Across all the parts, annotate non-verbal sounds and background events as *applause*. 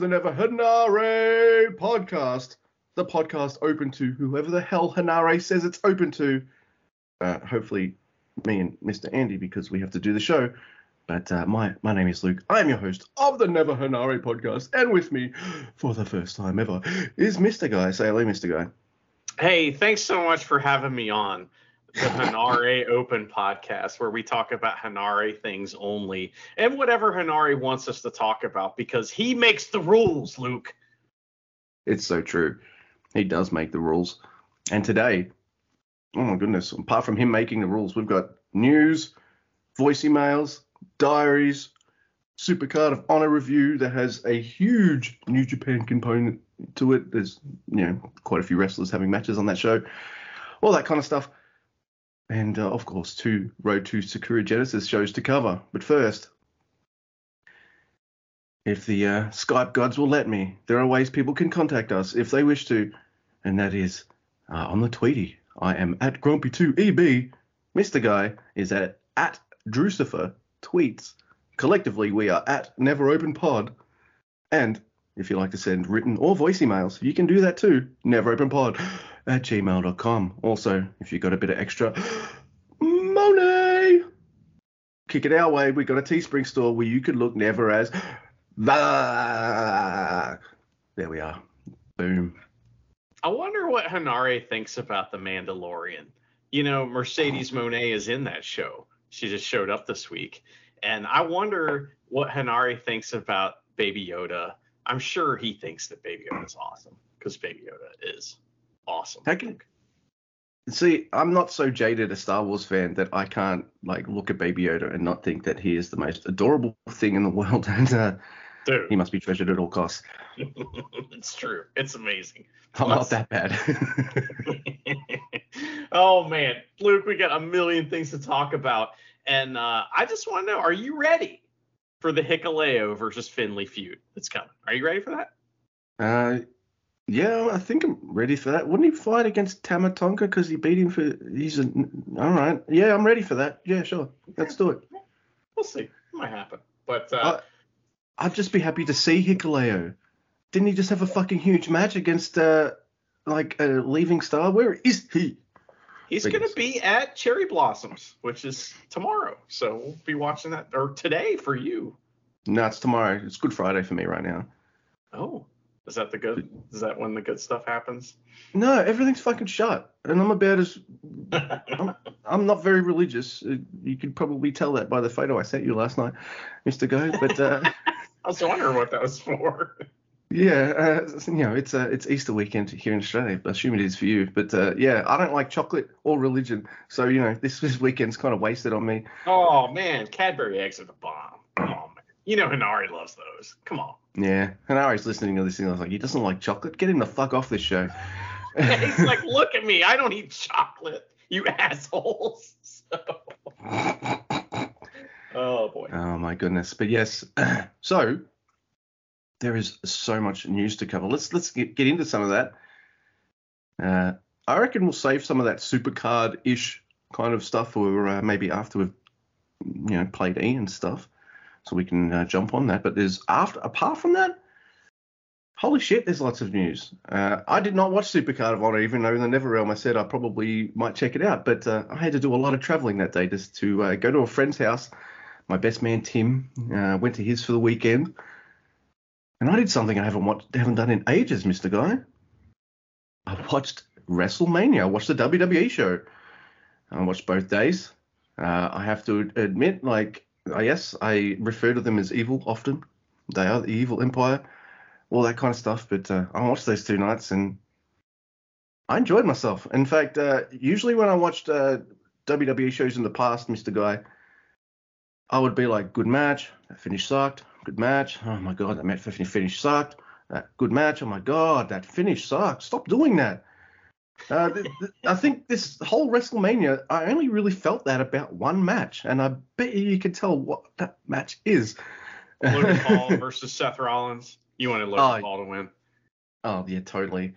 the Never Henare podcast. The podcast open to whoever the hell Henare says it's open to. Uh, hopefully, me and Mr. Andy, because we have to do the show. But uh, my my name is Luke. I am your host of the Never Henare podcast, and with me, for the first time ever, is Mr. Guy. Say hello, Mr. Guy. Hey, thanks so much for having me on the Henare Open podcast, where we talk about Henare things only and whatever Henare wants us to talk about because he makes the rules, Luke. It's so true. He does make the rules. And today, oh my goodness, apart from him making the rules, we've got news, voice emails, diaries, Supercard of Honor review that has a huge New Japan component to it. There's, you know, quite a few wrestlers having matches on that show, all that kind of stuff. And uh, of course, two Road to Sakura Genesis shows to cover. But first, if the uh, Skype gods will let me, there are ways people can contact us if they wish to, and that is uh, on the Tweety. I am at Grumpy2EB. Mr. Guy is at at Drewcifer tweets. Collectively, we are at Never Open Pod. And if you like to send written or voice emails, you can do that too. Neveropenpod *gasps* at gmail.com. Also, if you've got a bit of extra *gasps* money, kick it our way. We've got a Teespring store where you could look never as the. There we are. Boom. I wonder what Henare thinks about The Mandalorian. You know, Mercedes oh. Monet is in that show. She just showed up this week. And I wonder what Henare thinks about Baby Yoda. I'm sure he thinks that Baby Yoda is awesome because Baby Yoda is awesome. Heck, See, I'm not so jaded a Star Wars fan that I can't like look at Baby Yoda and not think that he is the most adorable *laughs* thing in the world, *laughs* and uh, Dude, he must be treasured at all costs. *laughs* it's true. It's amazing. I'm not that bad. oh man, Luke, we got a million things to talk about, and uh, I just want to know: Are you ready for the Hikuleo versus Finley feud that's coming? Are you ready for that? uh, yeah, I think I'm ready for that. Wouldn't he fight against Tama Tonga because he beat him for? He's a. All right. Yeah, I'm ready for that. Yeah, sure. Let's do it. We'll see. It might happen, but uh, Uh, I'd just be happy to see Hikuleo. Didn't he just have a fucking huge match against uh like a leaving star? Where is he? he's going to be at Cherry Blossoms, which is tomorrow. So we'll be watching that, or today for you. No, it's tomorrow. It's Good Friday for me right now. Oh, is that the good? Is that when the good stuff happens? No, everything's fucking shut, and I'm about as I'm, I'm not very religious. Uh, You could probably tell that by the photo I sent you last night, Mister Go. But uh, *laughs* I was wondering what that was for. yeah, uh, you know, it's uh, it's Easter weekend here in Australia. I assume it is for you. But uh, yeah, I don't like chocolate or religion, so you know, this this weekend's kind of wasted on me. Oh man, Cadbury eggs are the bomb. You know Henare loves those. Come on. Yeah, was listening to this thing. I was like, he doesn't like chocolate. Get him the fuck off this show. *laughs* He's like, *laughs* look at me. I don't eat chocolate. You assholes. *laughs* So- oh boy. Oh my goodness. But yes, *clears throat* so there is so much news to cover. Let's let's get, get into some of that. Uh, I reckon we'll save some of that supercard ish kind of stuff for uh, maybe after we've you know played E and stuff, so we can uh, jump on that. But there's after apart from that. Holy shit, there's lots of news. Uh, I did not watch Supercard of Honor, even though in the Neverrealm I said I probably might check it out. But uh, I had to do a lot of traveling that day just to uh, go to a friend's house my best man Tim uh, went to his for the weekend, and I did something I haven't watched, haven't done in ages, Mister Guy. I watched WrestleMania. I watched the WWE show. I watched both days. Uh, I have to admit, like, yes, I refer to them as evil often. They are the evil empire, all that kind of stuff. But uh, I watched those two nights and I enjoyed myself. In fact, uh, usually when I watched uh, WWE shows in the past, Mister Guy, I would be like, good match, that finish sucked, good match, oh my god, that finish sucked, that good match, oh my god, that finish sucked. Stop doing that. Uh, th- th- I think this whole WrestleMania, I only really felt that about one match, and I bet you you can tell what that match is. Logan Paul *laughs* versus Seth Rollins. You wanted Logan Oh, Paul to win. Oh yeah, totally.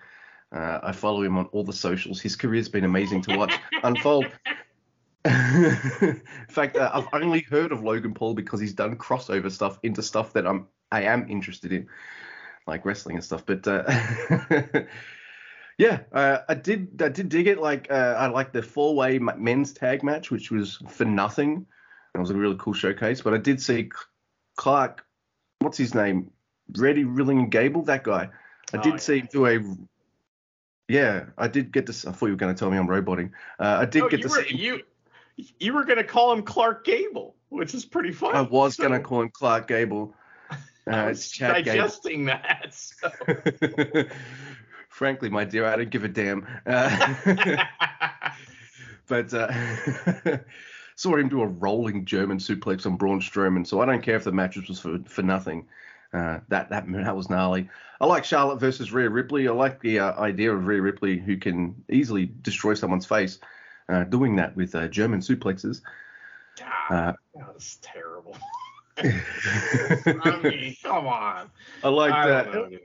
Uh, I follow him on all the socials. His career's been amazing to watch unfold. *laughs* In fact, uh, I've only heard of Logan Paul because he's done crossover stuff into stuff that I'm I am interested in, like wrestling and stuff. But uh, *laughs* yeah, uh, I did I did dig it. Like uh, I like the four way men's tag match, which was for nothing. It was a really cool showcase. But I did see Clark, what's his name, Reddy Rilling and Gable, that guy. I did oh, see him do a yeah, I did get to. I thought you were going to tell me I'm roboting. Uh, I did no, get to were, see. You you were going to call him Clark Gable, which is pretty funny. I was so. going to call him Clark Gable. *laughs* Uh, I was digesting Gable. that. So. *laughs* Frankly, my dear, I don't give a damn. Uh, *laughs* but uh, *laughs* saw him do a rolling German suplex on Braun Strowman, so I don't care if the match was for, for nothing. Uh, that that that was gnarly. I like Charlotte versus Rhea Ripley. I like the uh, idea of Rhea Ripley who can easily destroy someone's face, uh, doing that with uh, German suplexes. God, that was terrible. *laughs* I mean, come on. I like that.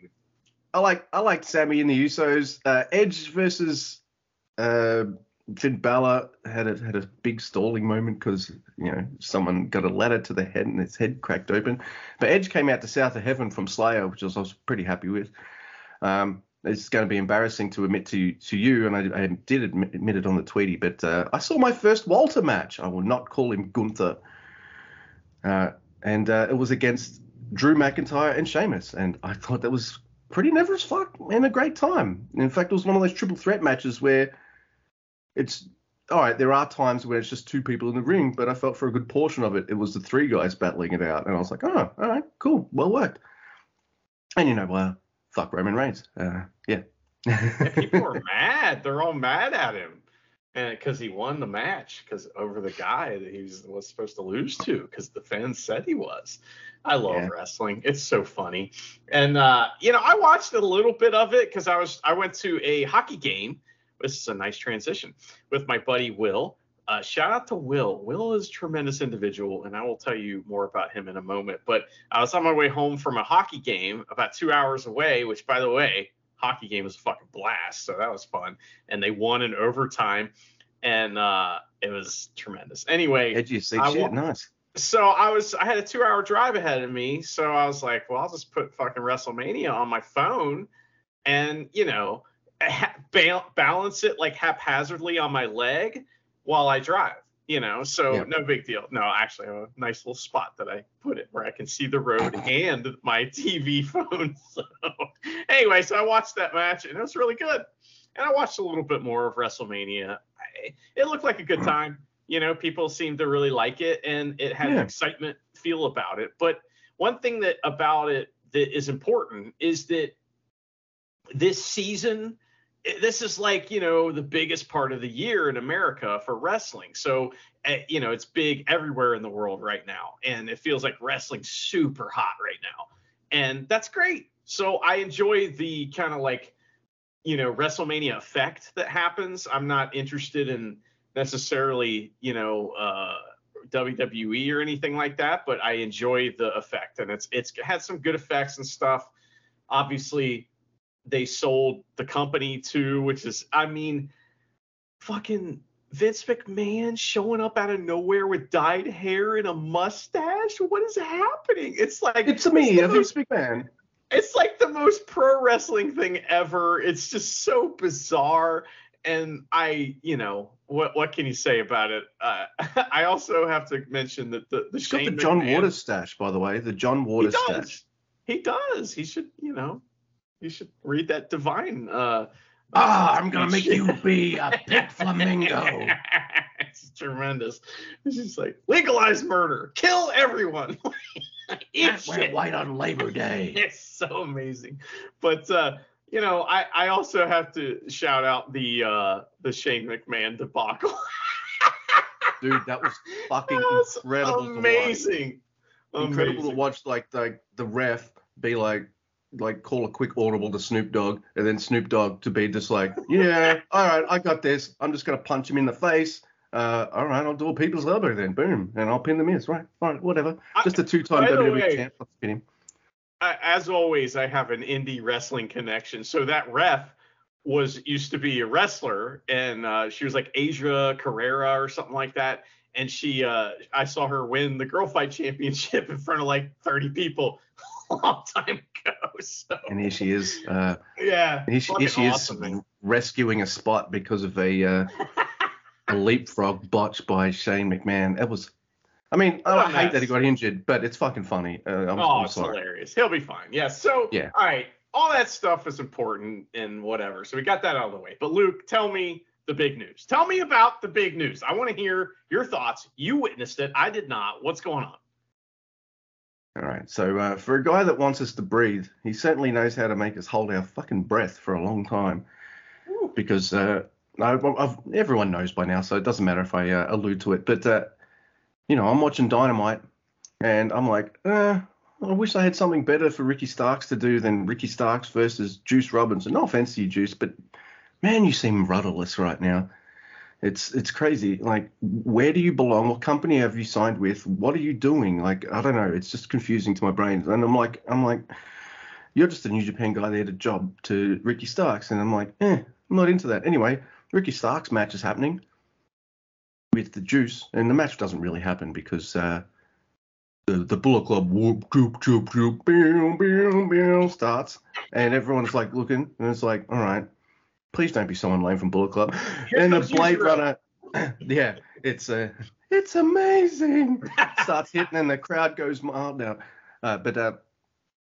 I like I like Sami and the Usos. Uh, Edge versus uh, Finn Balor had a had a big stalling moment because you know someone got a ladder to the head and its head cracked open. But Edge came out to South of Heaven from Slayer, which I was pretty happy with. Um, it's going to be embarrassing to admit to to you, and I, I did admit, admit, it on the Tweety, but uh, I saw my first Walter match. I will not call him Gunther, uh, and uh, it was against Drew McIntyre and Sheamus, and I thought that was pretty never as fuck and a great time. In fact, it was one of those triple threat matches where it's all right. There are times where it's just two people in the ring, but I felt for a good portion of it, it was the three guys battling it out, and I was like, oh, all right, cool, well worked. And you know, well, fuck Roman Reigns. Uh, yeah. people *laughs* are mad. They're all mad at him, and because he won the match, because over the guy that he was, was supposed to lose to, because the fans said he was. I love yeah. wrestling. It's so funny, and uh, you know, I watched a little bit of it because I was I went to a hockey game this is a nice transition with my buddy Will. Uh, shout out to Will. Will is a tremendous individual, and I will tell you more about him in a moment. But I was on my way home from a hockey game about two hours away, which, by the way, hockey game was a fucking blast. So that was fun. And they won in overtime, and uh, it was tremendous. Anyway, did you see shit? Nice. So I was, I had a two-hour drive ahead of me, so I was like, well, I'll just put fucking WrestleMania on my phone, and you know, balance it like haphazardly on my leg while I drive. You know, so yeah. no big deal. No, actually, a nice little spot that I put it where I can see the road *laughs* and my TV *laughs* phone. So anyway, so I watched that match and it was really good. And I watched a little bit more of WrestleMania. I, it looked like a good hmm. time. You know, people seemed to really like it and it had yeah. an excitement feel about it. But one thing that about it that is important is that this season this is like you know the biggest part of the year in america for wrestling. So uh, you know it's big everywhere in the world right now and it feels like wrestling's super hot right now. And that's great. So i enjoy the kind of like you know wrestlemania effect that happens. I'm not interested in necessarily you know uh wwe or anything like that but i enjoy the effect and it's it's had some good effects and stuff. Obviously they sold the company to, which is, I mean, fucking Vince McMahon showing up out of nowhere with dyed hair and a mustache. What is happening? It's like it's me, Vince McMahon. It's like the most pro wrestling thing ever. It's just so bizarre. And I, you know, what what can you say about it? Uh, *laughs* I also have to mention that the the He's got the John McMahon, Waters stash, by the way, the John Waters he stash. He does. He should, you know, you should read that divine. Uh, ah, I'm gonna make you *laughs* be a pit flamingo. it's tremendous. It's just like legalize murder, kill everyone. *laughs* Went white on Labor Day. *laughs* It's so amazing. But uh, you know, I, I also have to shout out the uh, the Shane McMahon debacle. Dude, that was fucking that was incredible. Amazing. To incredible to watch like the the ref be like like call a quick audible to Snoop Dogg, and then Snoop Dogg to be just like, yeah, all right, I got this. I'm just gonna punch him in the face. Uh, all right, I'll do a people's elbow then, boom, and I'll pin the miss. Right, all right, whatever. Just a two-time WWE champ. Let's pin him. As always, I have an indie wrestling connection, so that ref was used to be a wrestler, and uh, she was like Asia Carrera or something like that. And she, uh, I saw her win the girl fight championship *laughs* in front of like 30 people *laughs* long time ago. So And here she is. Uh, yeah, here she, here she awesome, is man. rescuing a spot because of a uh, a leapfrog botch by Shane McMahon. It was. I mean, I What a hate that he got injured, but it's fucking funny. Uh, I'm, oh, I'm it's sorry. hilarious. He'll be fine. Yeah. So, Yeah. all right. All that stuff is important and whatever. So we got that out of the way. But Luke, tell me the big news. Tell me about the big news. I want to hear your thoughts. You witnessed it. I did not. What's going on? All right. So uh, for a guy that wants us to breathe, he certainly knows how to make us hold our fucking breath for a long time. Woo. Because uh, I, I've, everyone knows by now, so it doesn't matter if I uh, allude to it. But uh, you know, I'm watching Dynamite, and I'm like, uh, I wish I had something better for Ricky Starks to do than Ricky Starks versus Juice Robinson. No offense to you, Juice, but man, you seem rudderless right now. It's it's crazy. Like, where do you belong? What company have you signed with? What are you doing? Like, I don't know. It's just confusing to my brain. And I'm like, I'm like, you're just a New Japan guy there to job to Ricky Starks, and I'm like, eh, I'm not into that. Anyway, Ricky Starks match is happening with the Juice, and the match doesn't really happen because uh, the the Bullet Club whoop droop droop droop boom boom boom starts, and everyone's like looking, and it's like, all right, please don't be someone lame from Bullet Club. Here *laughs* and the Blade. Runner, *clears throat* yeah, it's uh, it's amazing. *laughs* Starts hitting, and the crowd goes wild now. Uh, but uh,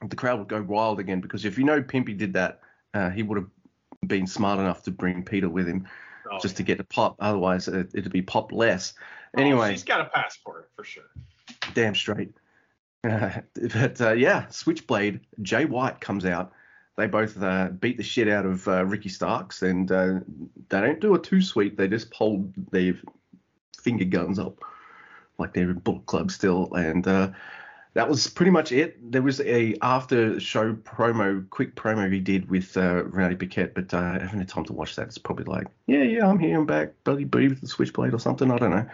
the crowd would go wild again because if you know Pimpy did that, uh, he would have been smart enough to bring Peter with him Oh, just to get the pop. Otherwise, it, it'd be pop less. oh, Anyway, she's got a passport for sure. damn straight. Uh, *laughs* but uh, yeah, Switchblade, Jay White comes out. They both uh, beat the shit out of uh, Ricky Starks, and uh, they don't do a too sweet. They just hold their finger guns up like they're in Bullet Club still, and uh, that was pretty much it. There was a after show promo, quick promo he did with uh, Renee Paquette, but I haven't had time to watch that. It's probably like, yeah, yeah, I'm here, I'm back, bloody booty with the Switchblade or something. I don't know.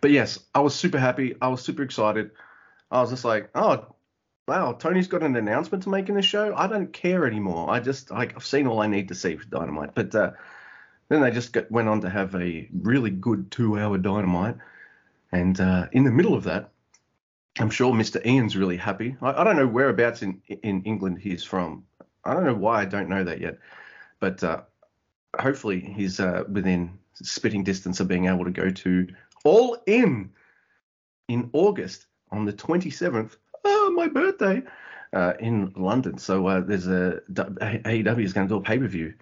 But yes, I was super happy. I was super excited. I was just like, oh, wow, Tony's got an announcement to make in the show. I don't care anymore. I just like I've seen all I need to see for Dynamite. But uh, then they just got, went on to have a really good two-hour Dynamite, and uh, in the middle of that, I'm sure Mr. Ian's really happy. I, I don't know whereabouts in in England he's from. I don't know why I don't know that yet, but uh, hopefully he's uh, within spitting distance of being able to go to All In in August on the 27th. Oh, my birthday uh, in London. So uh, there's a AEW is going to do a pay per view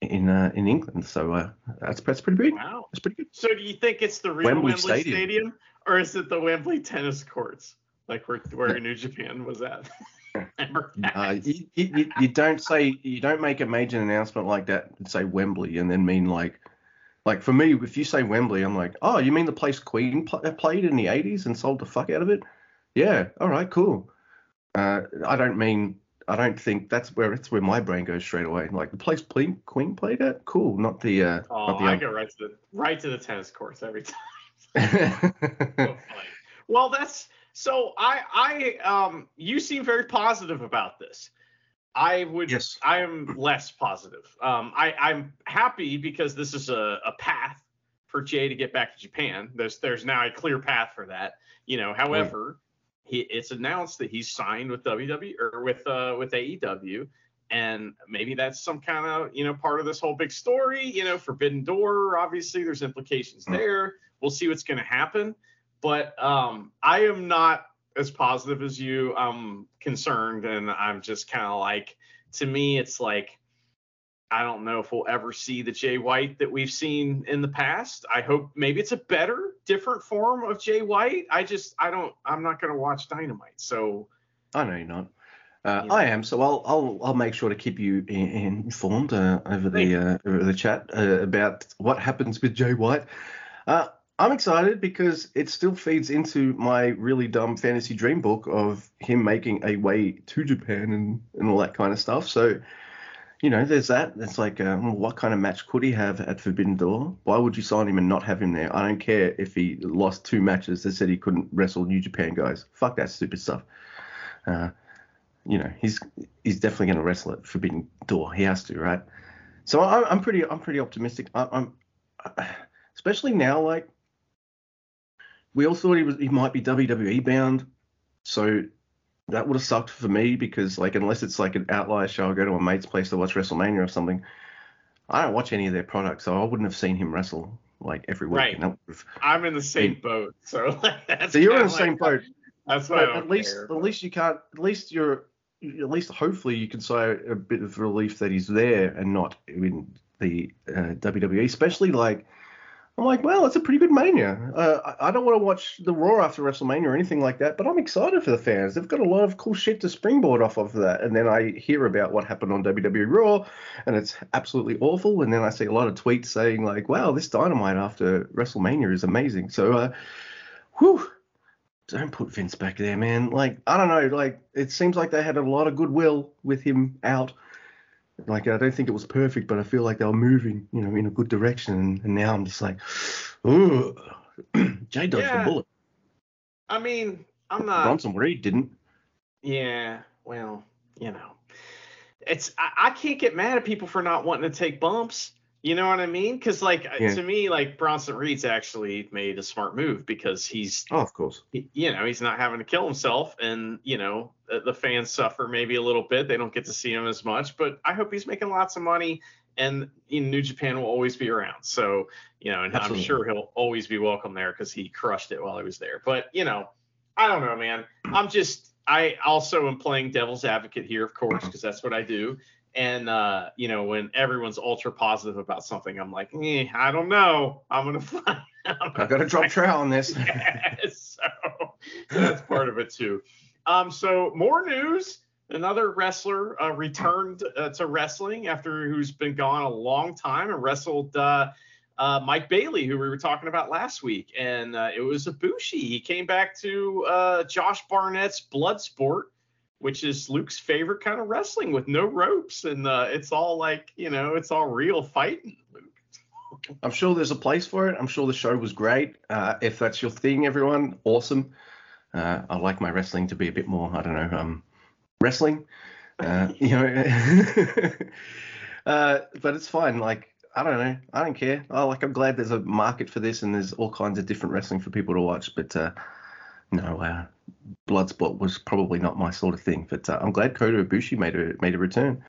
in uh, in England. So uh, that's that's pretty big. Wow. That's pretty good. So do you think it's the real Wembley Wembley, Stadium. Stadium. or is it the Wembley tennis courts, like where where New Japan was at? *laughs* Uh, you, you, you don't say you don't make a major announcement like that and say Wembley and then mean like like for me if you say Wembley I'm like oh you mean the place Queen pl- played in the 80s and sold the fuck out of it yeah all right cool uh, I don't mean I don't think that's where that's where my brain goes straight away like the place Queen Queen played at cool not the uh oh, not the I go right to the right to the tennis courts every time. So *laughs* *laughs* well, that's so. I I um. You seem very positive about this. I would. yes I am less positive. Um. I I'm happy because this is a a path for Jay to get back to Japan. There's there's now a clear path for that. You know. However, he it's announced that he's signed with WWE or with uh with AEW. And maybe that's some kind of, you know, part of this whole big story. You know, Forbidden Door, obviously, there's implications Mm. there. We'll see what's going to happen. But um, I am not as positive as you. I'm concerned, and I'm just kind of like, to me, it's like, I don't know if we'll ever see the Jay White that we've seen in the past. I hope maybe it's a better, different form of Jay White. I just, I don't, I'm not going to watch Dynamite. So, I know you're not. Uh, Yeah. I am, so I'll I'll I'll make sure to keep you in, informed uh, over the uh, over the chat uh, about what happens with Jay White. Uh, I'm excited because it still feeds into my really dumb fantasy dream book of him making a way to Japan and, and all that kind of stuff. So, you know, there's that. It's like, um, what kind of match could he have at Forbidden Door? Why would you sign him and not have him there? I don't care if he lost two matches that said he couldn't wrestle New Japan guys. Fuck that stupid stuff. Uh, you know, he's he's definitely going to wrestle at Forbidden Door. He has to, right? So I'm, I'm pretty I'm pretty optimistic. I, I'm especially now like we all thought he was he might be WWE bound, so that would have sucked for me because like unless it's like an outlier show, I go to a mate's place to watch WrestleMania or something. I don't watch any of their products, so I wouldn't have seen him wrestle like every week. Right. I'm in the same boat, so *laughs* that's So you're in the same boat. That's why I But don't at least care. at least you can't at least you're at least hopefully you can say a bit of relief that he's there and not in the uh, WWE, especially like I'm like, well, it's a pretty good Mania. Uh, I don't want to watch the Raw after WrestleMania or anything like that, but I'm excited for the fans. They've got a lot of cool shit to springboard off of that. And then I hear about what happened on WWE Raw, and it's absolutely awful. And then I see a lot of tweets saying like, wow, this Dynamite after WrestleMania is amazing. So, uh, whew, don't put Vince back there, man. Like, I don't know. Like, it seems like they had a lot of goodwill with him out. Like, I don't think it was perfect, but I feel like they were moving, you know, in a good direction. And, now I'm just like, *clears throat* ooh, Jay dodged Yeah. the bullet. I mean, I'm not. Bronson Reed didn't. Yeah, well, you know, it's I, I can't get mad at people for not wanting to take bumps. You know what I mean? Because like uh, Yeah. to me, like Bronson Reed's actually made a smart move because he's Oh, of course. he- you know he's not having to kill himself, and you know the, the fans suffer maybe a little bit. They don't get to see him as much, but I hope he's making lots of money. And in New Japan will always be around. So, you know, and Absolutely. I'm sure he'll always be welcome there because he crushed it while he was there. But, you know, I don't know, man. I'm just I also am playing devil's advocate here, of course, uh-huh. because that's what I do. And uh, you know, when everyone's ultra positive about something, I'm like, eh, I don't know. I'm gonna *laughs* find. I'm got to drop *laughs* trail on this. *laughs* Yes, so that's part of it too. Um, so more news. Another wrestler uh, returned uh, to wrestling after who's been gone a long time and wrestled uh, uh, Mike Bailey, who we were talking about last week, and uh, it was Ibushi. He came back to uh, Josh Barnett's Bloodsport, which is Luke's favorite kind of wrestling with no ropes, and uh, it's all like you know, it's all real fighting. Luke. *laughs* I'm sure there's a place for it. I'm sure the show was great. Uh, if that's your thing, everyone, awesome. Uh, I like my wrestling to be a bit more, I don't know, um, wrestling. Uh, *laughs* you know, *laughs* uh, but it's fine. Like I don't know, I don't care. I like I'm glad there's a market for this and there's all kinds of different wrestling for people to watch. But uh, no, uh, Bloodsport was probably not my sort of thing. But uh, I'm glad Kota Ibushi made a made a return.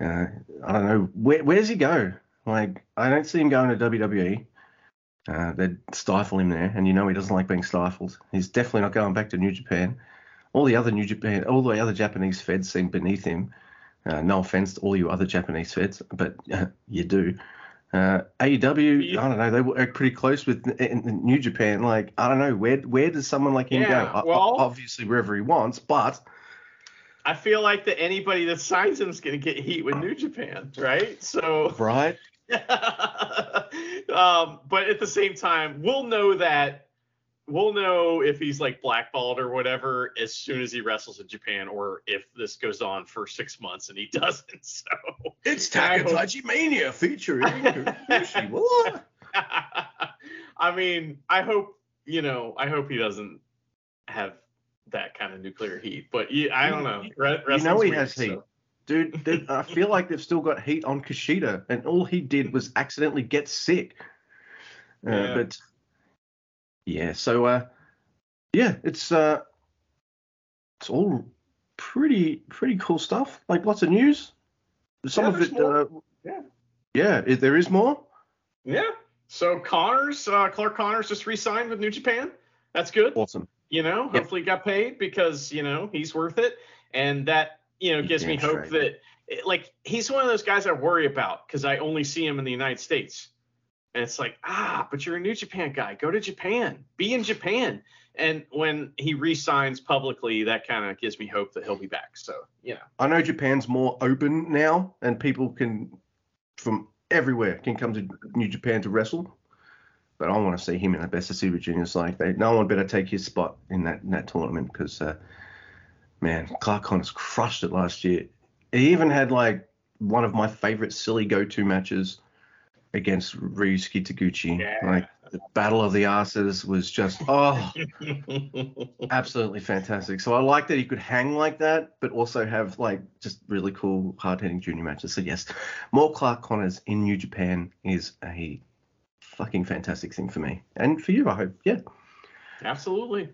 Uh, I don't know where does he go. Like I don't see him going to WWE. Uh, they'd stifle him there, and you know he doesn't like being stifled. He's definitely not going back to New Japan. All the other New Japan, all the other Japanese feds seem beneath him. Uh, no offense to all you other Japanese feds, but uh, you do. Uh, AEW. I don't know, they were pretty close with in, in New Japan. Like I don't know, where where does someone like him Yeah, go? Well- obviously wherever he wants, but I feel like that anybody that signs him is going to get heat with New Japan, right? So, right, *laughs* um, but at the same time, we'll know that we'll know if he's like blackballed or whatever as soon as he wrestles in Japan, or if this goes on for six months and he *laughs* doesn't. So, it's Takatachi Mania featuring. *laughs* I mean, I hope you know, I hope he doesn't have that kind of nuclear heat, but yeah, I don't know. Re- You know he weird, has heat. so- Dude, dude, I feel like they've still got heat on Kushida, and all he did was accidentally get sick. Uh, Yeah. But yeah, so uh, yeah, it's uh, it's all pretty pretty cool stuff. Like lots of news. Some Yeah, of it, uh, Yeah. yeah, there is more. Yeah. So Connors, uh, Clark Connors just re-signed with New Japan. That's good. Awesome. You know, Yep. hopefully he got paid because you know he's worth it, and that you know gives me hope straight. that like he's one of those guys I worry about because I only see him in the United States, and it's like ah, but you're a New Japan guy. Go to Japan. Be in Japan. And when he re-signs publicly, that kind of gives me hope that he'll be back. So you know. I know Japan's more open now, and people can from everywhere can come to New Japan to wrestle. But I want to see him in the best of Super Juniors. Like they, no one better take his spot in that in that tournament because, uh, man, Clark Connors crushed it last year. He even had like one of my favorite silly go-to matches against Ryusuke Taguchi. Yeah. Like the Battle of the Asses was just oh, *laughs* absolutely fantastic. So I like that he could hang like that, but also have like just really cool hard hitting junior matches. So yes, more Clark Connors in New Japan is a fucking fantastic thing for me and for you. I hope. Yeah. Absolutely.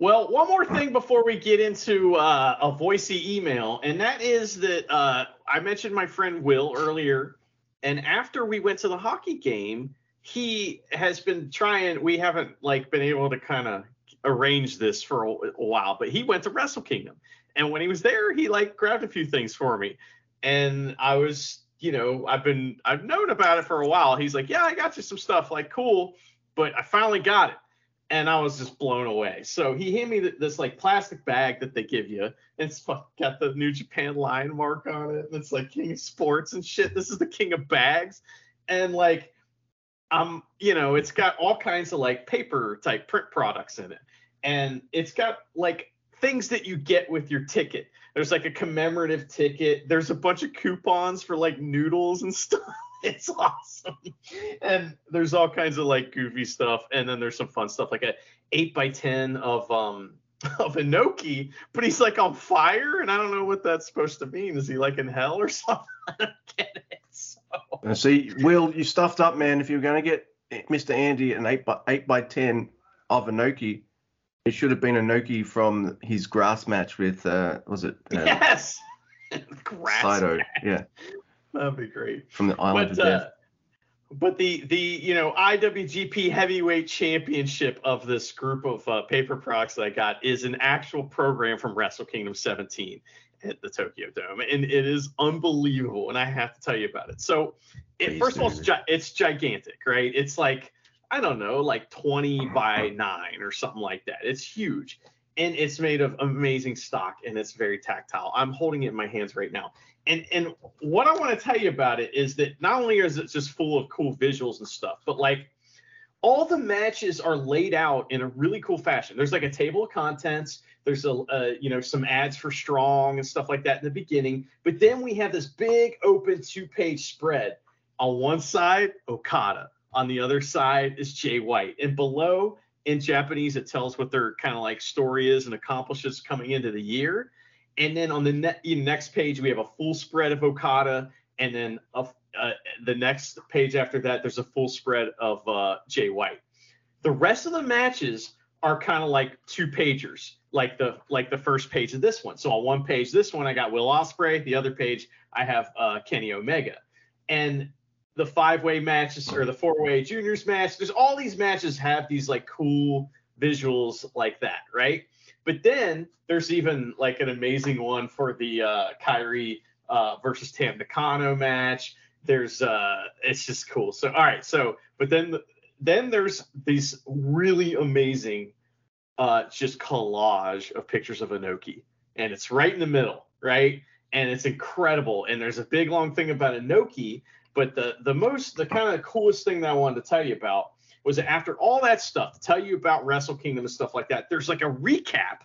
Well, one more thing before we get into uh, a voicey email, and that is that uh, I mentioned my friend Will earlier, and after we went to the hockey game, he has been trying. We haven't like been able to kind of arrange this for a, a while, but he went to Wrestle Kingdom, and when he was there, he like grabbed a few things for me, and I was, you know, I've been I've known about it for a while. He's like, yeah, I got you some stuff, like cool, but I finally got it and I was just blown away. So he handed me this like plastic bag that they give you. It's got the New Japan lion mark on it. And it's like King of Sports and shit. This is the King of Bags, and like, um, you know, it's got all kinds of like paper type print products in it, and it's got like things that you get with your ticket. There's like a commemorative ticket. There's a bunch of coupons for like noodles and *laughs* stuff. *laughs* it's awesome. And there's all kinds of like goofy stuff, and then there's some fun stuff like a eight by ten of um *laughs* of Inoki, but he's like on fire, and I don't know what that's supposed to mean. Is he like in hell or *laughs* something? I don't get it. So. See, Will, you stuffed up, man. If you're gonna get Mr. Andy an eight by eight by ten of Inoki, it should have been Inoki from his grass match with uh was it uh, yes grass Saito. Match. Yeah. That'd be great. From the island but, of death. Uh, but the the you know IWGP Heavyweight Championship of this group of uh, paper products that I got is an actual program from Wrestle Kingdom 17 at the Tokyo Dome, and it is unbelievable. And I have to tell you about it. So, it, first of all, it's, gi- it's gigantic, right? It's like I don't know, like 20 by nine or something like that. It's huge, and it's made of amazing stock, and it's very tactile. I'm holding it in my hands right now and and what I want to tell you about it is that not only is it just full of cool visuals and stuff, but like all the matches are laid out in a really cool fashion. There's like a table of contents. There's a uh, you know some ads for Strong and stuff like that in the beginning, but then we have this big open two-page spread. On one side, Okada. On the other side is Jay White, and below in Japanese it tells what their kind of like story is and accomplishes coming into the year. And then on the ne- next page, we have a full spread of Okada, and then a, uh, the next page after that, there's a full spread of uh, Jay White. The rest of the matches are kind of like two pagers, like the like the first page of this one. So on one page, this one I got Will Ospreay. The other page I have uh, Kenny Omega, and the five-way matches or the four-way juniors match. There's all these matches have these like cool visuals like that, right? But then there's even like an amazing one for the uh, Kairi uh, versus Tam Nakano match. There's uh, it's just cool. So all right, so but then then there's these really amazing uh, just collage of pictures of Inoki, and it's right in the middle, right? And it's incredible. And there's a big long thing about Inoki, but the the most the kind of coolest thing that I wanted to tell you about was that after all that stuff, to tell you about Wrestle Kingdom and stuff like that, there's like a recap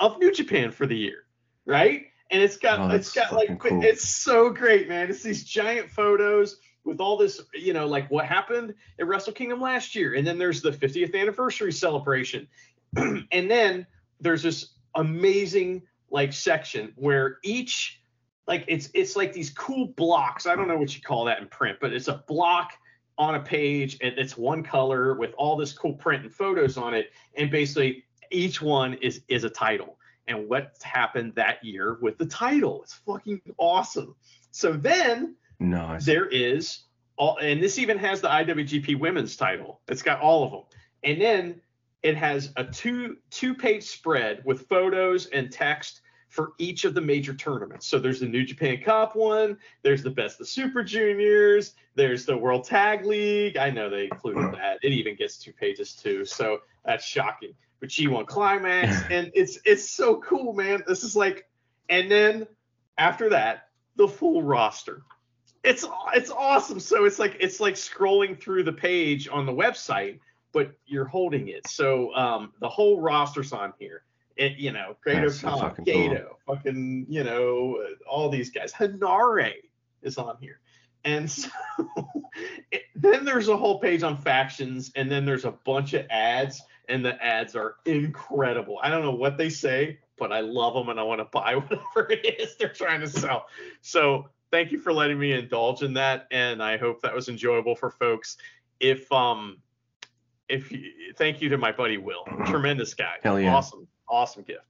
of New Japan for the year, right? And it's got oh, it's got like cool. it's so great, man. It's these giant photos with all this, you know, like what happened at Wrestle Kingdom last year, and then there's the 50th anniversary celebration, *clears throat* and then there's this amazing like section where each like it's it's like these cool blocks. I don't know what you call that in print, but it's a block on a page and it's one color with all this cool print and photos on it and basically each one is is a title. And what's happened that year with the title? It's fucking awesome. So then nice. there is all and this even has the iwgp women's title. It's got all of them. And then it has a two two page spread with photos and text for each of the major tournaments. So there's the New Japan Cup one, there's the Best of Super Juniors, there's the World Tag League. I know they included that. It even gets two pages too, so that's shocking. But G1 Climax, *laughs* and it's it's so cool, man. This is like, and then after that, the full roster. It's it's awesome. So it's like it's like scrolling through the page on the website, but you're holding it. So um, the whole roster's on here it, you know, Great-O-Khan, Gato, cool. fucking, you know, all these guys. Henare is on here. And so *laughs* it, then there's a whole page on factions, and then there's a bunch of ads, and the ads are incredible. I don't know what they say, but I love them and I want to buy *laughs* whatever it is they're trying to sell. So thank you for letting me indulge in that, and I hope that was enjoyable for folks. If um, if you, thank you to my buddy Will, *clears throat* tremendous guy, Hell yeah. awesome, awesome gift.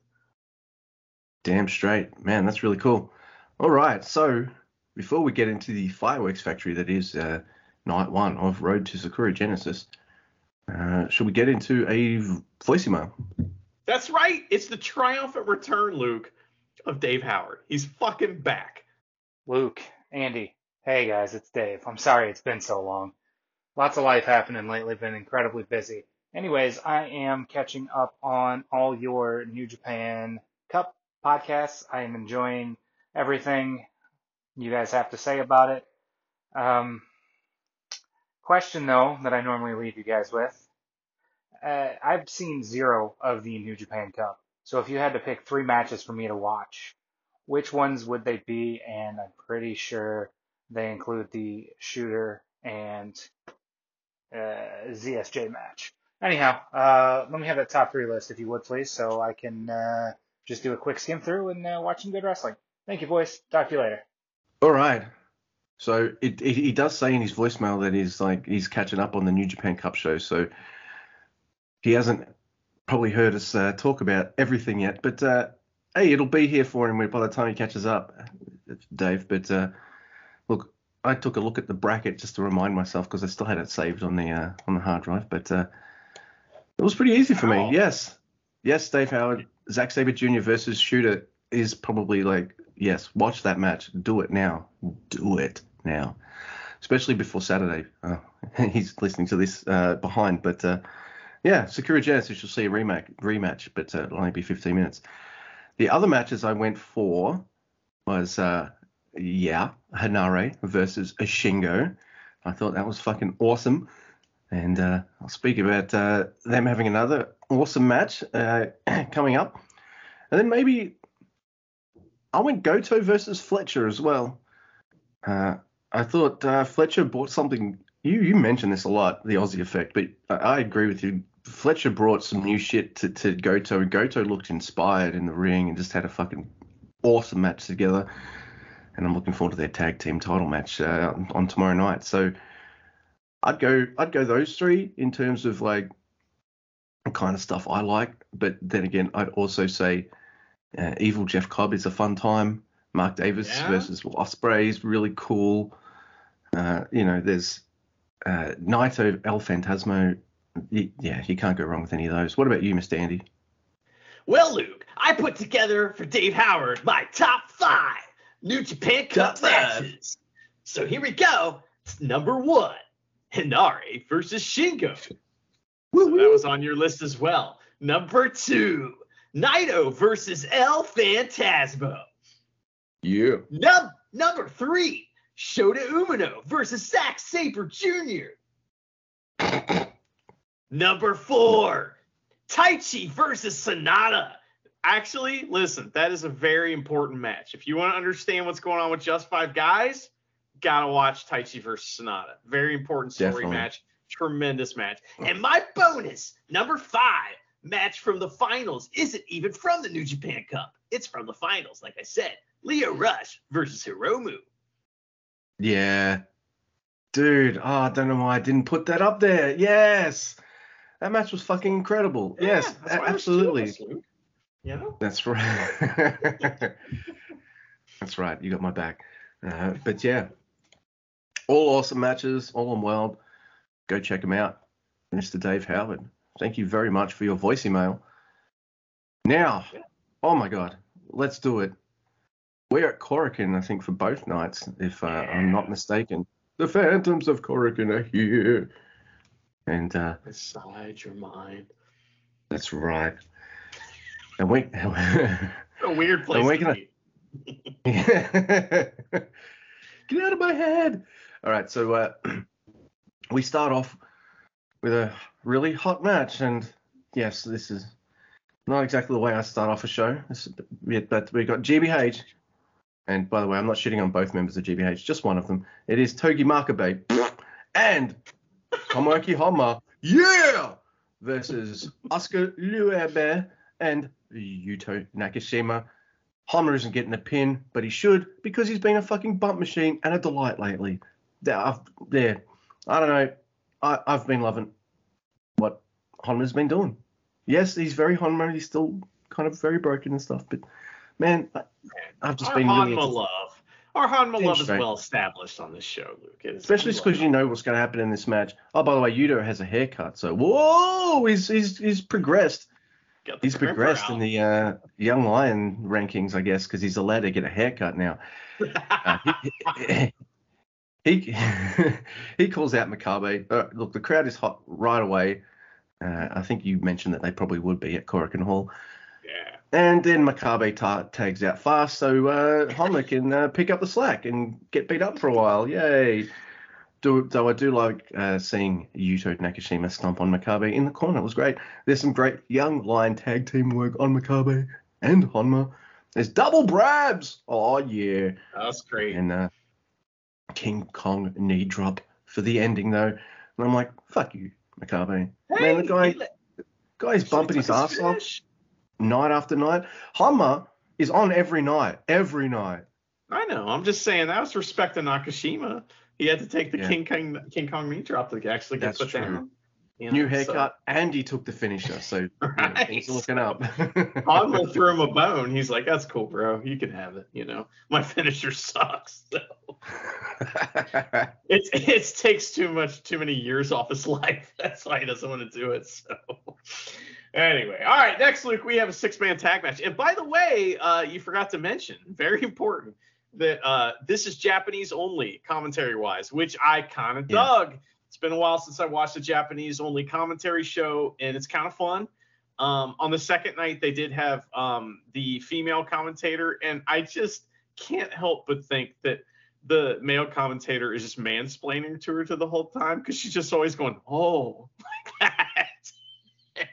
Damn straight, man. That's really cool. All right, so before we get into the fireworks factory that is uh, night one of Road to Sakura Genesis, uh, should we get into a voice email? That's right. It's the triumphant return, Luke, of Dave Howard. He's fucking back. Luke, Andy, hey guys, it's Dave. I'm sorry it's been so long. Lots of life happening lately, been incredibly busy. Anyways, I am catching up on all your New Japan Cup podcasts. I am enjoying everything you guys have to say about it. Um, question though that I normally leave you guys with. Uh, I've seen zero of the New Japan Cup. So if you had to pick three matches for me to watch, which ones would they be? And I'm pretty sure they include the Shota and uh, ZSJ match. Anyhow, uh, let me have that top three list if you would please, so I can uh, just do a quick skim through and uh, watch some good wrestling. Thank you, boys. Talk to you later. All right. So it, it, he does say in his voicemail that he's like he's catching up on the New Japan Cup show. So he hasn't probably heard us uh, talk about everything yet. But uh, hey, it'll be here for him by the time he catches up, Dave. But uh, look, I took a look at the bracket just to remind myself because I still had it saved on the uh, on the hard drive. But uh, it was pretty easy for me. Yes, yes, Dave Howard, Zack Sabre Jr. versus Shota is probably like yes, watch that match, do it now, do it now, especially before Saturday. Oh, *laughs* he's listening to this uh, behind, but uh, yeah, Sakura Genesis, you'll see a rematch, rematch, but uh, it'll only be 15 minutes. The other matches I went for was uh, yeah, Henare versus Ashingo. I thought that was fucking awesome. And uh, I'll speak about uh, them having another awesome match uh, *clears throat* coming up. And then maybe I went Goto versus Fletcher as well. Uh, I thought uh, Fletcher brought something. You you mentioned this a lot, the Aussie effect, but I, I agree with you. Fletcher brought some new shit to, to Goto, and Goto looked inspired in the ring and just had a fucking awesome match together. And I'm looking forward to their tag team title match uh, on tomorrow night. So I'd go I'd go those three in terms of like the kind of stuff I like. But then again, I'd also say uh, Evil Jeff Cobb is a fun time. Mark Davis Yeah. versus Ospreay is really cool. Uh, you know, there's uh, Naito El Phantasmo. Yeah, you can't go wrong with any of those. What about you, Mr. Andy? Well, Luke, I put together for Dave Howard my top five New Japan Cup Top five. matches. So here we go. It's number one, Henare versus Shingo. *laughs* So that was on your list as well. Number two, Naito versus El Phantasmo. Yeah. Num- number three, Shota Umino versus Zack Sabre Jr. *coughs* number four, Taichi versus Sanada. Actually, listen, that is a very important match. If you want to understand what's going on with just five guys, gotta watch Taichi versus Sanada. Very important story Definitely. match. Tremendous match. And my bonus, number five, match from the finals, isn't even from the New Japan Cup. It's from the finals, like I said. Lio Rush versus Hiromu. Yeah. Dude, oh, I don't know why I didn't put that up there. Yes. That match was fucking incredible. yes, Yeah, that's why a- I was stealing absolutely. this, Luke. You know? That's right. *laughs* That's right. You got my back. Uh, but yeah, all awesome matches, all in world. Go check them out. Mr. Dave Howard. Thank you very much for your voice email. Now, Yeah. oh my God, let's do it. We're at Korakuen, I think, for both nights, if uh, I'm not mistaken. The Phantoms of Korakuen are here. And uh, Inside your mind. that's right. And we, *laughs* A weird place we're to gonna- be. *laughs* Get out of my head. All right, so uh, *clears throat* we start off with a really hot match, and yes, this is not exactly the way I start off a show. Yeah, but we've got GBH And by the way, I'm not shitting on both members of GBH, just one of them. It is Togi Makabe and Tomoaki Honma, yeah, versus Oskar Leube and Yuto Nakashima. Honma isn't getting a pin, but he should because he's been a fucking bump machine and a delight lately. I've, there. I don't know. I, I've been loving what Honma's been doing. Yes, he's very Honma. He's still kind of very broken and stuff, but man, I, I've just Our been Honma really love. Our Seems love is well established on this show, Luke. Especially because you know what's going to happen in this match. Oh, by the way, Yuto has a haircut, so whoa, he's he's he's progressed. He's progressed out. in the uh, young lion rankings, I guess, because he's allowed to get a haircut now. *laughs* Uh, he, he *laughs* he calls out Makabe. Uh, look, the crowd is hot right away. Uh, I think you mentioned that they probably would be at Korakuen Hall. yeah. And then Makabe ta- tags out fast, so uh, *laughs* Honma can uh, pick up the slack and get beat up for a while. Yay! Do, though I do like uh, seeing Yuto Nakashima stomp on Makabe in the corner. It was great. There's some great young lion tag team work on Makabe and Honma. There's double brabs. Oh yeah. That's great. And uh, King Kong knee drop for the ending though. And I'm like, fuck you, Makabe. Man, the guy, let- guy's bumping his ass off night after night. Hummer is on every night, every night. I know. I'm just saying that was respect to Nakashima. He had to take the Yeah. King Kong King Kong knee drop to actually get That's put true. down. You know, New so- haircut, and he took the finisher, so you know, *laughs* Right. are looking up. *laughs* Honma threw him a bone. He's like, "That's cool, bro. You can have it." You know, my finisher sucks. So *laughs* it it takes too much, too many years off his life. That's why he doesn't want to do it. So anyway, all right. Next, Luke, we have a six-man tag match. And by the way, uh, you forgot to mention, very important, that uh, this is Japanese only commentary-wise, which I kind of Yeah. dug. It's been a while since I watched a Japanese only commentary show, and it's kind of fun. Um, on the second night, they did have um, the female commentator, and I just can't help but think that the male commentator is just mansplaining to her to the whole time because she's just always going, "Oh," *laughs* like that. *laughs*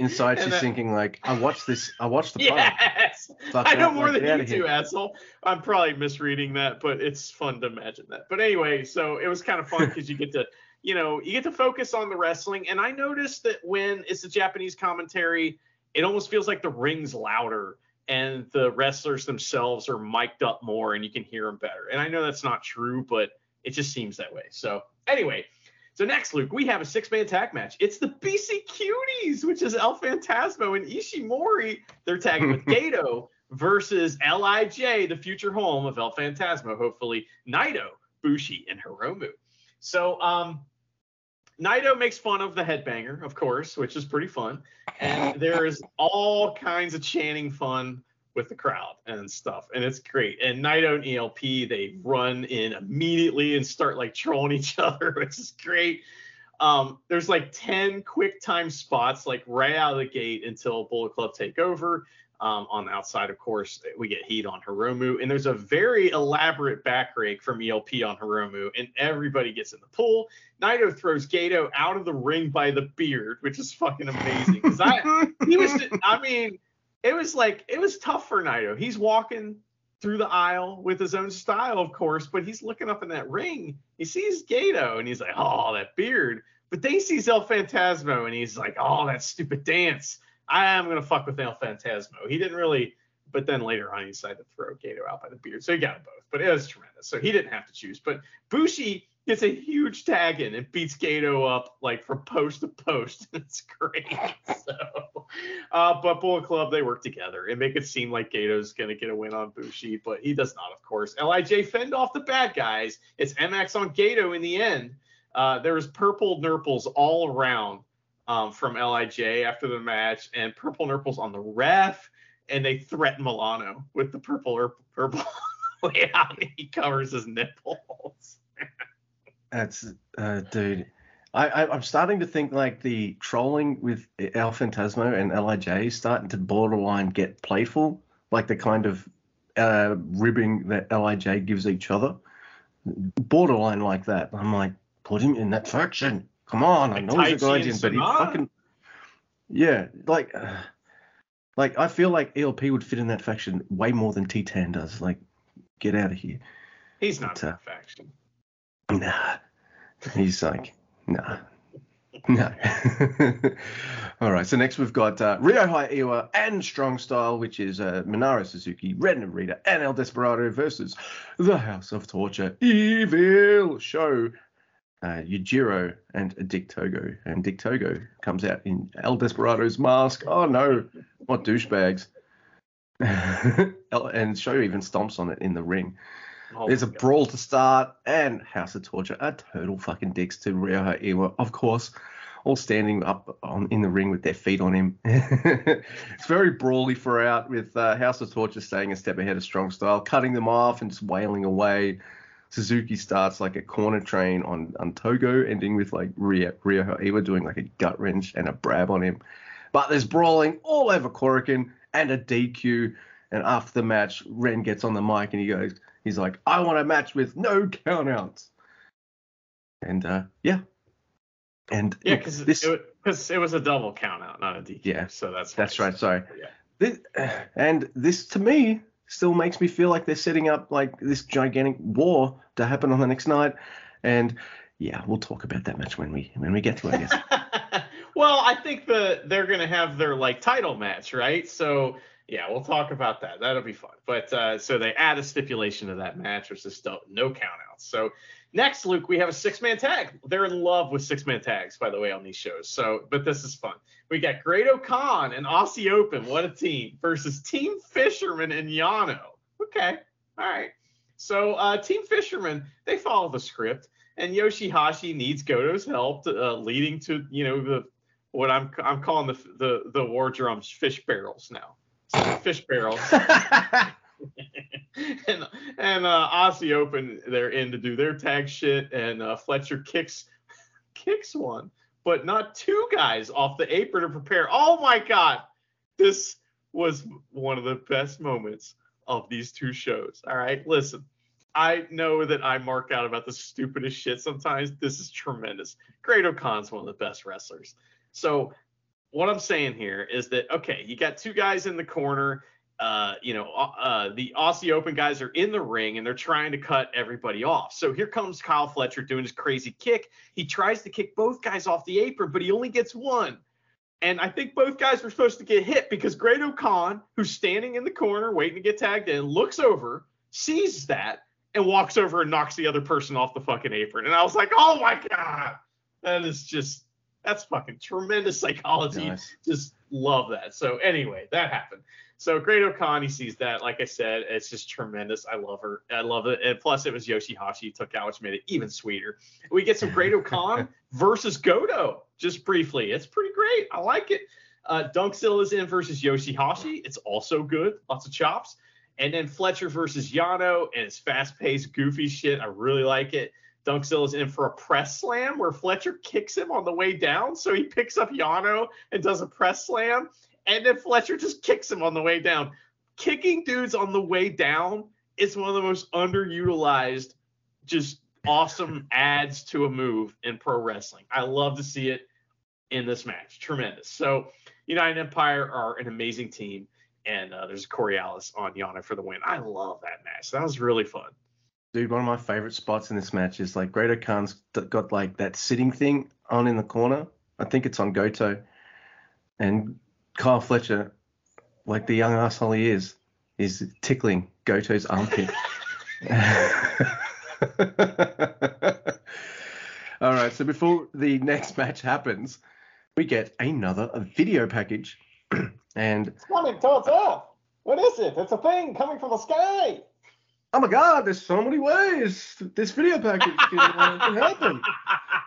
Inside, And she's that- thinking like, I watched this, I watched the yes, Fuck I know more like, than you do, asshole. I'm probably misreading that, but it's fun to imagine that. But anyway, so it was kind of fun because you get to, you know, you get to focus on the wrestling. And I noticed that when it's the Japanese commentary, it almost feels like the ring's louder and the wrestlers themselves are mic'd up more and you can hear them better. And I know that's not true, but it just seems that way. So anyway, so next, Luke, we have a six-man tag match. It's the BC Cuties, which is El Phantasmo and Ishimori. They're tagging with *laughs* Gedo versus Lij, the future home of El Phantasmo. Hopefully, Naito, Bushi, and Hiromu. So, um, Naito makes fun of the headbanger, of course, which is pretty fun. And there is all kinds of chanting fun with the crowd and stuff. And it's great. And Naito and ELP, they run in immediately and start like trolling each *laughs* other, which is great. Um, there's like 10 quick time spots, like right out of the gate until Bullet Club take over. Um, on the outside, of course, we get heat on Hiromu, and there's a very elaborate back rake from ELP on Hiromu, and everybody gets in the pool. Naito throws Gedo out of the ring by the beard, which is fucking amazing. 'Cause I, he was, I mean, it was like it was tough for Naito. He's walking through the aisle with his own style, of course, but he's looking up in that ring. He sees Gedo, and he's like, "Oh, that beard." But then he sees El Phantasmo, and he's like, "Oh, that stupid dance." I am gonna fuck with El Phantasmo. He didn't really, but then later on he decided to throw Gedo out by the beard, so he got them both. But it was tremendous. So he didn't have to choose. But Bushi gets a huge tag in and beats Gedo up like from post to post. *laughs* It's great. *laughs* So, uh, but Bullet Club they work together and make it seem like Gedo's gonna get a win on Bushi, but he does not, of course. Lij fend off the bad guys. It's MX on Gedo in the end. Uh, there was purple nurples all around um, from Lij after the match, and purple nurples on the ref, and they threaten Milano with the purple purple *laughs* yeah. He covers his nipples. That's, uh, dude. I, I'm starting to think like the trolling with El Phantasmo and Lij is starting to borderline get playful, like the kind of uh, ribbing that Lij gives each other. Borderline like that. I'm like, put him in that faction. Come on, I know he's a guardian, but he fucking yeah, like, uh, *sighs* like I feel like ELP would fit in that faction way more than Titán does. Like, get out of here. He's not But, uh, perfection. Nah. He's like, nah. No. *laughs* All right. So next we've got uh, Ryohei Oiwa and Strong Style, which is uh, Minoru Suzuki, Ren Narita, and El Desperado versus the House of Torture Evil Sho. Uh, Yujiro and Dick Togo. And Dick Togo comes out in El Desperado's mask. Oh no, what douchebags. *laughs* And Sho even stomps on it in the ring. Oh There's a God. brawl to start, and House of Torture are total fucking dicks to Ryohei Oiwa, of course, all standing up on in the ring with their feet on him. *laughs* it's very brawly throughout, with uh, House of Torture staying a step ahead of Strong Style, cutting them off and just wailing away. Suzuki starts like a corner train on, on Togo, ending with like Ryo, Ryohei Iwa doing like a gut wrench and a brab on him. But there's brawling all over Korakuen and a DQ. And after the match, Ren gets on the mic and he goes, he's like, I want a match with no countouts. And uh, yeah. And Yeah, because this, it, because it was a double countout, not a DQ. Yeah, So that's that's right. Sorry. Yeah. This, *sighs* and this to me still makes me feel like they're setting up like this gigantic war to happen on the next night. And yeah, we'll talk about that match when we when we get to it. I guess. *laughs* well, I think the they're gonna have their like title match, right? So yeah, we'll talk about that. That'll be fun. But uh, so they add a stipulation to that match, which is still no countouts. So next, Luke, we have a six-man tag. They're in love with six-man tags, by the way, on these shows. So, but this is fun. We got Great Khan and Aussie Open. What a team versus Team Fisherman and Yano. Okay, all right. So uh, Team Fisherman, they follow the script, and Yoshihashi needs Goto's help, to, uh, leading to you know the what I'm I'm calling the the the war drums fish barrels now. So fish barrels. *laughs* *laughs* and and uh, Aussie Open, their end to do their tag shit, and uh, Fletcher kicks *laughs* kicks one, but not two guys off the apron to prepare. Oh my god, this was one of the best moments of these two shows. All right, listen. I know that I mark out about the stupidest shit sometimes. This is tremendous. Great-O-Khan's one of the best wrestlers. So what I'm saying here is that okay, you got two guys in the corner. Uh, you know, uh, the Aussie Open guys are in the ring and they're trying to cut everybody off. So here comes Kyle Fletcher doing his crazy kick. He tries to kick both guys off the apron, but he only gets one. And I think both guys were supposed to get hit because Great-O-Khan, who's standing in the corner waiting to get tagged in, looks over, sees that, and walks over and knocks the other person off the fucking apron. And I was like, oh my God. That is just, that's fucking tremendous psychology Nice. just love that. So anyway, that happened. So Great-O-Khan, he sees that. Like I said, it's just tremendous. I love her. I love it. And plus, it was Yoshihashi took out, which made it even sweeter. We get some Great-O-Khan *laughs* versus Goto, just briefly. It's pretty great. I like it. Uh, Dunkzilla is in versus Yoshihashi. It's also good. Lots of chops. And then Fletcher versus Yano, and it's fast-paced, goofy shit. I really like it. Dunkzilla's in for a press slam where Fletcher kicks him on the way down. So he picks up Yano and does a press slam. And then Fletcher just kicks him on the way down. Kicking dudes on the way down is one of the most underutilized, just awesome *laughs* adds to a move in pro wrestling. I love to see it in this match. Tremendous. So United Empire are an amazing team. And uh, there's Coriolis on Yano for the win. I love that match. That was really fun. Dude, one of my favorite spots in this match is like Great Khan's got like that sitting thing on in the corner. I think it's on Goto. And Kyle Fletcher, like the young asshole he is, is tickling Goto's armpit. *laughs* *laughs* All right, so before the next match happens, we get another video package. *clears throat* and It's coming towards Earth. What is it? It's a thing coming from the sky. Oh my god, there's so many ways this video package can, uh, can happen.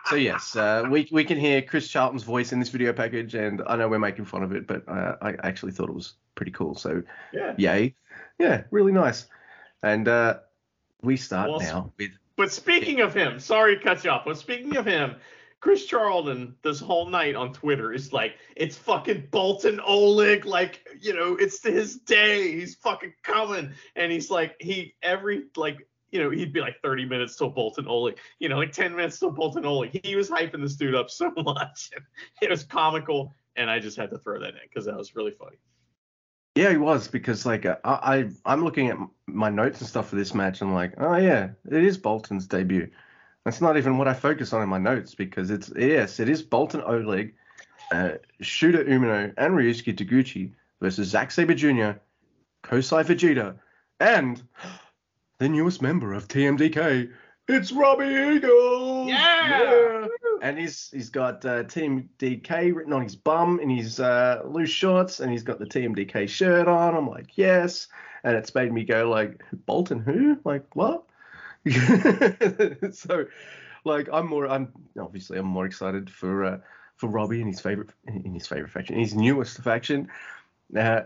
So yes, uh, we we can hear Chris Charlton's voice in this video package, and I know we're making fun of it, but uh, I actually thought it was pretty cool. So Yeah. yay, yeah, really nice. And uh, we start Well, now with But speaking of him, sorry to cut you off, but speaking of him, Chris Charlton this whole night on Twitter is like, it's fucking Boltin Oleg, like, you know, it's his day. He's fucking coming. And he's like, he every like you know, he'd be like 30 minutes till Boltin Oleg, you know, like 10 minutes till Boltin Oleg. He was hyping this dude up *laughs* so much. *laughs* It was comical, and I just had to throw that in because that was really funny. Yeah, he was because like uh, I, I I'm looking at my notes and stuff for this match and I'm like, oh yeah, it is Boltin's debut. That's not even what I focus on in my notes because it's yes, it is Boltin Oleg, uh, Shota Umino, and Ryusuke Taguchi versus Zack Sabre Jr., Kosei Fujita, and the newest member of TMDK. It's Robbie Eagle. Yeah! And he's he's got uh, Team DK written on his bum in his uh, loose shorts, and he's got the TMDK shirt on. I'm like, yes. And it's made me go like, Bolton who? Like what? *laughs* so, like, I'm more. I'm obviously I'm more excited for uh, for Robbie in his favorite in his favorite faction, his newest faction. Uh,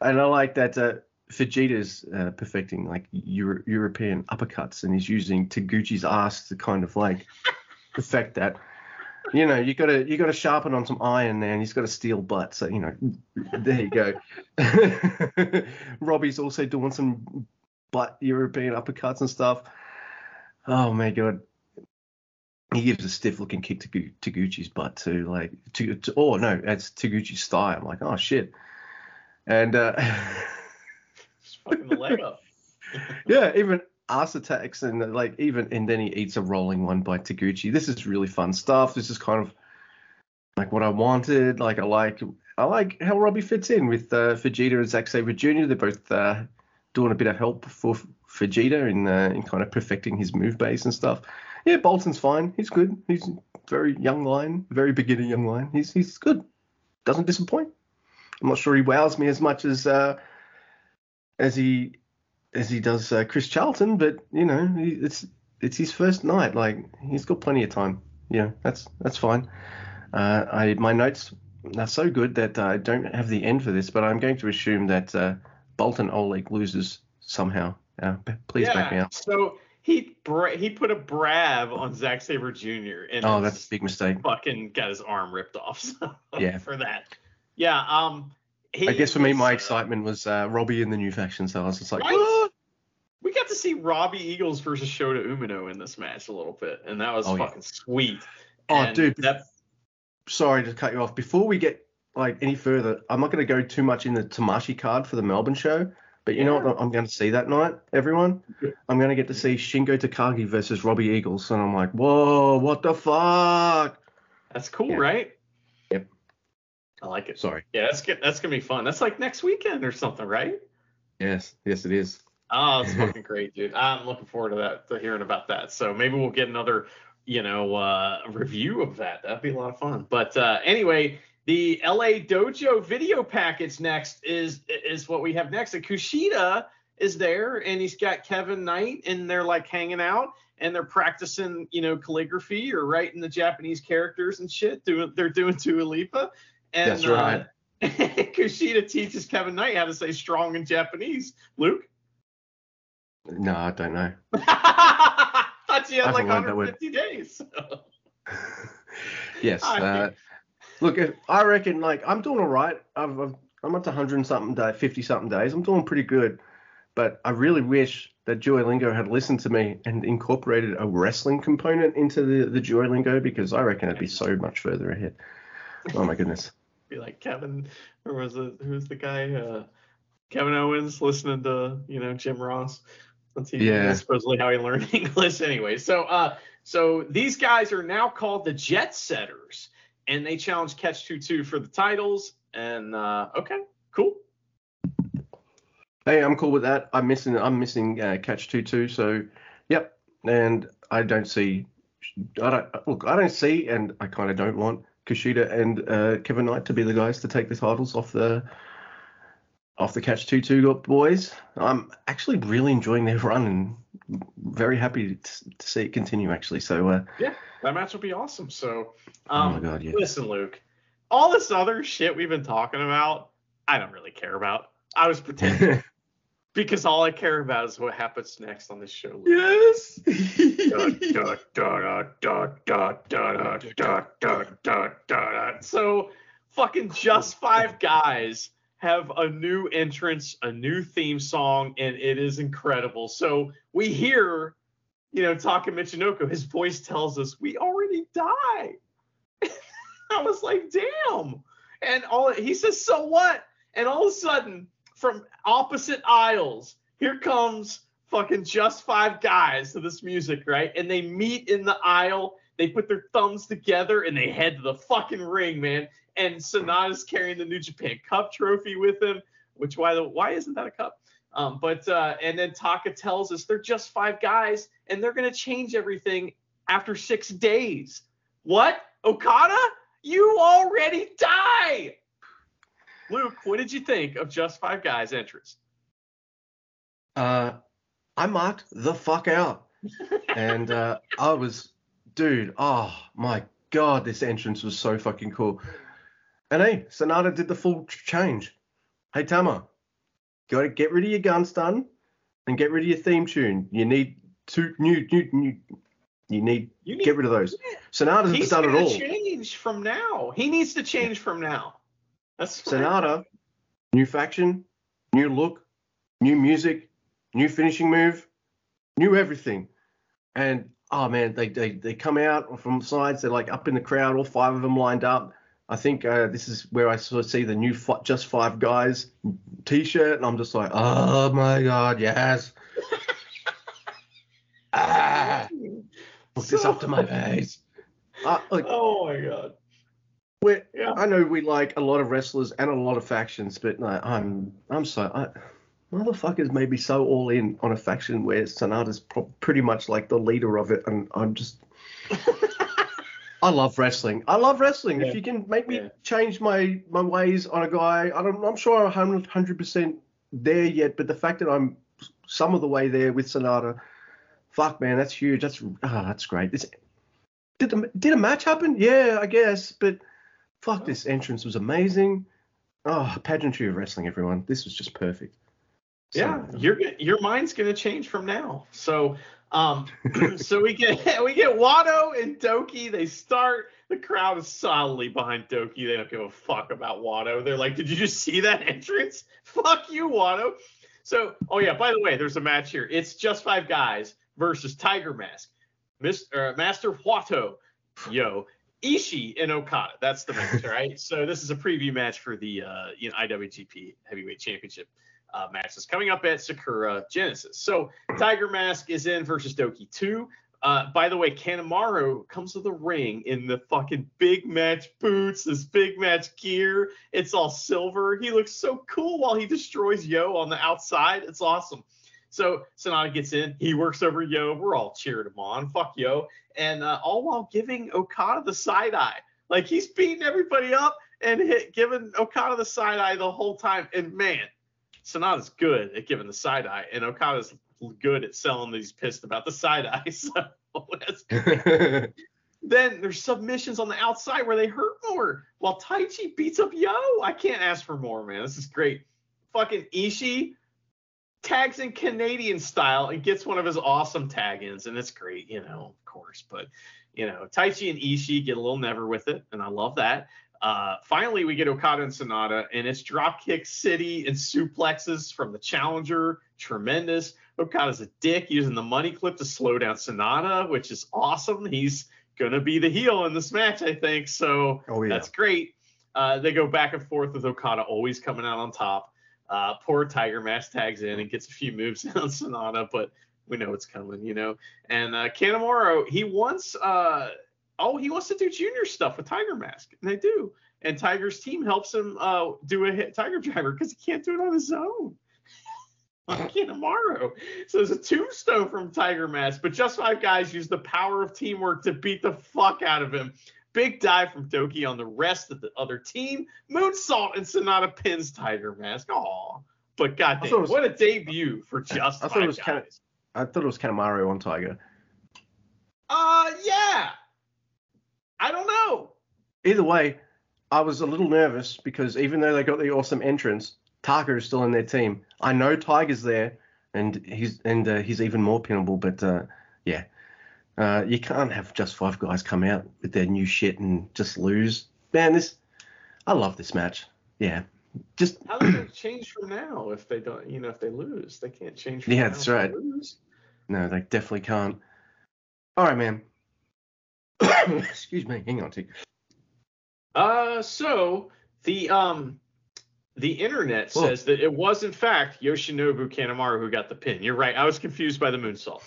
and I like that uh, Fujita's uh, perfecting like Euro- European uppercuts, and he's using Taguchi's ass to kind of like *laughs* perfect that. You know, you gotta you gotta sharpen on some iron there, and he's got a steel butt. So you know, there you go. *laughs* Robbie's also doing some butt European uppercuts and stuff. Oh my god, he gives a stiff looking kick to Gu- Taguchi's butt too. Like, to, to oh no, that's Taguchi's thigh. I'm like, oh shit. And uh, *laughs* Just fucking the leg up. *laughs* yeah, even ass attacks and uh, like even and then he eats a rolling one by Taguchi. This is really fun stuff. This is kind of like what I wanted. Like I like I like how Robbie fits in with uh, Fujita and Zack Sabre Jr. They're both uh, doing a bit of help for Fujita in uh, in kind of perfecting his move base and stuff. Yeah, Boltin's fine. He's good. He's very young lion, very beginner young lion. He's he's good. Doesn't disappoint. I'm not sure he wows me as much as uh, as he as he does uh, Chris Charlton, but you know it's it's his first night. Like he's got plenty of time. Yeah, that's that's fine. Uh, I my notes are so good that I don't have the end for this, but I'm going to assume that uh, Boltin Oleg loses somehow. Uh, please back me up. So he bra- he put a brab on Zack Sabre Jr. and Oh, that's a big mistake. fucking got his arm ripped off. So *laughs* Yeah. For that. Yeah. Um. I guess for me, was, my uh, excitement was uh, Robbie in the new faction, so I was just like, Right? We got to see Robbie Eagles versus Shota Umino in this match a little bit, and that was Oh, yeah. fucking sweet. Oh, And dude, That, sorry to cut you off. Before we get like any further, I'm not going to go too much in the Tamashii card for the Melbourne show. But you know what I'm going to see that night, everyone? I'm going to get to see Shingo Takagi versus Robbie Eagles, and I'm like, whoa, what the fuck? that's cool, Yeah. right? Yep. I like it. Sorry. Yeah, that's good. That's gonna be fun. That's like next weekend or something, right? Yes, yes, it is. Oh, it's fucking great, dude. I'm looking forward to that, to hearing about that. So maybe we'll get another, you know, uh, review of that. That'd be a lot of fun. But uh, anyway, the LA Dojo video package next is is what we have next. And Kushida is there, and he's got Kevin Knight, and they're like hanging out, and they're practicing, you know, calligraphy or writing the Japanese characters and shit. Doing they're doing Dua Lipa. And, That's right. Uh, *laughs* Kushida teaches Kevin Knight how to say strong in Japanese. Luke. No, I don't know. *laughs* Thought you had I like haven't learned that word. 150 days. *laughs* yes. Uh, look, if, I reckon like I'm doing all right. I've, I've, I'm up to 100 and something day, 50 something days. I'm doing pretty good. But I really wish that Duolingo had listened to me and incorporated a wrestling component into the, the Duolingo because I reckon it'd be so much further ahead. Oh my goodness. *laughs* Be like Kevin, or was it who's the guy? Uh, Kevin Owens listening to you know Jim Ross. That's he, Yeah. that's supposedly how he learned *laughs* English anyway. So uh, so these guys are now called the Jet Setters, and they challenge Catch Two Two for the titles. And uh, okay, cool. Hey, I'm cool with that. I'm missing I'm missing uh, catch two two. So, yep. And I don't see. I don't look. I don't see, and I kind of don't want Kushida and uh, Kevin Knight to be the guys to take the titles off the off the catch two two boys. I'm actually really enjoying their run and very happy to, to see it continue actually. So uh, yeah, that match will be awesome. So oh um, oh my god, yeah. Listen, Luke, all this other shit we've been talking about, I don't really care about. I was pretending. *laughs* because all I care about is what happens next on this show. Yes. *laughs* So fucking just five guys have a new entrance, a new theme song, and it is incredible. So we hear, you know, Taka Michinoku, his voice tells us we already died. *laughs* I was like, damn. And all he says, so what? And all of a sudden, from opposite aisles. Here comes fucking just five guys to this music, right? And they meet in the aisle. They put their thumbs together and they head to the fucking ring, man. And Sanada's carrying the New Japan Cup trophy with him. Which why the why isn't that a cup? Um, but uh, and then Taka tells us they're just five guys and they're gonna change everything after six days. What? Okada? You already die. Luke, what did you think of Just Five Guys entrance? Uh, I marked the fuck out, and uh, I was, dude. Oh my god, this entrance was so fucking cool. And hey, Sanada did the full change. Hey Tama, got to get rid of your gun stun and get rid of your theme tune. You need two new new new. You need, You need get rid of those. Sanada's He's done it all. change from now. He needs to change from now. That's. Sanada, new faction, new look, new music, new finishing move, new everything. And oh man, they they, they come out from sides. They're like up in the crowd, all five of them lined up. I think uh, this is where I sort of see the new fi- just five guys T-shirt, and I'm just like, oh my god, yes. *laughs* ah, put this up to my face. *laughs* Uh, like, Oh my god. we're, Yeah. I know we like a lot of wrestlers and a lot of factions, but no, I'm I'm so I, motherfuckers may be so all in on a faction where Sanada's pro- pretty much like the leader of it, and I'm just *laughs* I love wrestling. I love wrestling. Yeah. If you can make me Yeah. change my my ways on a guy, I don't, I'm sure I'm hundred percent there yet, but the fact that I'm some of the way there with Sanada, fuck man, that's huge. That's ah, that's great. This, did the did a match happen? Yeah, I guess, but fuck, this entrance was amazing. Oh, pageantry of wrestling, everyone. This was just perfect. So, Yeah, your your mind's gonna change from now. So um *clears throat* so we get *laughs* we get Wato and Doki. They start. The crowd is solidly behind Doki. They don't give a fuck about Wato. They're like, did you just see that entrance? *laughs* Fuck you, Wato. So, oh yeah, by the way, there's a match here. It's just five guys versus Tiger Mask. Mr. Uh, Master Wato, yo, Ishii and Okada. That's the match, *laughs* all right? So this is a preview match for the uh, you know IWGP Heavyweight Championship uh, matches coming up at Sakura Genesis. So Tiger Mask is in versus Doki 2. Uh, by the way, Kanemaru comes to the ring in the fucking big match boots, this big match gear. It's all silver. He looks so cool while he destroys Yo on the outside. It's awesome. So Sanada gets in. He works over Yo. We're all cheering him on. Fuck Yo. And uh, all while giving Okada the side eye. Like he's beating everybody up and hit, giving Okada the side eye the whole time. And man, Sanada's good at giving the side eye, and Okada's good at selling that he's pissed about the side eye. *laughs* So that's *laughs* then there's submissions on the outside where they hurt more while Taichi beats up Yo. I can't ask for more, man. This is great. Fucking Ishii tags in Canadian style and gets one of his awesome tag ins, and it's great, you know, of course. But you know, Taichi and Ishii get a little never with it, and I love that. Uh, finally, we get Okada and Sanada, and it's Dropkick City and suplexes from the challenger. Tremendous. Okada's a dick using the money clip to slow down Sanada, which is awesome. He's gonna be the heel in this match, I think. So oh yeah. that's great. Uh, they go back and forth with Okada always coming out on top. Uh, poor Tiger Mask tags in and gets a few moves *laughs* on Sanada, but we know it's coming, you know. And uh, Kanemaru, he wants, uh, oh, he wants to do junior stuff with Tiger Mask, and they do. And Tiger's team helps him uh, do a hit Tiger Driver because he can't do it on his own. *laughs* on Kanemaru. So there's a tombstone from Tiger Mask, but just five guys use the power of teamwork to beat the fuck out of him. Big dive from Doki on the rest of the other team. Moonsault and Sanada pins Tiger Mask. Aw. But goddamn, was- what a debut for just I five thought it was guys. I thought it was Kanemaru on Tiger. Uh, yeah. I don't know. Either way, I was a little nervous because even though they got the awesome entrance, Taka is still in their team. I know Tiger's there, and he's and uh, he's even more pinnable. But uh, yeah, uh, you can't have just five guys come out with their new shit and just lose. Man, this I love this match. Yeah, just How does it change from now if they don't, you know, if they lose? They can't change Yeah, now that's right. no, they definitely can't. All right, man. *laughs* Excuse me. Hang on, tick. Uh, so the um, the internet Cool. says that it was in fact Yoshinobu Kanemaru who got the pin. You're right. I was confused by the moonsault.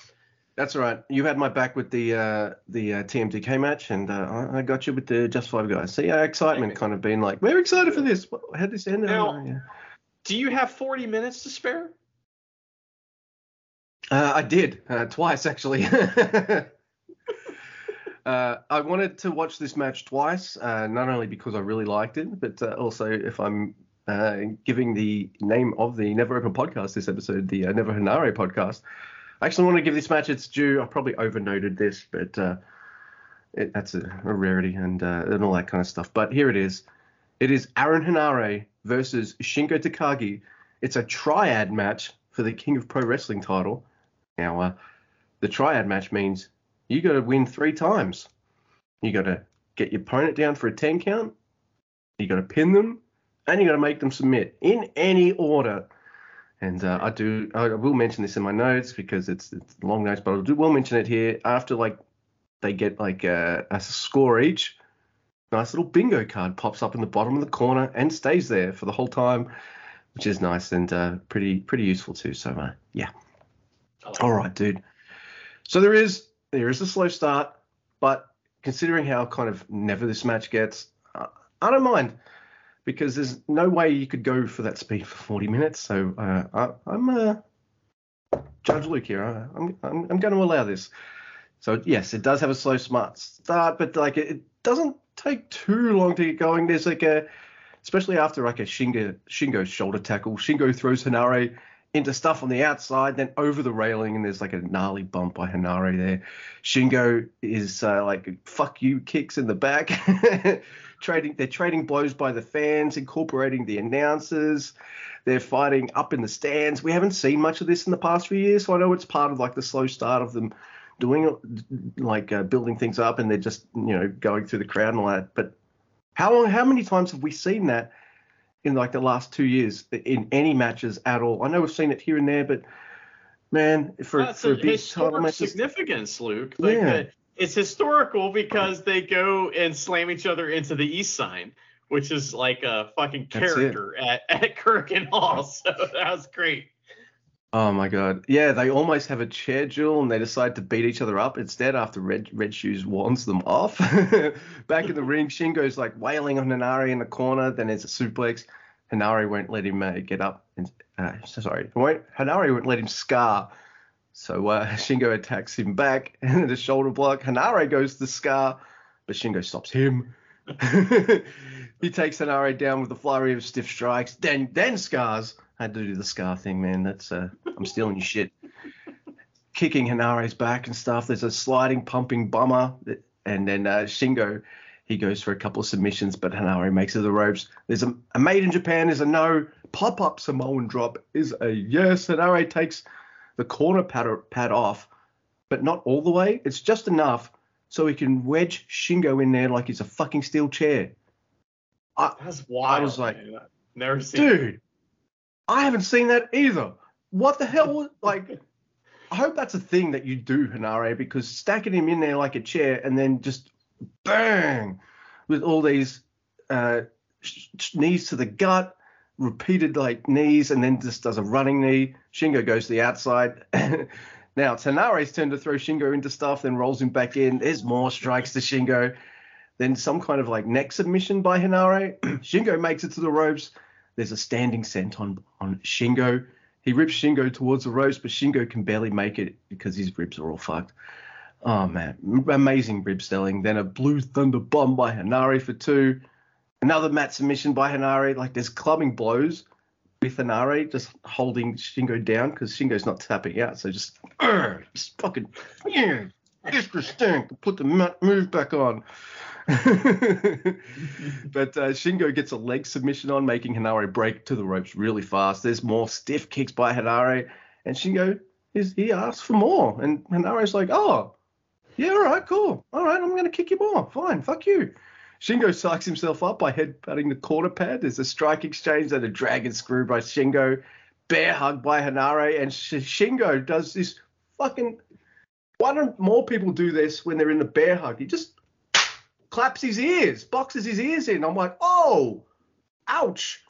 That's all right. You had my back with the uh, the uh, TMDK match, and uh, I got you with the Just Five guys. See, our excitement kind of been like, we're excited for this. What- How'd this end? Now- Oh, yeah. Do you have 40 minutes to spare? Uh, I did uh, twice actually. *laughs* uh, I wanted to watch this match twice, uh, not only because I really liked it, but uh, also if I'm uh, giving the name of the Never Open podcast this episode, the uh, Never Henare podcast. I actually want to give this match its due. I probably overnoted this, but uh, it, that's a, a rarity and and all that kind of stuff. But here it is. It is Aaron Henare versus Shingo Takagi. It's a triad match for the King of Pro Wrestling title. Now, the triad match means you got to win three times. You got to get your opponent down for a 10 count. You got to pin them, and you got to make them submit in any order. And uh, I do, I will mention this in my notes because it's, it's long notes, but I do, will mention it here after like they get like a, a score each. Nice little bingo card pops up in the bottom of the corner and stays there for the whole time, which is nice and uh, pretty pretty useful too. So uh, yeah. Like All right, dude. So there is there is a slow start, but considering how kind of never this match gets, uh, I don't mind because there's no way you could go for that speed for 40 minutes. So uh, I, I'm uh, Judge Luke here. I, I'm, I'm I'm going to allow this. So yes, it does have a slow smart start, but like it, it doesn't take too long to get going. There's like a especially after like a Shingo Shingo shoulder tackle. Shingo throws Henare into stuff on the outside, then over the railing, and there's like a gnarly bump by Henare there. Shingo is uh, like fuck you kicks in the back. *laughs* trading they're trading blows by the fans, incorporating the announcers. They're fighting up in the stands. We haven't seen much of this in the past few years, so I know it's part of like the slow start of them doing like uh, building things up, and they're just you know going through the crowd and all that. But how long? How many times have we seen that in like the last two years in any matches at all? I know we've seen it here and there, but man, for, That's for a a big title match, significance, Luke. Like Yeah. the- it's historical because they go and slam each other into the east sign, which is like a fucking character at, at Korakuen Hall. *laughs* So that was great. Oh my god. Yeah, they almost have a chair duel and they decide to beat each other up instead after Red Red Shoes warns them off. *laughs* Back in the ring, Shingo's like wailing on Henare in the corner, then there's a suplex. Henare won't let him uh, get up and uh, sorry, won't Hanari won't let him scar. So uh, *laughs* Shingo attacks him back *laughs* and the shoulder block. Henare goes to scar, but Shingo stops him. he takes Henare down with a flurry of stiff strikes, then then scars. I had to do the scar thing, man. That's uh, I'm stealing your shit. Kicking Henare's back and stuff. There's a sliding, pumping bomber, that- and then uh, Shingo, he goes for a couple of submissions, but Henare makes it the ropes. There's a, a made in Japan is a no. Pop up Samoan drop is a yes. Henare takes the corner pad, pad off, but not all the way. It's just enough so he can wedge Shingo in there like he's a fucking steel chair. That's wild. I was like, man. never seen. Dude, I haven't seen that either. What the hell? Like, I hope that's a thing that you do, Henare, because stacking him in there like a chair and then just bang with all these uh, knees to the gut, repeated like knees, and then just does a running knee. Shingo goes to the outside. *laughs* now Henare's turn to throw Shingo into stuff, then rolls him back in. There's more strikes to Shingo. Then some kind of like neck submission by Henare. *clears throat* Shingo makes it to the ropes. There's a standing scent on on Shingo. He rips Shingo towards the ropes, but Shingo can barely make it because his ribs are all fucked. Oh man, amazing rib selling. Then a blue thunder bomb by Henare for two. Another mat submission by Henare. Like there's clubbing blows with Henare just holding Shingo down because Shingo's not tapping out. So just, *clears throat* just fucking *clears throat* yeah, extra stink. Put the move back on. *laughs* but uh, Shingo gets a leg submission on, making Henare break to the ropes really fast. There's more stiff kicks by Henare, and Shingo is he asks for more, and Henare's like, "Oh, yeah, all right, cool, all right, I'm gonna kick you more, fine, fuck you." Shingo psychs himself up by headbutting the quarter pad. There's a strike exchange and a dragon screw by Shingo, bear hug by Henare, and Sh- Shingo does this fucking. Why don't more people do this when they're in the bear hug? He just claps his ears, boxes his ears in. I'm like, oh, ouch.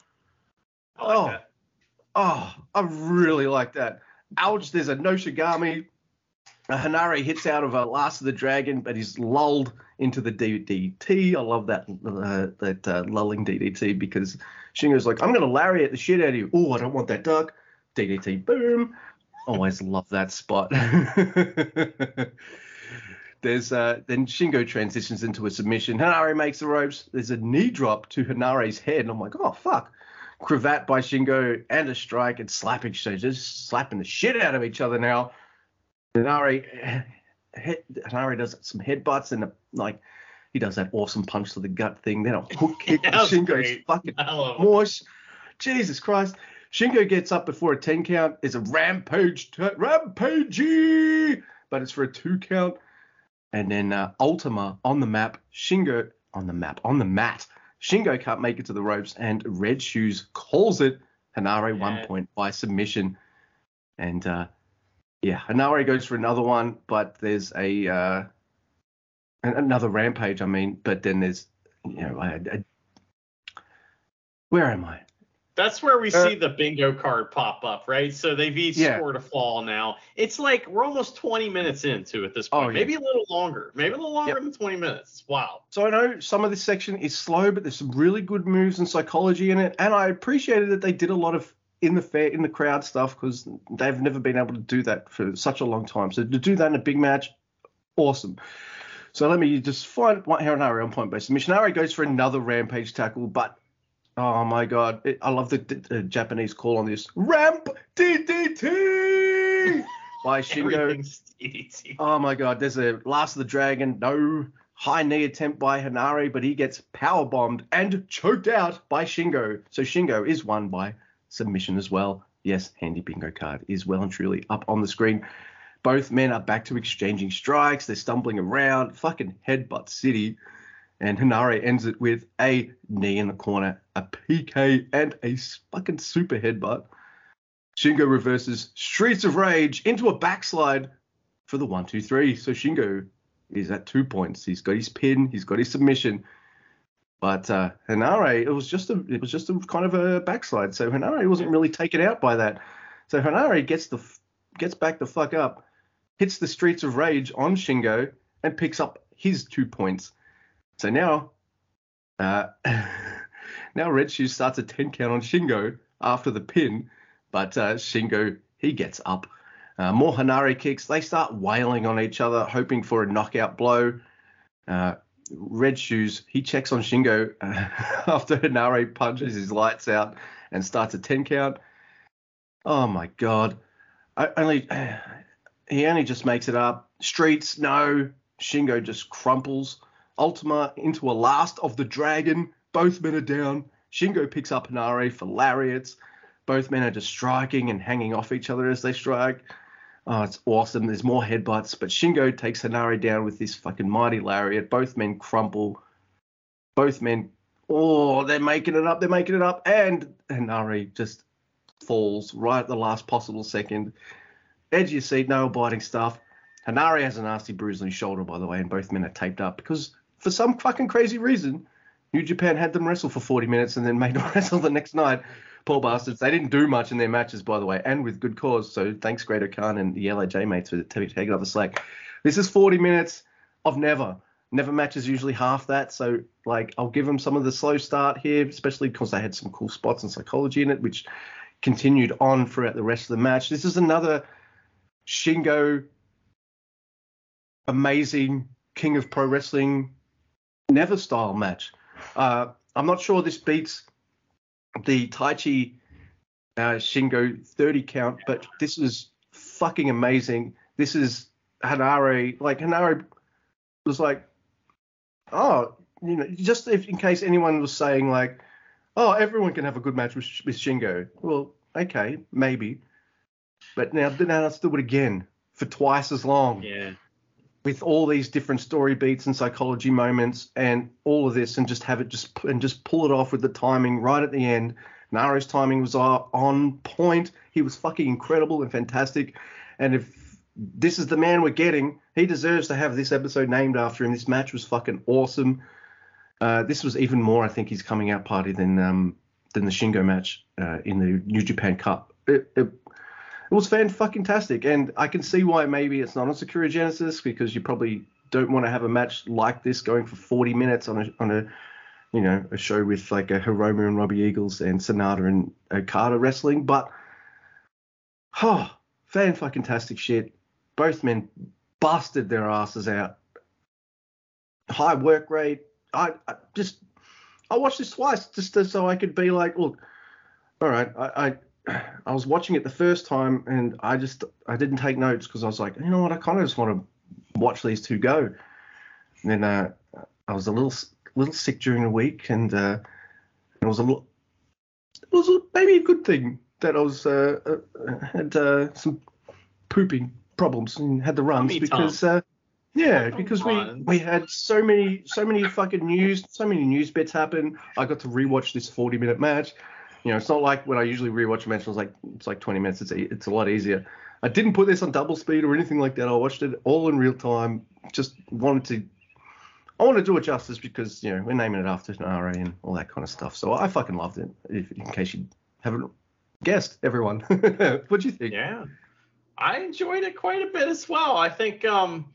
I like Oh. that. Oh, I really like that. Ouch, there's a Noshigami. A Henare hits out of a Last of the Dragon, but he's lulled into the DDT. I love that uh, that uh, lulling DDT because Shingo's like, I'm going to lariat the shit out of you. Oh, I don't want that duck. DDT, boom. Always love that spot. *laughs* There's uh, then Shingo transitions into a submission. Henare makes the ropes. There's a knee drop to Henare's head, and I'm like, oh fuck. Cravat by Shingo and a strike and slapping so just slapping the shit out of each other now. Henare, Henare does some headbutts and a, like he does that awesome punch to the gut thing. Then a hook kick. *laughs* Shingo's great. fucking. Morse. Jesus Christ. Shingo gets up before a 10 count. It's a rampage, t- rampagey, but it's for a two count. And then uh, Ultima on the map. Shingo on the map, on the mat. Shingo can't make it to the ropes, and Red Shoes calls it. Henare one point by submission. And uh, yeah, Henare goes for another one, but there's a uh, another rampage. I mean, but then there's you know, I, I, where am I? That's where we Uh, see the bingo card pop up, right? So they've each Yeah. scored a fall now. It's like we're almost 20 minutes into at this point. Oh, yeah. Maybe a little longer. Maybe a little longer Yep. than 20 minutes. Wow. So I know some of this section is slow, but there's some really good moves and psychology in it, and I appreciated that they did a lot of in the fair in the crowd stuff because they've never been able to do that for such a long time. So to do that in a big match, awesome. So let me just find Haranari on point base. Missionary goes for another rampage tackle, but oh my god, it, I love the, the, Japanese call on this ramp DDT *laughs* by Shingo. DDT. Oh my god, there's a Last of the Dragon, no high knee attempt by Henare, but he gets power bombed and choked out by Shingo. So Shingo is won by submission as well. Yes, handy bingo card is well and truly up on the screen. Both men are back to exchanging strikes. They're stumbling around. Fucking headbutt city. And Henare ends it with a knee in the corner, a PK, and a fucking super headbutt. Shingo reverses Streets of Rage into a backslide for the one, two, three. So Shingo is at two points. He's got his pin, he's got his submission. But uh, Henare, it was just a, it was just a kind of a backslide. So Henare wasn't really taken out by that. So Henare gets the, gets back the fuck up, hits the Streets of Rage on Shingo, and picks up his two points. So now, uh, *laughs* now Red Shoes starts a 10 count on Shingo after the pin, but uh, Shingo he gets up. Uh, more Henare kicks. They start wailing on each other, hoping for a knockout blow. Uh, Red Shoes he checks on Shingo uh, *laughs* after Henare punches his lights out and starts a 10 count. Oh my god! I only *sighs* he only just makes it up. Streets no. Shingo just crumples. Ultima into a last of the dragon. Both men are down. Shingo picks up Henare for lariats. Both men are just striking and hanging off each other as they strike. Oh, it's awesome. There's more headbutts, but Shingo takes Henare down with this fucking mighty lariat. Both men crumple. Both men, oh, they're making it up. They're making it up. And Henare just falls right at the last possible second. Edge of your seat, no biting stuff. Henare has a nasty bruise on his shoulder, by the way, and both men are taped up because for some fucking crazy reason, New Japan had them wrestle for 40 minutes and then made them *laughs* wrestle the next night. Poor bastards. They didn't do much in their matches, by the way, and with good cause. So thanks, Great-O-Khan and the LAJ mates for taking up the slack. This is 40 minutes of never. Never matches usually half that. So, like, I'll give them some of the slow start here, especially because they had some cool spots and psychology in it, which continued on throughout the rest of the match. This is another Shingo amazing King of Pro Wrestling Never style match. Uh, I'm not sure this beats the Taichi uh, Shingo 30 count, but this is fucking amazing. This is Henare. Like Henare was like, oh, you know, just if in case anyone was saying like, oh, everyone can have a good match with, with Shingo. Well, okay, maybe, but now now let's do it again for twice as long Yeah. With all these different story beats and psychology moments and all of this and just have it just and just pull it off with the timing right at the end. Naro's timing was on point. He was fucking incredible and fantastic. And if this is the man we're getting, he deserves to have this episode named after him. This match was fucking awesome. Uh, this was even more, I think, his coming out party than um, than the Shingo match uh, in the New Japan Cup. It, it, it was fan fucking tastic, and I can see why maybe it's not on Sakura Genesis because you probably don't want to have a match like this going for 40 minutes on a on a you know a show with like a Hiromu and Robbie Eagles and Sanada and Okada wrestling, but oh, fan fucking tastic shit. Both men busted their asses out. High work rate. I, I just I watched this twice just so I could be like, look, all right, I, I I was watching it the first time and I just I didn't take notes because I was like, you know what, I kind of just want to watch these two go. And then uh, I was a little little sick during the week and uh, it was a little, it was maybe a good thing that I was uh, uh had uh, some pooping problems and had the runs because uh, yeah, because we we had so many so many fucking news so many news bits happen. I got to rewatch this 40 minute match you know, it's not like when I usually rewatch a it's like it's like 20 minutes. It's it's a lot easier. I didn't put this on double speed or anything like that. I watched it all in real time. Just wanted to. I want to do it justice because you know we're naming it after Nara and all that kind of stuff. So I fucking loved it. If, in case you haven't guessed, everyone, *laughs* what do you think? Yeah, I enjoyed it quite a bit as well. I think um,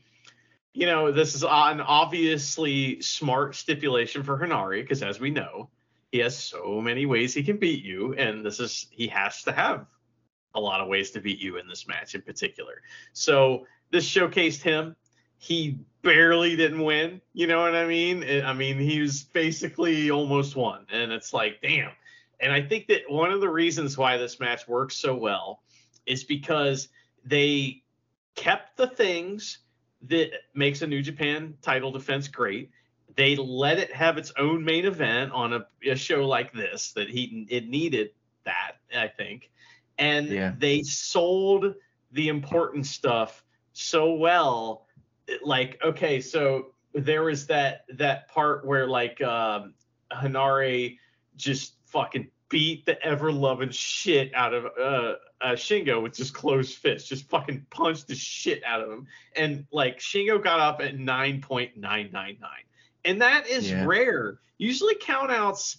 you know, this is an obviously smart stipulation for Henare because, as we know, he has so many ways he can beat you, and this is he has to have a lot of ways to beat you in this match in particular. So this showcased him. He barely didn't win. You know what I mean? I mean, he was basically almost won, and it's like, damn. And I think that one of the reasons why this match works so well is because they kept the things that makes a New Japan title defense great they let it have its own main event on a, a show like this that he it needed that I think, and yeah. they sold the important stuff so well. Like okay, so there was that that part where like um, Henare just fucking beat the ever loving shit out of uh, uh, Shingo with just closed fists, just fucking punched the shit out of him. And like Shingo got up at 9.999 and that is yeah. rare. Usually countouts,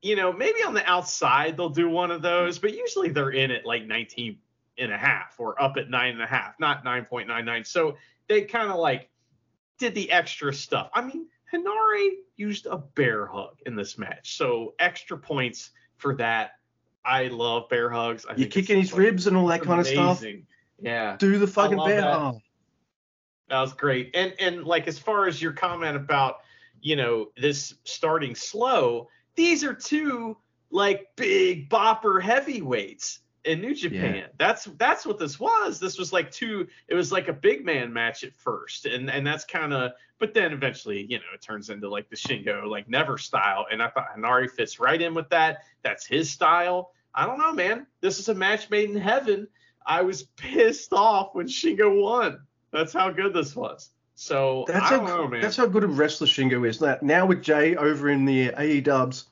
you know, maybe on the outside they'll do one of those, but usually they're in at like 19 and a half or up at nine and a half, not 9.99. So they kind of like did the extra stuff. I mean, Henare used a bear hug in this match, so extra points for that. I love bear hugs. I You're kicking his like, ribs and all that kind amazing. of stuff. Yeah. Do the fucking bear. That. Oh. that was great. And and like as far as your comment about you know, this starting slow, these are two like big bopper heavyweights in New Japan. Yeah. That's that's what this was. This was like two. It was like a big man match at first, and and that's kind of. But then eventually, you know, it turns into like the Shingo like never style, and I thought Henare fits right in with that. That's his style. I don't know, man. This is a match made in heaven. I was pissed off when Shingo won. That's how good this was. So that's how know, that's how good a wrestler Shingo is. Now, now with Jay over in the AE Dubs,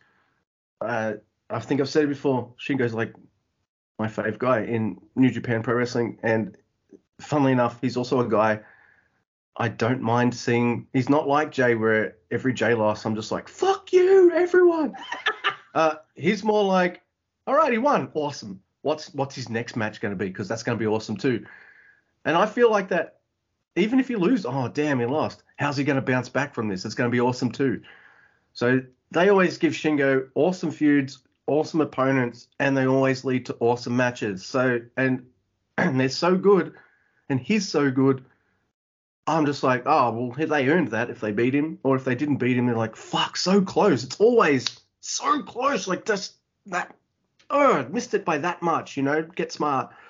uh, I think I've said it before. Shingo's like my fave guy in New Japan Pro Wrestling, and funnily enough, he's also a guy I don't mind seeing. He's not like Jay, where every Jay loss I'm just like fuck you, everyone. *laughs* uh, he's more like, all right, he won, awesome. What's what's his next match going to be? Because that's going to be awesome too. And I feel like that even if you lose, oh damn, he lost. How's he going to bounce back from this? It's going to be awesome too. So they always give Shingo awesome feuds, awesome opponents, and they always lead to awesome matches. So and, *clears throat* and they're so good, and he's so good. I'm just like, oh well, they earned that if they beat him, or if they didn't beat him, they're like, fuck, so close. It's always so close, like just that. Oh, missed it by that much, you know. Get smart. *sighs*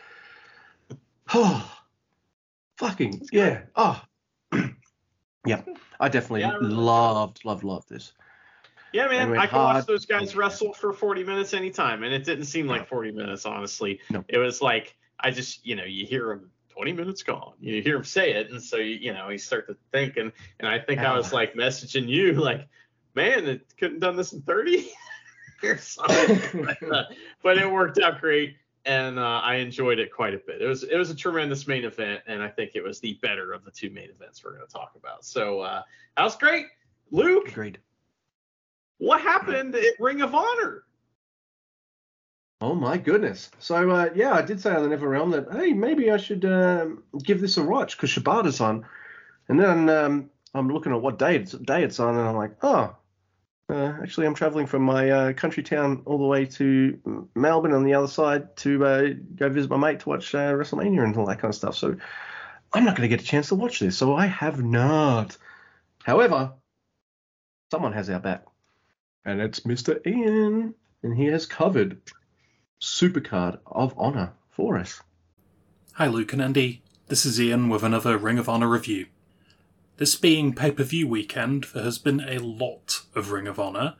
Oh. Fucking yeah. Oh. *clears throat* yeah. I definitely yeah, I loved, loved, loved this. Yeah, man. I can hard. watch those guys wrestle for 40 minutes anytime, and it didn't seem like 40 minutes, honestly. No. It was like I just, you know, you hear him 20 minutes gone. You hear him say it, and so you, you know, you start to think, and and I think I was like messaging you, *laughs* like, man, it couldn't done this in 30 *laughs* or something. *laughs* but, uh, but it worked out great and uh, I enjoyed it quite a bit. It was it was a tremendous main event, and I think it was the better of the two main events we're going to talk about. So uh, that was great, Luke. Agreed. What happened at Ring of Honor? Oh my goodness! So uh, yeah, I did say on the Never Realm that hey, maybe I should um, give this a watch because Shibata's on, and then um, I'm looking at what day it's day it's on, and I'm like, oh, uh, actually, I'm traveling from my uh, country town all the way to Melbourne on the other side to uh, go visit my mate to watch uh, WrestleMania and all that kind of stuff. So I'm not going to get a chance to watch this. So I have not. However, someone has our back, and it's Mr. Ian, and he has covered Supercard of Honor for us. Hi, Luke and Andy. This is Ian with another Ring of Honor review. This being pay per view weekend, there has been a lot of Ring of Honor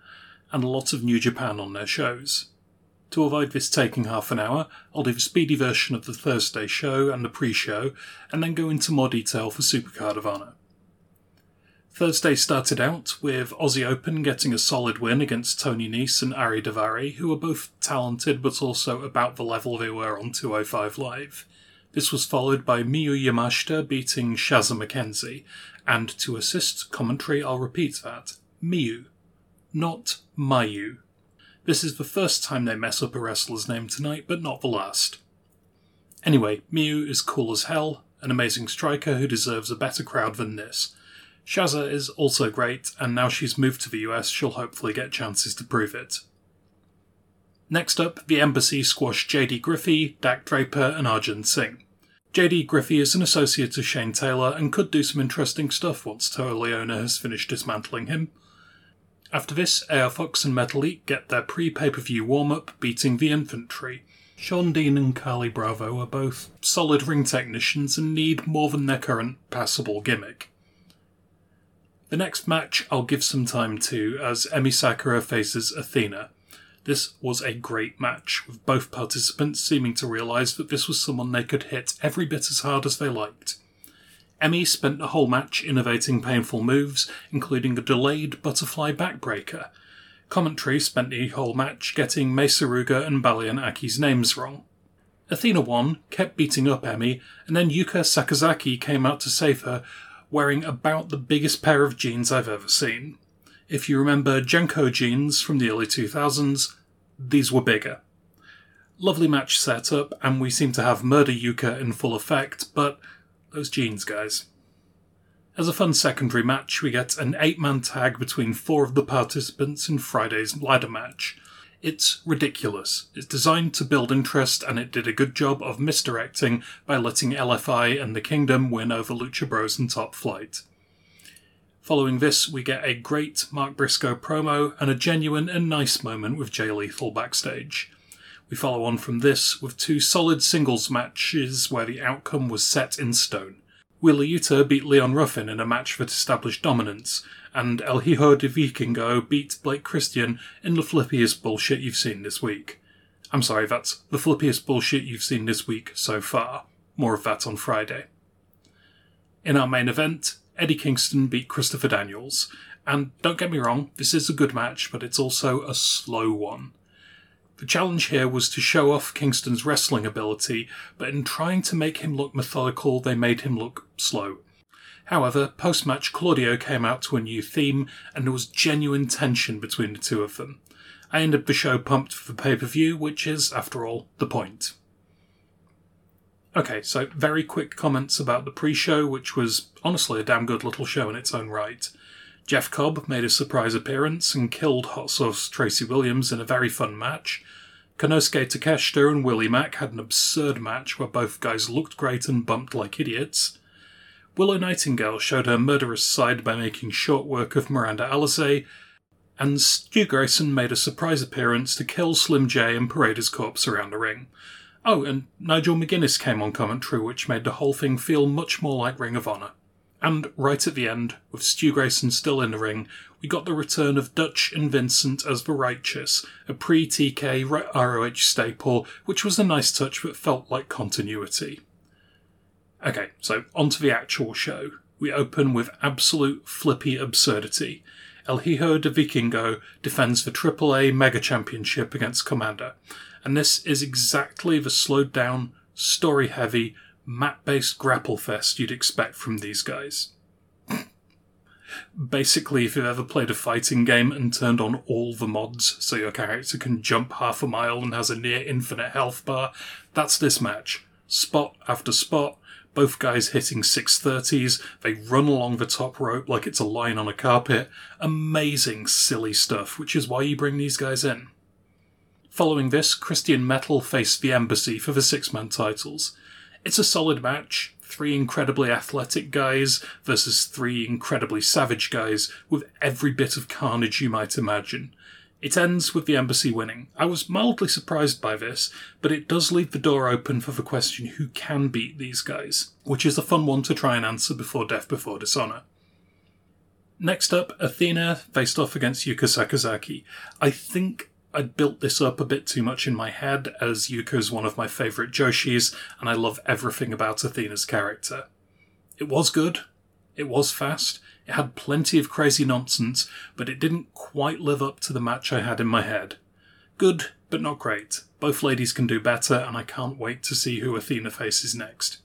and a lot of New Japan on their shows. To avoid this taking half an hour, I'll do a speedy version of the Thursday show and the pre show, and then go into more detail for Supercard of Honor. Thursday started out with Aussie Open getting a solid win against Tony Nese and Ari Daivari, who are both talented but also about the level they were on 205 Live. This was followed by Miyu Yamashita beating Shazza McKenzie, and to assist commentary, I'll repeat that. Miyu, not Mayu. This is the first time they mess up a wrestler's name tonight, but not the last. Anyway, Miyu is cool as hell, an amazing striker who deserves a better crowd than this. Shazza is also great, and now she's moved to the US, she'll hopefully get chances to prove it. Next up, the Embassy squashed JD Griffey, Dak Draper, and Arjun Singh. JD Griffey is an associate of Shane Taylor and could do some interesting stuff once Toa Liona has finished dismantling him. After this, AR Fox and Metalik get their pre pay per view warm up, beating the infantry. Sean Dean and Carly Bravo are both solid ring technicians and need more than their current passable gimmick. The next match I'll give some time to as Emi Sakura faces Athena. This was a great match, with both participants seeming to realise that this was someone they could hit every bit as hard as they liked. Emi spent the whole match innovating painful moves, including a delayed butterfly backbreaker. Commentary spent the whole match getting Mei Suruga and Baliyan Akki's names wrong. Athena won, kept beating up Emi, and then Yuka Sakazaki came out to save her, wearing about the biggest pair of jeans I've ever seen. If you remember JNCO jeans from the early 2000s, these were bigger. Lovely match setup, and we seem to have Murder Yuka in full effect, but those jeans, guys. As a fun secondary match, we get an eight man tag between four of the participants in Friday's ladder match. It's ridiculous. It's designed to build interest, and it did a good job of misdirecting by letting LFI and the Kingdom win over Lucha Bros and Top Flight. Following this, we get a great Mark Briscoe promo and a genuine and nice moment with Jay Lethal backstage. We follow on from this with two solid singles matches where the outcome was set in stone. Wheeler Yuta beat Leon Ruffin in a match that established dominance, and El Hijo de Vikingo beat Blake Christian in the flippiest bullshit you've seen this week. I'm sorry, that's the flippiest bullshit you've seen this week so far. More of that on Friday. In our main event, Eddie Kingston beat Christopher Daniels. And don't get me wrong, this is a good match, but it's also a slow one. The challenge here was to show off Kingston's wrestling ability, but in trying to make him look methodical, they made him look slow. However, post match, Claudio came out to a new theme, and there was genuine tension between the two of them. I ended the show pumped for pay per view, which is, after all, the point. Okay, so very quick comments about the pre show, which was honestly a damn good little show in its own right. Jeff Cobb made a surprise appearance and killed Hot Sauce Tracy Williams in a very fun match. Konosuke Takeshita and Willie Mack had an absurd match where both guys looked great and bumped like idiots. Willow Nightingale showed her murderous side by making short work of Miranda Alizé, and Stu Grayson made a surprise appearance to kill Slim J and parade his corpse around the ring. Oh, and Nigel McGuinness came on commentary, which made the whole thing feel much more like Ring of Honor. And right at the end, with Stu Grayson still in the ring, we got the return of Dutch and Vincent as the Righteous, a pre TK ROH staple, which was a nice touch but felt like continuity. Okay, so on to the actual show. We open with absolute flippy absurdity. El Hijo de Vikingo defends the AAA Mega Championship against Komander, and this is exactly the slowed down, story heavy, map based grapple fest you'd expect from these guys. Basically, if you've ever played a fighting game and turned on all the mods so your character can jump half a mile and has a near infinite health bar, that's this match. Spot after spot, both guys hitting 630s, they run along the top rope like it's a line on a carpet. Amazing, silly stuff, which is why you bring these guys in. Following this, Christian Metal faced the Embassy for the six man titles. It's a solid match, three incredibly athletic guys versus three incredibly savage guys with every bit of carnage you might imagine. It ends with the embassy winning. I was mildly surprised by this, but it does leave the door open for the question who can beat these guys, which is a fun one to try and answer before Death Before Dishonor. Next up, Athena faced off against Yuka Sakazaki. I think I'd built this up a bit too much in my head, as Yuka's one of my favourite Joshis, and I love everything about Athena's character. It was good, it was fast, it had plenty of crazy nonsense, but it didn't quite live up to the match I had in my head. Good, but not great. Both ladies can do better, and I can't wait to see who Athena faces next.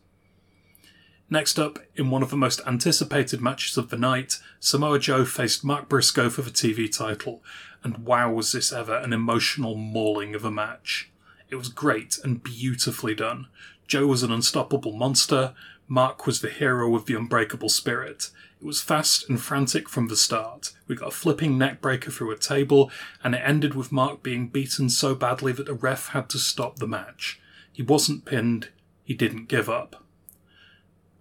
Next up, in one of the most anticipated matches of the night, Samoa Joe faced Mark Briscoe for the TV title, and wow was this ever an emotional mauling of a match. It was great and beautifully done. Joe was an unstoppable monster, Mark was the hero with the unbreakable spirit. It was fast and frantic from the start. We got a flipping neckbreaker through a table, and it ended with Mark being beaten so badly that the ref had to stop the match. He wasn't pinned, he didn't give up.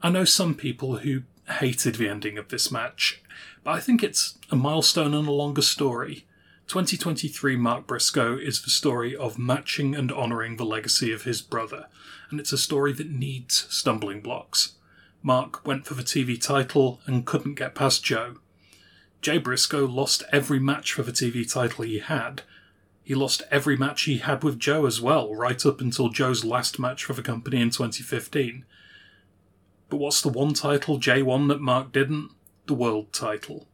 I know some people who hated the ending of this match, but I think it's a milestone and a longer story. 2023 Mark Briscoe is the story of matching and honouring the legacy of his brother, and it's a story that needs stumbling blocks. Mark went for the TV title and couldn't get past Joe. Jay Briscoe lost every match for the TV title he had. He lost every match he had with Joe as well, right up until Joe's last match for the company in 2015. But what's the one title J1 that Mark didn't? The world title.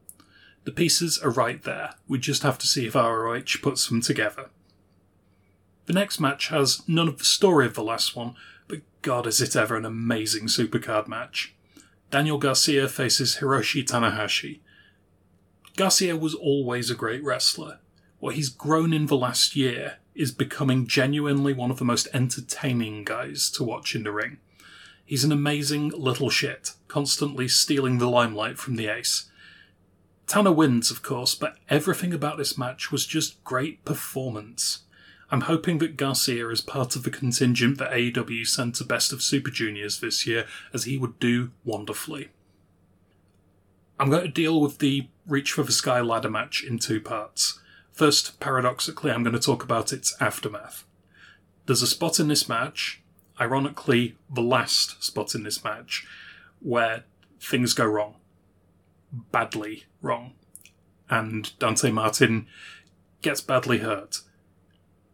The pieces are right there. We just have to see if ROH puts them together. The next match has none of the story of the last one, but god is it ever an amazing supercard match. Daniel Garcia faces Hiroshi Tanahashi. Garcia was always a great wrestler. What he's grown in the last year is becoming genuinely one of the most entertaining guys to watch in the ring. He's an amazing little shit, constantly stealing the limelight from the ace. Tanner wins, of course, but everything about this match was just great performance. I'm hoping that Garcia is part of the contingent that AEW sent to Best of Super Juniors this year, as he would do wonderfully. I'm going to deal with the Reach for the Sky ladder match in two parts. First, paradoxically, I'm going to talk about its aftermath. There's a spot in this match, ironically, the last spot in this match, where things go wrong. Badly wrong. And Dante Martin gets badly hurt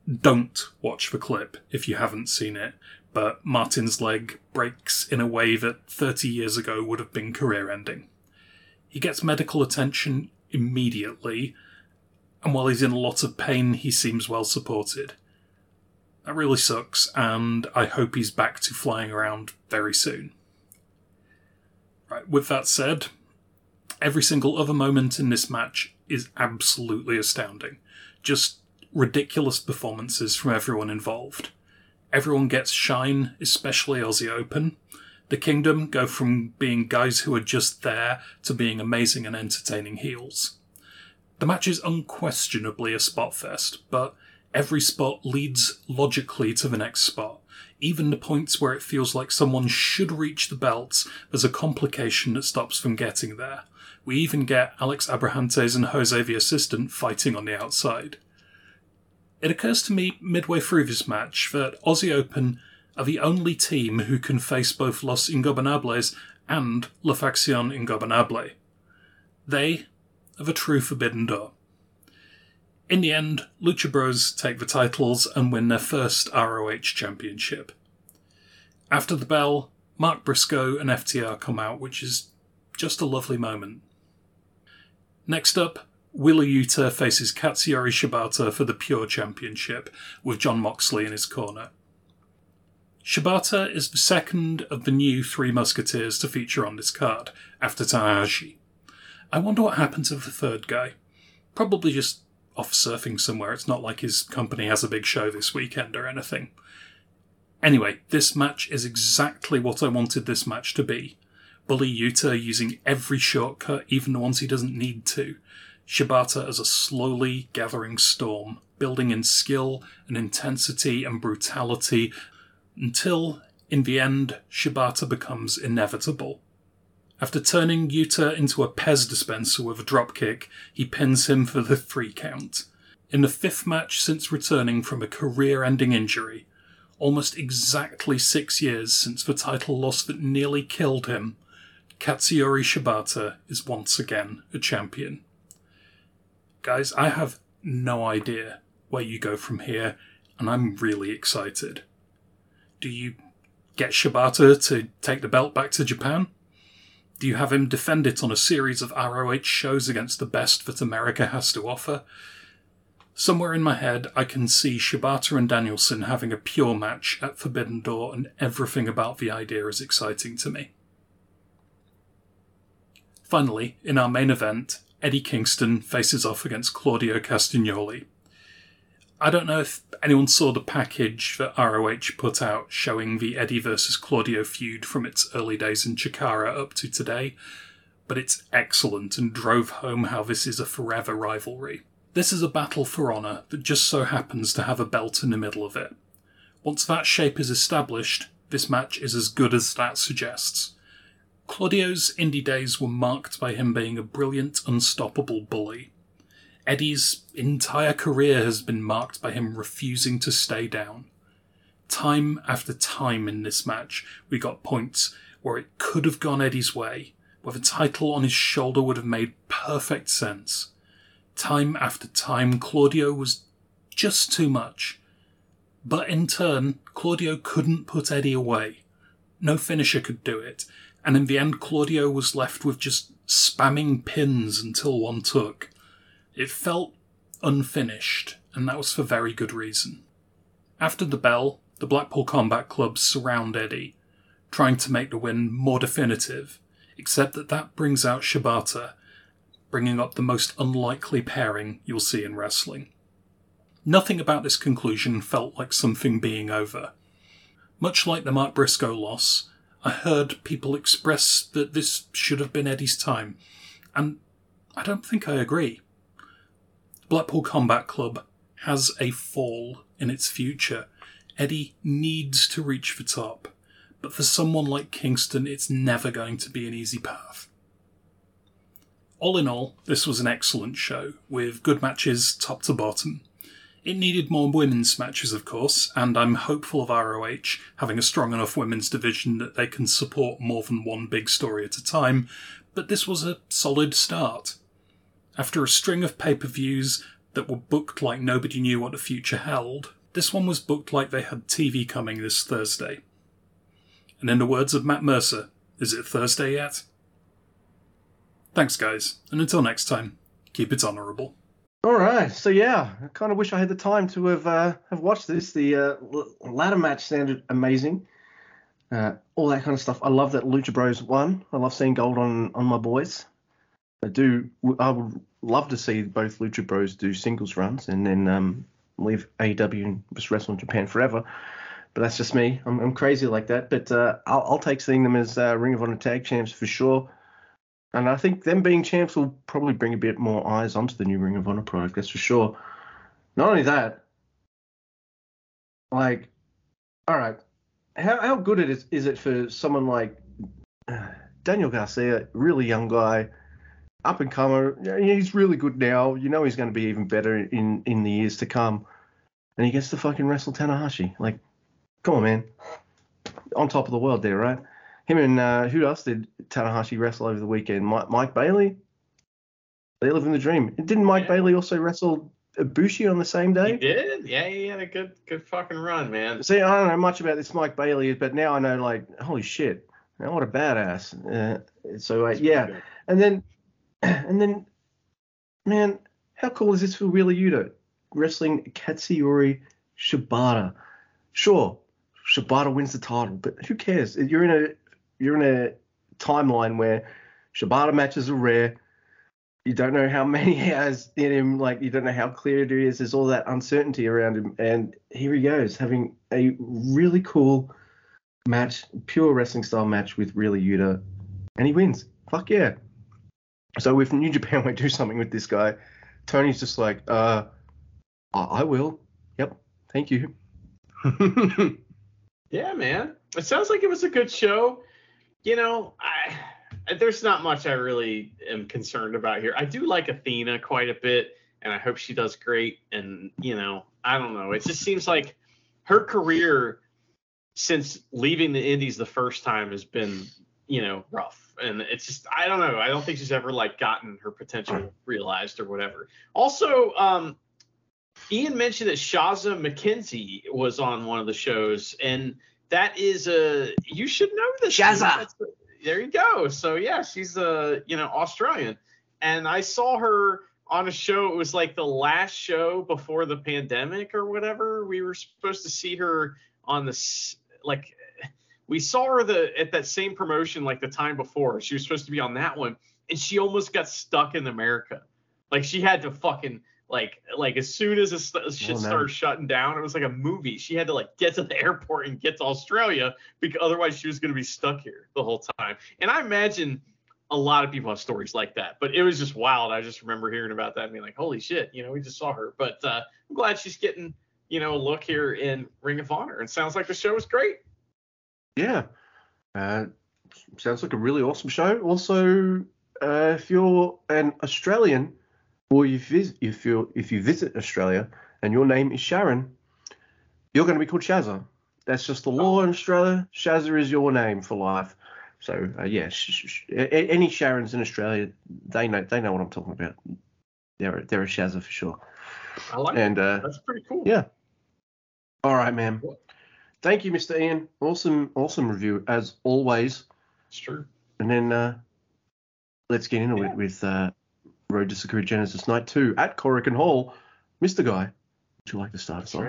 don't watch the clip if you haven't seen it, but Martin's leg breaks in a way that 30 years ago would have been career ending. He gets medical attention immediately, and while he's in a lot of pain, he seems well supported. That really sucks, and I hope he's back to flying around very soon. Right, with that said, every single other moment in this match is absolutely astounding. Just ridiculous performances from everyone involved. Everyone gets shine, especially Aussie Open. The Kingdom go from being guys who are just there to being amazing and entertaining heels. The match is unquestionably a spot fest, but every spot leads logically to the next spot. Even the points where it feels like someone should reach the belts, there's a complication that stops them getting there. We even get Alex Abrahantes and Jose the assistant fighting on the outside. It occurs to me midway through this match that Aussie Open are the only team who can face both Los Ingobernables and La Facción Ingobernable. They are the true Forbidden Door. In the end, Lucha Bros take the titles and win their first ROH championship. After the bell, Mark Briscoe and FTR come out, which is just a lovely moment. Next up, Wheeler Yuta faces Katsuyori Shibata for the Pure Championship, with Jon Moxley in his corner. Shibata is the second of the new Three Musketeers to feature on this card, after Tanahashi. I wonder what happened to the third guy. Probably just off surfing somewhere. It's not like his company has a big show this weekend or anything. Anyway, this match is exactly what I wanted this match to be. Bully Yuta using every shortcut, even the ones he doesn't need to. Shibata as a slowly gathering storm, building in skill and intensity and brutality until, in the end, Shibata becomes inevitable. After turning Yuta into a Pez dispenser with a dropkick, he pins him for the three count. In the fifth match since returning from a career ending injury, almost exactly six years since the title loss that nearly killed him, Katsuyori Shibata is once again a champion. Guys, I have no idea where you go from here, and I'm really excited. Do you get Shibata to take the belt back to Japan? Do you have him defend it on a series of ROH shows against the best that America has to offer? Somewhere in my head, I can see Shibata and Danielson having a pure match at Forbidden Door, and everything about the idea is exciting to me. Finally, in our main event, Eddie Kingston faces off against Claudio Castagnoli. I don't know if anyone saw the package that ROH put out showing the Eddie versus Claudio feud from its early days in Chikara up to today, but it's excellent and drove home how this is a forever rivalry. This is a battle for honour that just so happens to have a belt in the middle of it. Once that shape is established, this match is as good as that suggests. Claudio's indie days were marked by him being a brilliant, unstoppable bully. Eddie's entire career has been marked by him refusing to stay down. Time after time in this match, we got points where it could have gone Eddie's way, where the title on his shoulder would have made perfect sense. Time after time, Claudio was just too much. But in turn, Claudio couldn't put Eddie away. No finisher could do it, and in the end, Claudio was left with just spamming pins until one took. It felt unfinished, and that was for very good reason. After the bell, the Blackpool Combat Club surround Eddie, trying to make the win more definitive, except that that brings out Shibata, bringing up the most unlikely pairing you'll see in wrestling. Nothing about this conclusion felt like something being over. Much like the Mark Briscoe loss, I heard people express that this should have been Eddie's time, and I don't think I agree. Blackpool Combat Club has a fall in its future. Eddie needs to reach the top, but for someone like Kingston, it's never going to be an easy path. All in all, this was an excellent show, with good matches top to bottom. It needed more women's matches, of course, and I'm hopeful of ROH having a strong enough women's division that they can support more than one big story at a time, but this was a solid start. After a string of pay per views that were booked like nobody knew what the future held, this one was booked like they had TV coming this Thursday. And in the words of Matt Mercer, is it Thursday yet? Thanks, guys, and until next time, keep it honourable. All right, so yeah, I kind of wish I had the time to have uh, have watched this. The uh, ladder match sounded amazing, uh, all that kind of stuff. I love that Lucha Bros won. I love seeing gold on on my boys. I do. I would love to see both Lucha Bros do singles runs and then um, leave AEW and just wrestle in Japan forever. But that's just me. I'm, I'm crazy like that. But uh, I'll, I'll, take seeing them as uh, Ring of Honor tag champs for sure. And I think them being champs will probably bring a bit more eyes onto the new Ring of Honor product. That's for sure. Not only that, like, all right, how how good it is is it for someone like uh, Daniel Garcia, really young guy up and comer. He's really good now. You know he's going to be even better in in the years to come. And he gets to fucking wrestle Tanahashi. Like, come on, man. On top of the world there, right? Him and uh, who else did Tanahashi wrestle over the weekend? Mike, Mike Bailey. They live in the dream. Didn't Mike yeah. Bailey also wrestle Ibushi on the same day? He did. Yeah, he had a good good fucking run, man. See, I don't know much about this Mike Bailey, but now I know like, holy shit, man, what a badass. Uh, so uh, yeah, and then *clears throat* and then, man, how cool is this for Wheeler Yuta wrestling Katsuyori Shibata? Sure, Shibata wins the title, but who cares? You're in a you're in a timeline where Shibata matches are rare. you don't know how many *laughs* he has in him. Like you don't know how clear it is. There's all that uncertainty around him, and here he goes having a really cool match, pure wrestling style match with really Yuta, and he wins. Fuck yeah! So if New Japan *laughs* might do something with this guy, Tony's just like, uh, I will. Yep, thank you. *laughs* Yeah, man. It sounds like it was a good show. You know, I there's not much I really am concerned about here. I do like Athena quite a bit, and I hope she does great. And you know, I don't know. It just seems like her career since leaving the Indies the first time has been, you know, rough. And it's just I don't know. I don't think she's ever like gotten her potential realized or whatever. Also, um, Ian mentioned that Shazza McKenzie was on one of the shows, and that is a you should know this. Shazza. That's- There you go. So yeah, she's a you know Australian, and I saw her on a show. It was like the last show before the pandemic or whatever. We were supposed to see her on this like we saw her the at that same promotion like the time before. She was supposed to be on that one, and she almost got stuck in America. Like she had to fucking like like as soon as this shit Oh, started shutting down, it was like a movie. She had to like get to the *laughs* airport and get to Australia because otherwise she was gonna be stuck here the whole time. And I imagine a lot of people have stories like that, but it was just wild. I just remember hearing about that and being like, holy shit, you know, we just saw her. But uh, I'm glad she's getting you know a look here in Ring of Honor. And sounds like the show was great. Yeah. Uh, sounds like a really awesome show. Also, uh, if you're an Australian or you visit, if you if you visit Australia and your name is Sharon, you're going to be called Shazza. That's just the law in Australia. Shazza is your name for life. So uh, yeah, sh- sh- sh- a- a- any Sharons in Australia, they know they know what I'm talking about. They're they're a Shazza for sure. I like And uh. That's pretty cool. yeah. All right, man. Thank you, Mr. Ian. Awesome, awesome review as always. It's true. And then uh, let's get into Yeah. it with uh, Road to Sakura Genesis Night 2 at Korakuen Hall. Mr. Guy, would you like to start us off?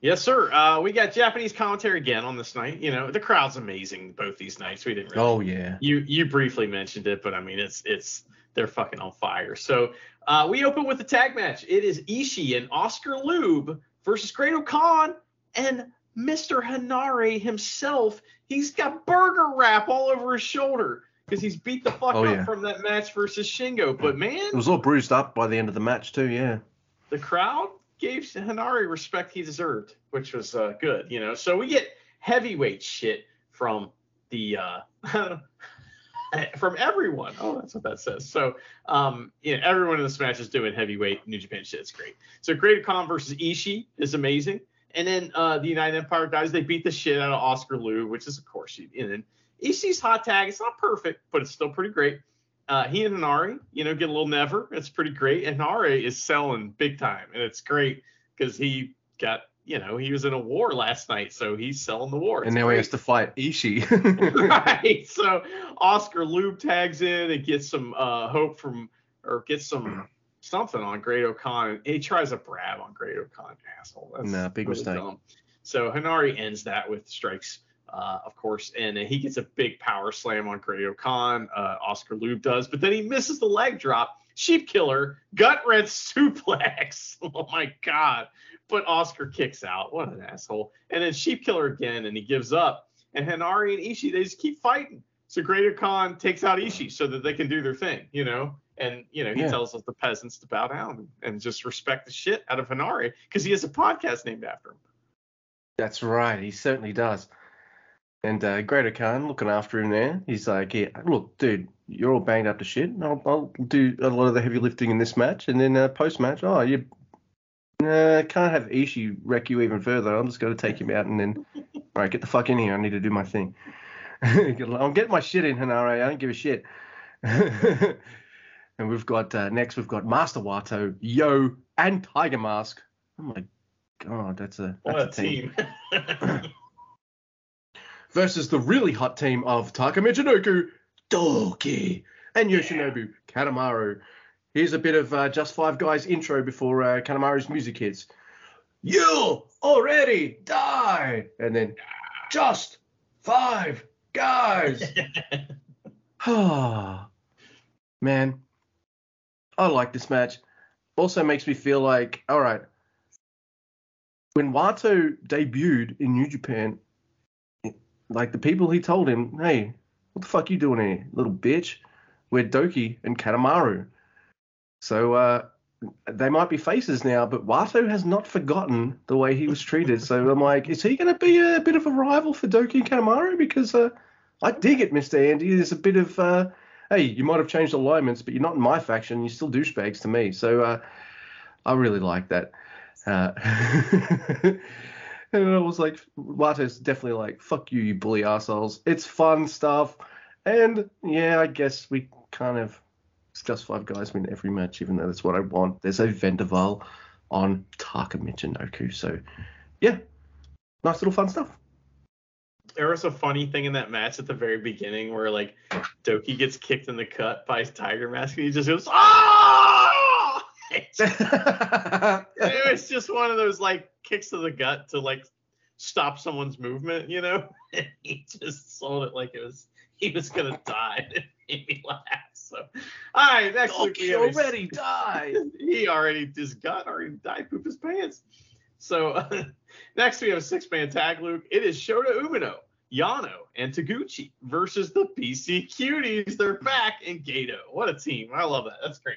Yes, sir. Uh, we got Japanese commentary again on this night. You know, the crowd's amazing both these nights. We didn't really Oh, yeah. you you briefly mentioned it, but I mean it's it's they're fucking on fire. So uh, we open with the tag match. It is Ishii and Oskar Leube versus Great Khan and Mr. Henare himself. He's got burger wrap all over his shoulder because he's beat the fuck Oh, up yeah. from that match versus Shingo. But man, It was all bruised up by the end of the match, too, yeah. the crowd gave Henare respect he deserved, which was uh, good, you know. So we get heavyweight shit from the uh, *laughs* from everyone. Oh, that's what that says. So um, you know, everyone in this match is doing heavyweight New Japan shit. It's great. So Great Khan versus Ishii is amazing. And then uh, the United Empire guys, they beat the shit out of Oskar Leube, which is of course, and then Ishii's hot tag. It's not perfect, but it's still pretty great. Uh, he and Henare, you know, get a little never. It's pretty great. And Henare is selling big time, and it's great because he got, you know, he was in a war last night, so he's selling the war. and It's now he has to fight Ishii. *laughs* *laughs* right. So Oskar Leube tags in and gets some uh, hope from, or gets some something on Great-O-Khan. He tries a brab on Great-O-Khan, asshole. That's Nah, big mistake. dumb. So Henare ends that with strikes, uh, of course, and he gets a big power slam on Great-O-Khan. Uh, Oskar Leube does, but then he misses the leg drop. Sheep killer, gut wrench suplex. *laughs* Oh my god. But Oskar kicks out. What an asshole. And then Sheep Killer again, and he gives up. And Henare and Ishii, they just keep fighting. So Great-O-Khan takes out Ishii so that they can do their thing, you know? And, you know, he Yeah. tells us the peasants to bow down and just respect the shit out of Henare because he has a podcast named after him. That's right, he certainly does. And uh, Great-O-Khan looking after him there. He's like, yeah, look, dude, you're all banged up to shit. I'll, I'll do a lot of the heavy lifting in this match. And then uh, post match, oh, you uh, can't have Ishii wreck you even further. I'm just going to take him out and then, all right, get the fuck in here. I need to do my thing. *laughs* I'm getting my shit in, Henare. I don't give a shit. *laughs* and we've got, uh, next, we've got Master Wato, Yo, and Tiger Mask. Oh my god, that's a, that's What a team. *laughs* versus the really hot team of Taka Michinoku, Douki, and Yoshinobu Kanemaru. Here's a bit of uh, Just Five Guys intro before uh, Kanemaru's music hits. You already died! And then, Just Five Guys! Ah, *laughs* *sighs* Man, I like this match. Also makes me feel like, all right, when Wato debuted in New Japan, like the people he told him, hey, what the fuck you doing here, little bitch? We're Douki and Kanemaru. So uh, they might be faces now, but Wato has not forgotten the way he was treated. so I'm like, is he going to be a bit of a rival for Douki and Kanemaru? Because uh, I dig it, Mr. Andy. There's a bit of, uh, hey, you might have changed alignments, but you're not in my faction. You're still douchebags to me. So uh, I really like that. Uh, *laughs* and I was like, Wato's definitely like, fuck you, you bully assholes. It's fun stuff. And yeah, I guess we kind of discuss five guys win every match, even though that's what I want. There's a Vendaval on Taka Michinoku. So yeah, nice little fun stuff. There was a funny thing in that match at the very beginning where like Douki gets kicked in the cut by Tiger Mask and he just goes, ah! it was just one of those like kicks to the gut to like stop someone's movement, you know? And *laughs* he just sold it like it was he was gonna die. *laughs* It made me laugh. So, all right, next week we Douki a- already *laughs* died. he already his gut already died poop his pants. So next we have a six man tag, Luke. It is Shota Umino, Yano, and Taguchi versus the PC Cuties. They're back in Gedo. What a team! I love that. That's great.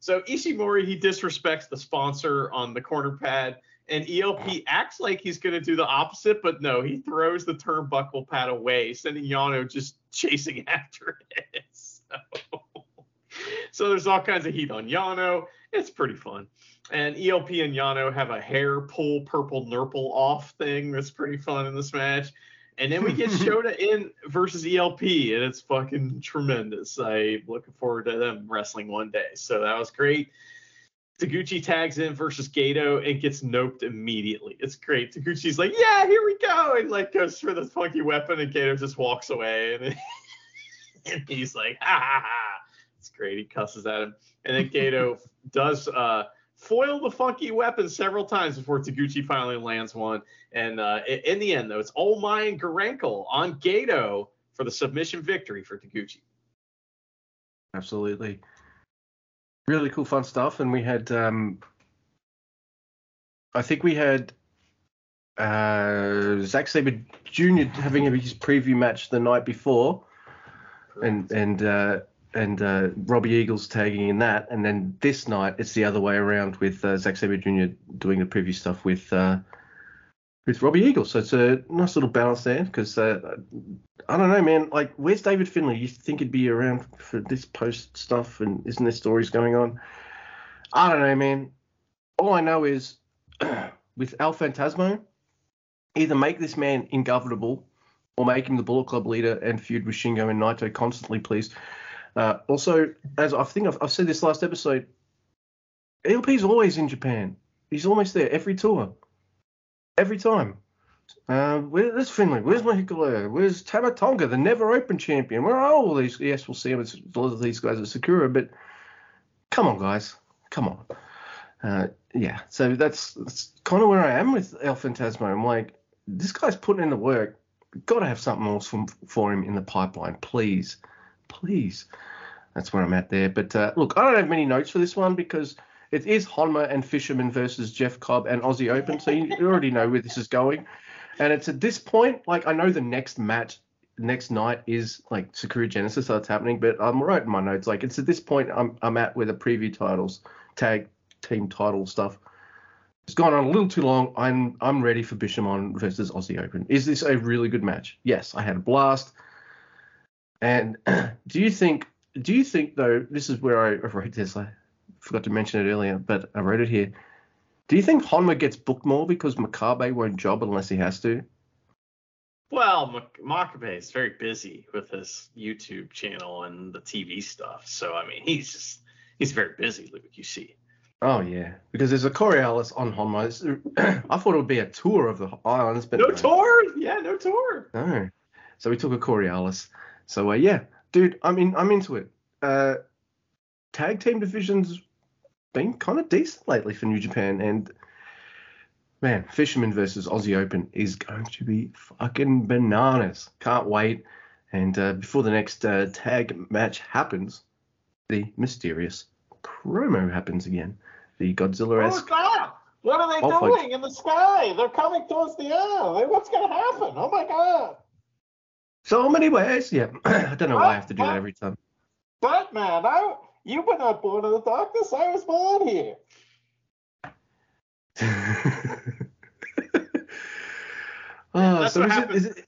So Ishimori he disrespects the sponsor on the corner pad, and ELP acts like he's going to do the opposite, but no, he throws the turnbuckle pad away, sending Yano just chasing *laughs* after it. *laughs* So, so there's all kinds of heat on Yano. It's pretty fun. And ELP and Yano have a hair pull purple nurple off thing that's pretty fun in this match. And then we get *laughs* Shota in versus ELP, and it's fucking tremendous. I'm looking forward to them wrestling one day. So that was great. Taguchi tags in versus Gedo and gets noped immediately. It's great. Taguchi's like, yeah, here we go, and like goes for the funky weapon, and Gedo just walks away, and, *laughs* and he's like, ha ha ha. It's great. He cusses at him, and then Gedo *laughs* does uh, foil the funky weapon several times before Taguchi finally lands one. And uh, in the end, though, it's Omai and Garankle on Gedo for the submission victory for Taguchi. Absolutely. Really cool, fun stuff. And we had, um, I think we had uh, Zack Sabre Jr. having his preview match the night before, and and uh, and uh, Robbie Eagles tagging in that. And then this night it's the other way around with uh, Zack Sabre Jr. doing the preview stuff with uh, with Robbie Eagles. So it's a nice little balance there because uh, I don't know, man. Like, where's David Finlay? You think he'd be around for this post stuff, and isn't there stories going on? I don't know, man. All I know is *clears throat* with El Phantasmo, either make this man ingovernable or make him the Bullet Club leader and feud with Shingo and Naito constantly, please. Uh, also, as I think I've, I've said this last episode, ELP's always in Japan. He's almost there every tour, every time. Uh, where's Finlay? Where's Mahikala? Where's Tama Tonga, the never open champion? Where are all these? Yes, we'll see him as a lot of these guys at Sakura, but come on, guys. Come on. Uh, yeah, so that's, that's kind of where I am with El Phantasmo. I'm like, this guy's putting in the work. Got to have something else for him in the pipeline, please. Please. That's where I'm at there. But uh, look, I don't have many notes for this one because it is Honma and Bishamon versus Jeff Cobb and Aussie Open, so you already know where this is going. And it's at this point, like I know the next match, next night is like Sakura Genesis that's happening, but I'm writing my notes. Like it's at this point I'm I'm at where the preview titles, tag team title stuff. It's gone on a little too long. I'm I'm ready for Bishamon versus Aussie Open. Is this a really good match? Yes, I had a blast. And *clears throat* do you think do you think though this is where I *laughs* wrote this? I forgot to mention it earlier, but I wrote it here. Do you think Honma gets booked more because Makabe won't job unless he has to? Well, Mak- Makabe is very busy with his YouTube channel and the TV stuff. So I mean, he's just he's very busy, Luke. You see. Oh yeah, because there's a Coriolis on Honma. *clears throat* I thought it would be a tour of the islands, but No tour. Yeah, no tour. No. So we took a Coriolis. So uh, yeah, dude, I mean I'm into it. Uh, tag team divisions been kind of decent lately for New Japan, and man, Bishamon versus Aussie Open is going to be fucking bananas. Can't wait. And uh, before the next uh, tag match happens, the mysterious promo happens again. The Godzilla Oh. God! What are they Oh, doing in the sky? They're coming towards the Earth. What's gonna happen? Oh my God! So many ways. Yeah. *clears throat* I don't know why I have to do that every time. Batman, I you were not born in the darkness. I was born here. *laughs* oh, so it, is it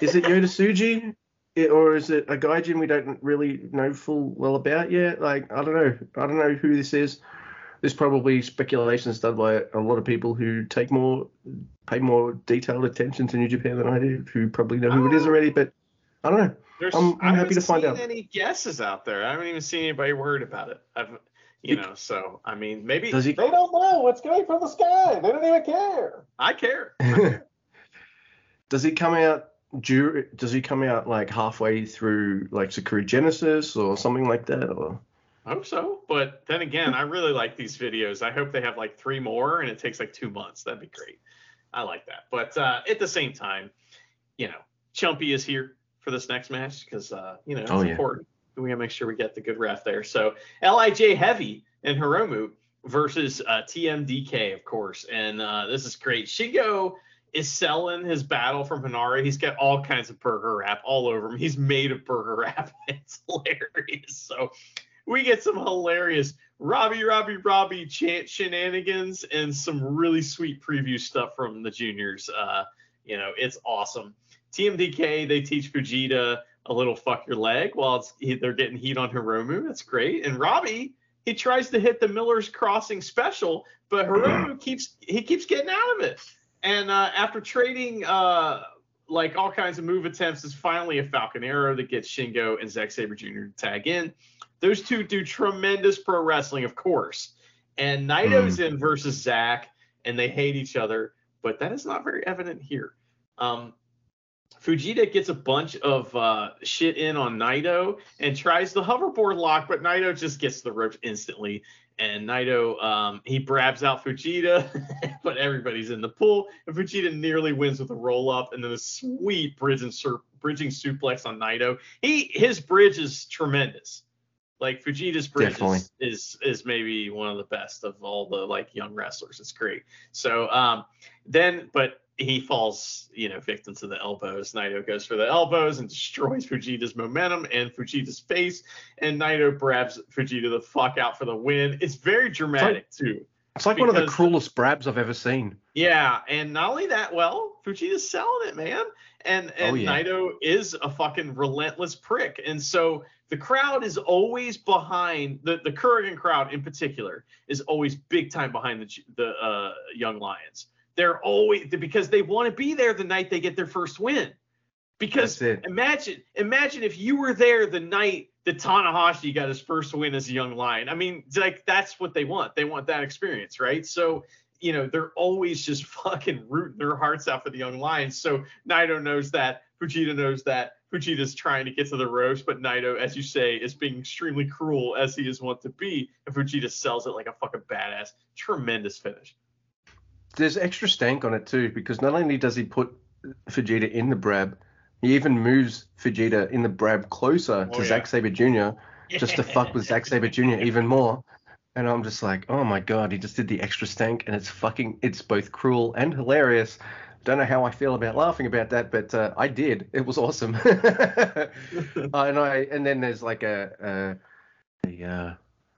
is it *clears throat* Yota Tsuji? I- Or is it a gaijin we don't really know full well about yet? Like I don't know. I don't know who this is. There's probably speculations done by a lot of people who take more, pay more detailed attention to New Japan than I do, who probably know who it is uh, already. But I don't know. There's, I'm- I'm I happy to haven't find seen out. any guesses out there. I haven't even seen anybody worried about it. I've, you You- know, so I mean, maybe Does he- they don't know what's coming from the sky. They don't even care. I care. *laughs* does he come out? dur- Does he come out like halfway through like Sakura Genesis or something like that? Or I hope so. But then again, I really like these videos. I hope they have like three more and it takes like two months. That'd be great. I like that. But uh, at the same time, you know, Chumpy is here for this next match because, uh, you know, it's Oh, yeah. important. We got to make sure we get the good ref there. So LIJ Heavy and Hiromu versus uh, TMDK, of course. And uh, this is great. Shingo is selling his battle from Henare. He's got all kinds of burger wrap all over him. He's made of burger wrap. *laughs* It's hilarious. So we get some hilarious Robbie, Robbie, Robbie chant shenanigans and some really sweet preview stuff from the juniors. Uh, you know, it's awesome. TMDK, they teach Fujita a little fuck your leg while it's, they're getting heat on Hiromu. That's great. And Robbie, he tries to hit the Miller's Crossing special, but Hiromu *clears throat* keeps he keeps getting out of it. And uh, after trading uh, like all kinds of move attempts, is finally a Falcon Arrow that gets Shingo and Zack Sabre Jr. to tag in. Those two do tremendous pro wrestling, of course. And Naito's in versus Zack, and they hate each other, but that is not very evident here. Um, Fujita gets a bunch of uh, shit in on Naito and tries the hoverboard lock, but Naito just gets the ropes instantly. And Naito, um, he brabs out Fujita, *laughs* but everybody's in the pool. And Fujita nearly wins with a roll up and then a sweet sur- bridging suplex on Naito. He his bridge is tremendous. Like Fujita's bridge is, is is maybe one of the best of all the like young wrestlers. It's great. So um, then, but he falls, you know, victim to the elbows. Naito goes for the elbows and destroys Fujita's momentum and Fujita's face. And Naito brabs Fujita the fuck out for the win. It's very dramatic too. It's like one of the cruelest brabs I've ever seen. Yeah, and not only that, well, Fujita's selling it, man. And and Oh, yeah. Naito is a fucking relentless prick. And so the crowd is always behind the the Korakuen crowd in particular is always big time behind the the uh, young lions. They're always because they want to be there the night they get their first win. Because imagine imagine if you were there the night that Tanahashi got his first win as a young lion. I mean, like that's what they want. They want that experience, right? So you know, they're always just *laughs* fucking rooting their hearts out for the young lions. So Naito knows that. Fujita knows that. Fujita's trying to get to the ropes, but Naito, as you say, is being extremely cruel as he is wont to be. And Fujita sells it like a fucking badass. Tremendous finish. There's extra stank on it too, because not only does he put Fujita in the Brab, he even moves Fujita in the Brab closer Oh, to yeah. Zack Sabre Jr. just to fuck with Zack Sabre *laughs* Jr. even more. And I'm just like, oh my god, he just did the extra stank, and it's fucking, it's both cruel and hilarious. Don't know how I feel about laughing about that, but uh, I did. It was awesome. *laughs* uh, and I, and then there's like a, a, a uh,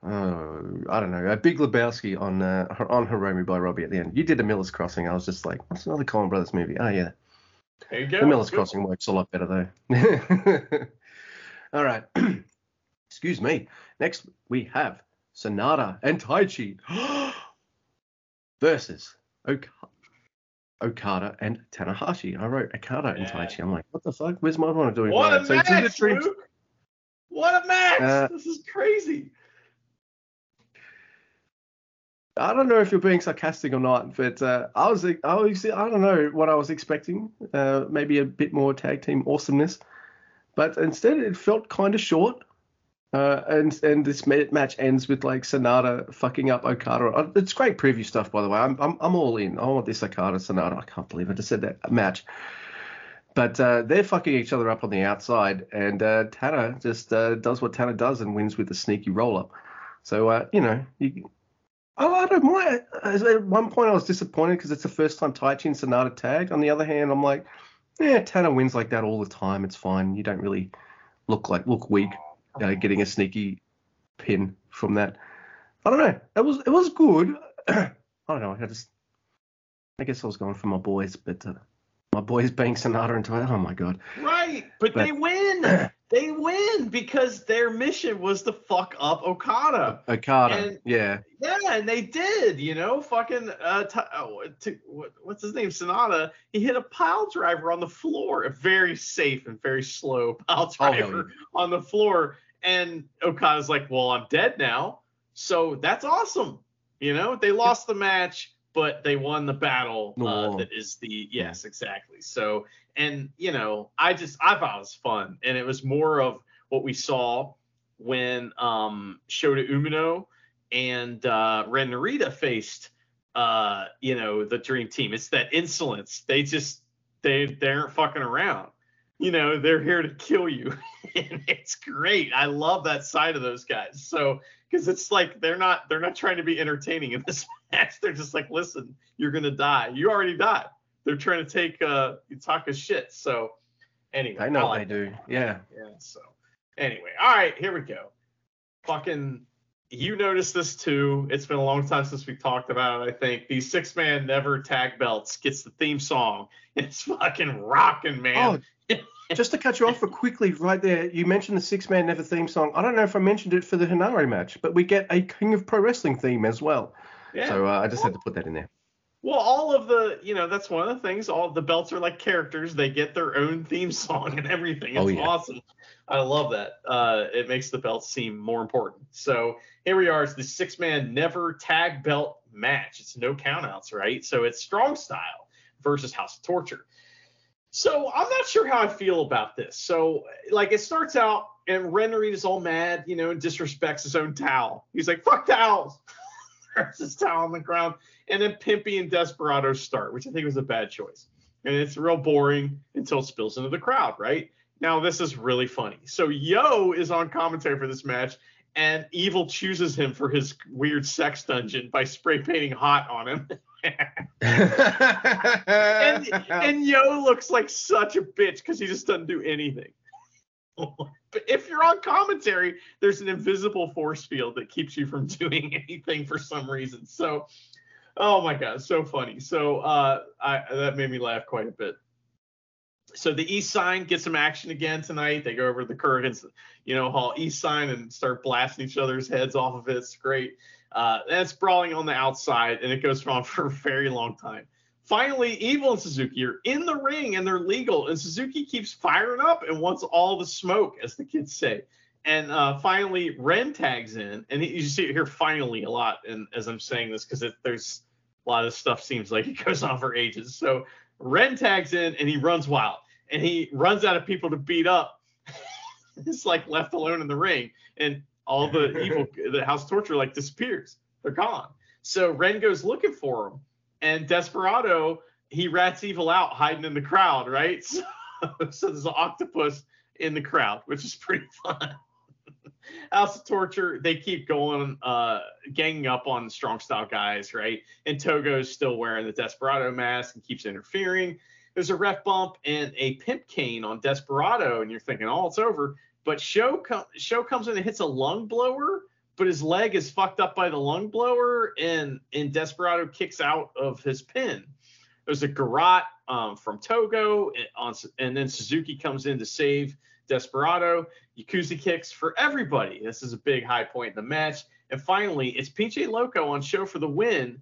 oh, I don't know, a Big Lebowski on uh, on Hiromu by Robbie at the end. You did a Miller's Crossing. I was just like, what's another Coen Brothers movie? Oh yeah, There you go. the Miller's Crossing works a lot better though. *laughs* All right. *clears throat* Excuse me. Next we have Sanada and Taichi *gasps* versus Ok- Okada and Tanahashi. I wrote Okada and Yeah. Taichi. I'm like, what the fuck? Where's my one doing? What a? So it's in the match, Luke! What a match! Uh, this is crazy. I don't know if you're being sarcastic or not, but uh, I was I was I don't know what I was expecting. Uh, maybe a bit more tag team awesomeness, but instead it felt kind of short. Uh, and and this match ends with like Sanada fucking up Okada. Uh, It's great preview stuff, by the way. I'm I'm, I'm all in. I want this Okada Sanada. I can't believe I just said that match. But uh, they're fucking each other up on the outside, and uh, Tana just uh, does what Tanner does and wins with a sneaky roll up. So uh, you know, you, oh, I don't mind. At one point, I was disappointed because it's the first time Taichi and Sanada tagged. On the other hand, I'm like, yeah, Tanner wins like that all the time. It's fine. You don't really look like look weak uh, getting a sneaky pin from that. I don't know. It was it was good. *clears throat* I don't know. I just I guess I was going for my boys, but uh, my boys being Sanada and Taichi. Oh my god. Right, but, But- they win. *clears throat* they win because their mission was to fuck up Okada. Okada. And- yeah. Yeah, and they did. You know, fucking uh, t- oh, t- what, what's his name? Sanada. He hit a pile driver on the floor, a very safe and very slow pile Oh, driver on the floor. And Okada's like, "Well, I'm dead now." So that's awesome. You know, they lost the match, but they won the battle. The Uh, that is the yes, exactly. So, and you know, I just I thought it was fun, and it was more of what we saw when um Shota Umino and uh, Ren Narita faced, uh, you know, the Dream Team. It's that insolence. They just they they aren't fucking around. You know, they're here to kill you, *laughs* and it's great. I love that side of those guys. So because it's like they're not they're not trying to be entertaining in this *laughs* match. They're just like, listen, you're gonna die. You already died. They're trying to take uh Utaka's shit. So anyway, I know I like they do. Yeah. yeah. So anyway, all right, here we go. Fucking, you noticed this too. It's been a long time since we talked about it. I think these six man never tag belts gets the theme song. *laughs* It's fucking rocking, man. Oh, *laughs* just to cut you off for quickly, right there, you mentioned the Six Man Never theme song. I don't know if I mentioned it for the Henare match, but we get a King of Pro Wrestling theme as well. yeah. So uh, I just had to put that in there. Well, all of the, you know, that's one of the things. All the belts are like characters. They get their own theme song and everything. It's Oh, yeah. awesome. I love that. Uh, it makes the belts seem more important. So here we are. It's the six man never tag belt match. It's no countouts, right? So it's strong style versus House of Torture. So I'm not sure how I feel about this. So like it starts out and Ren is all mad, you know, and disrespects his own towel. He's like, "Fuck towels." *laughs* Throws his towel on the ground and then Pimpy and Desperado start, which I think was a bad choice. And it's real boring until it spills into the crowd, right? Now this is really funny. So Yo is on commentary for this match, and Evil chooses him for his weird sex dungeon by spray painting hot on him. *laughs* and, *laughs* and Yo looks like such a bitch because he just doesn't do anything. but if you're on commentary, there's an invisible force field that keeps you from *laughs* doing anything for some reason. So, oh my god, so funny. So uh, I that made me laugh quite a bit. So the East Sign gets some action again tonight. They go over to the Kurgans, you know, Hall East Sign and start blasting each other's heads off of it. It's great. Uh, that's brawling on the outside, and it goes on *laughs* for a very long time. Finally, Evil and Suzuki are in the ring and they're legal, and Suzuki keeps firing up and wants all the smoke, as the kids say. And uh, finally, Ren tags in, and you see it here finally a lot. And as I'm saying this, because there's a lot of stuff seems like it goes on for ages. So Ren tags in and he runs wild, and he runs out of people to beat up. *laughs* it's like left alone in the ring, and all the *laughs* evil, the House Torture like disappears. They're gone. So Ren goes looking for him, and Desperado he rats evil out hiding in the crowd, right? *laughs* So, so there's an octopus in the crowd, which is pretty fun. House of Torture, they keep going, uh, ganging up on strong style guys, right? And Togo's still wearing the Desperado mask and keeps interfering. There's a ref bump and a pimp cane on Desperado, and you're thinking, oh, it's over. But Sho, com- Sho comes in and hits a lung blower, but his leg is fucked up by the lung blower, and, and Desperado kicks out of his pin. There's a garrote um, from Togo, and, on, and then Suzuki comes in to save Desperado. Yakuza kicks for everybody. This is a big high point in the match. And finally, it's PJ Loco on Sho for the win.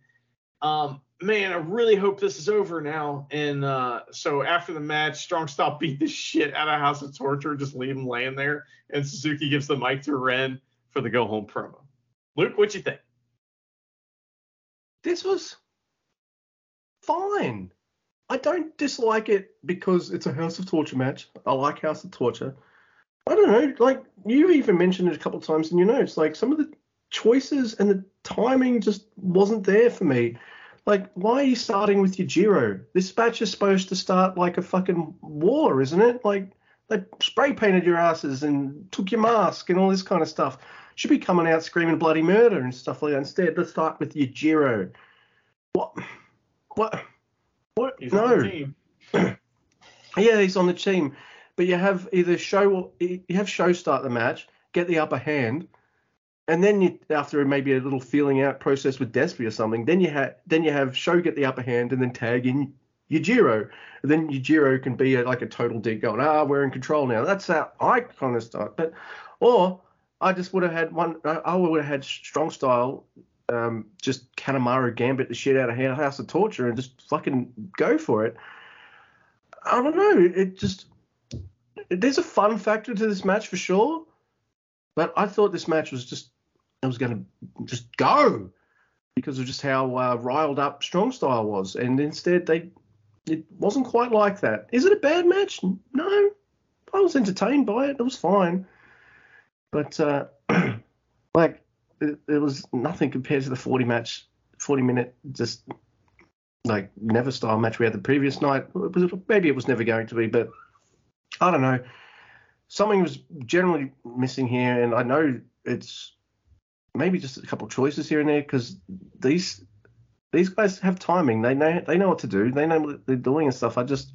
Um, man, I really hope this is over now. And uh, so after the match, Strong Style beat the shit out of House of Torture, just leave him laying there. And Suzuki gives the mic to Ren for the go home promo. Luke, what you think? this was fine. I don't dislike it because it's a House of Torture match. I like House of Torture. I don't know, like you even mentioned it a couple times in your notes. Like some of the choices and the timing just wasn't there for me. Like, why are you starting with Yujiro? This match is supposed to start like a fucking war, isn't it? Like, they spray painted your asses and took your mask and all this kind of stuff. Should be coming out screaming bloody murder and stuff like that. Instead, let's start with Yujiro. What? What? What? He's no. on the team. *clears throat* Yeah, he's on the team, but you have either Sho you have Sho start the match, get the upper hand, and then you after maybe a little feeling out process with Despy or something, then you have then you have Sho get the upper hand and then tag in Yujiro. And then Yujiro can be a, like a total dick going, ah, we're in control now. That's how I kind of start. But or I just would have had one. I would have had strong style. Um, just Kanemaru gambit the shit out of House of Torture and just fucking go for it. I don't know. It just there's a fun factor to this match for sure, but I thought this match was just it was going to just go because of just how uh, riled up Strong Style was, and instead they it wasn't quite like that. Is it a bad match? No, I was entertained by it. It was fine, but uh, *clears throat* like it, it was nothing compared to the 40 match, 40 minute just like never style match we had the previous night. It was, maybe it was never going to be, but I don't know. Something was generally missing here, and I know it's maybe just a couple of choices here and there because these these guys have timing. They know they know what to do. They know what they're doing and stuff. I just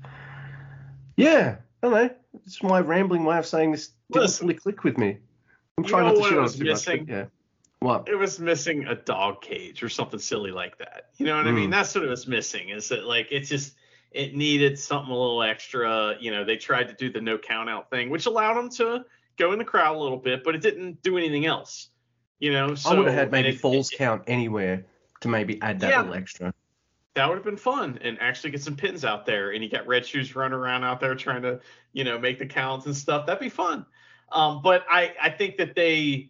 yeah, I don't know. It's my rambling way of saying this didn't Listen. really click with me. I'm trying not to what shit on too much. missing? But yeah. What? It was missing a dog cage or something silly like that. You know what I mean? Mm. That's what it was missing. Is that like it's just it needed something a little extra. You know, they tried to do the no count out thing, which allowed them to go in the crowd a little bit, but it didn't do anything else. You know, so I would have had maybe it- falls it- count anywhere to maybe add that Yeah. little extra. that would have been fun and actually get some pins out there and you got red shoes running around out there trying to you know make the counts and stuff that'd be fun um, but i i think that they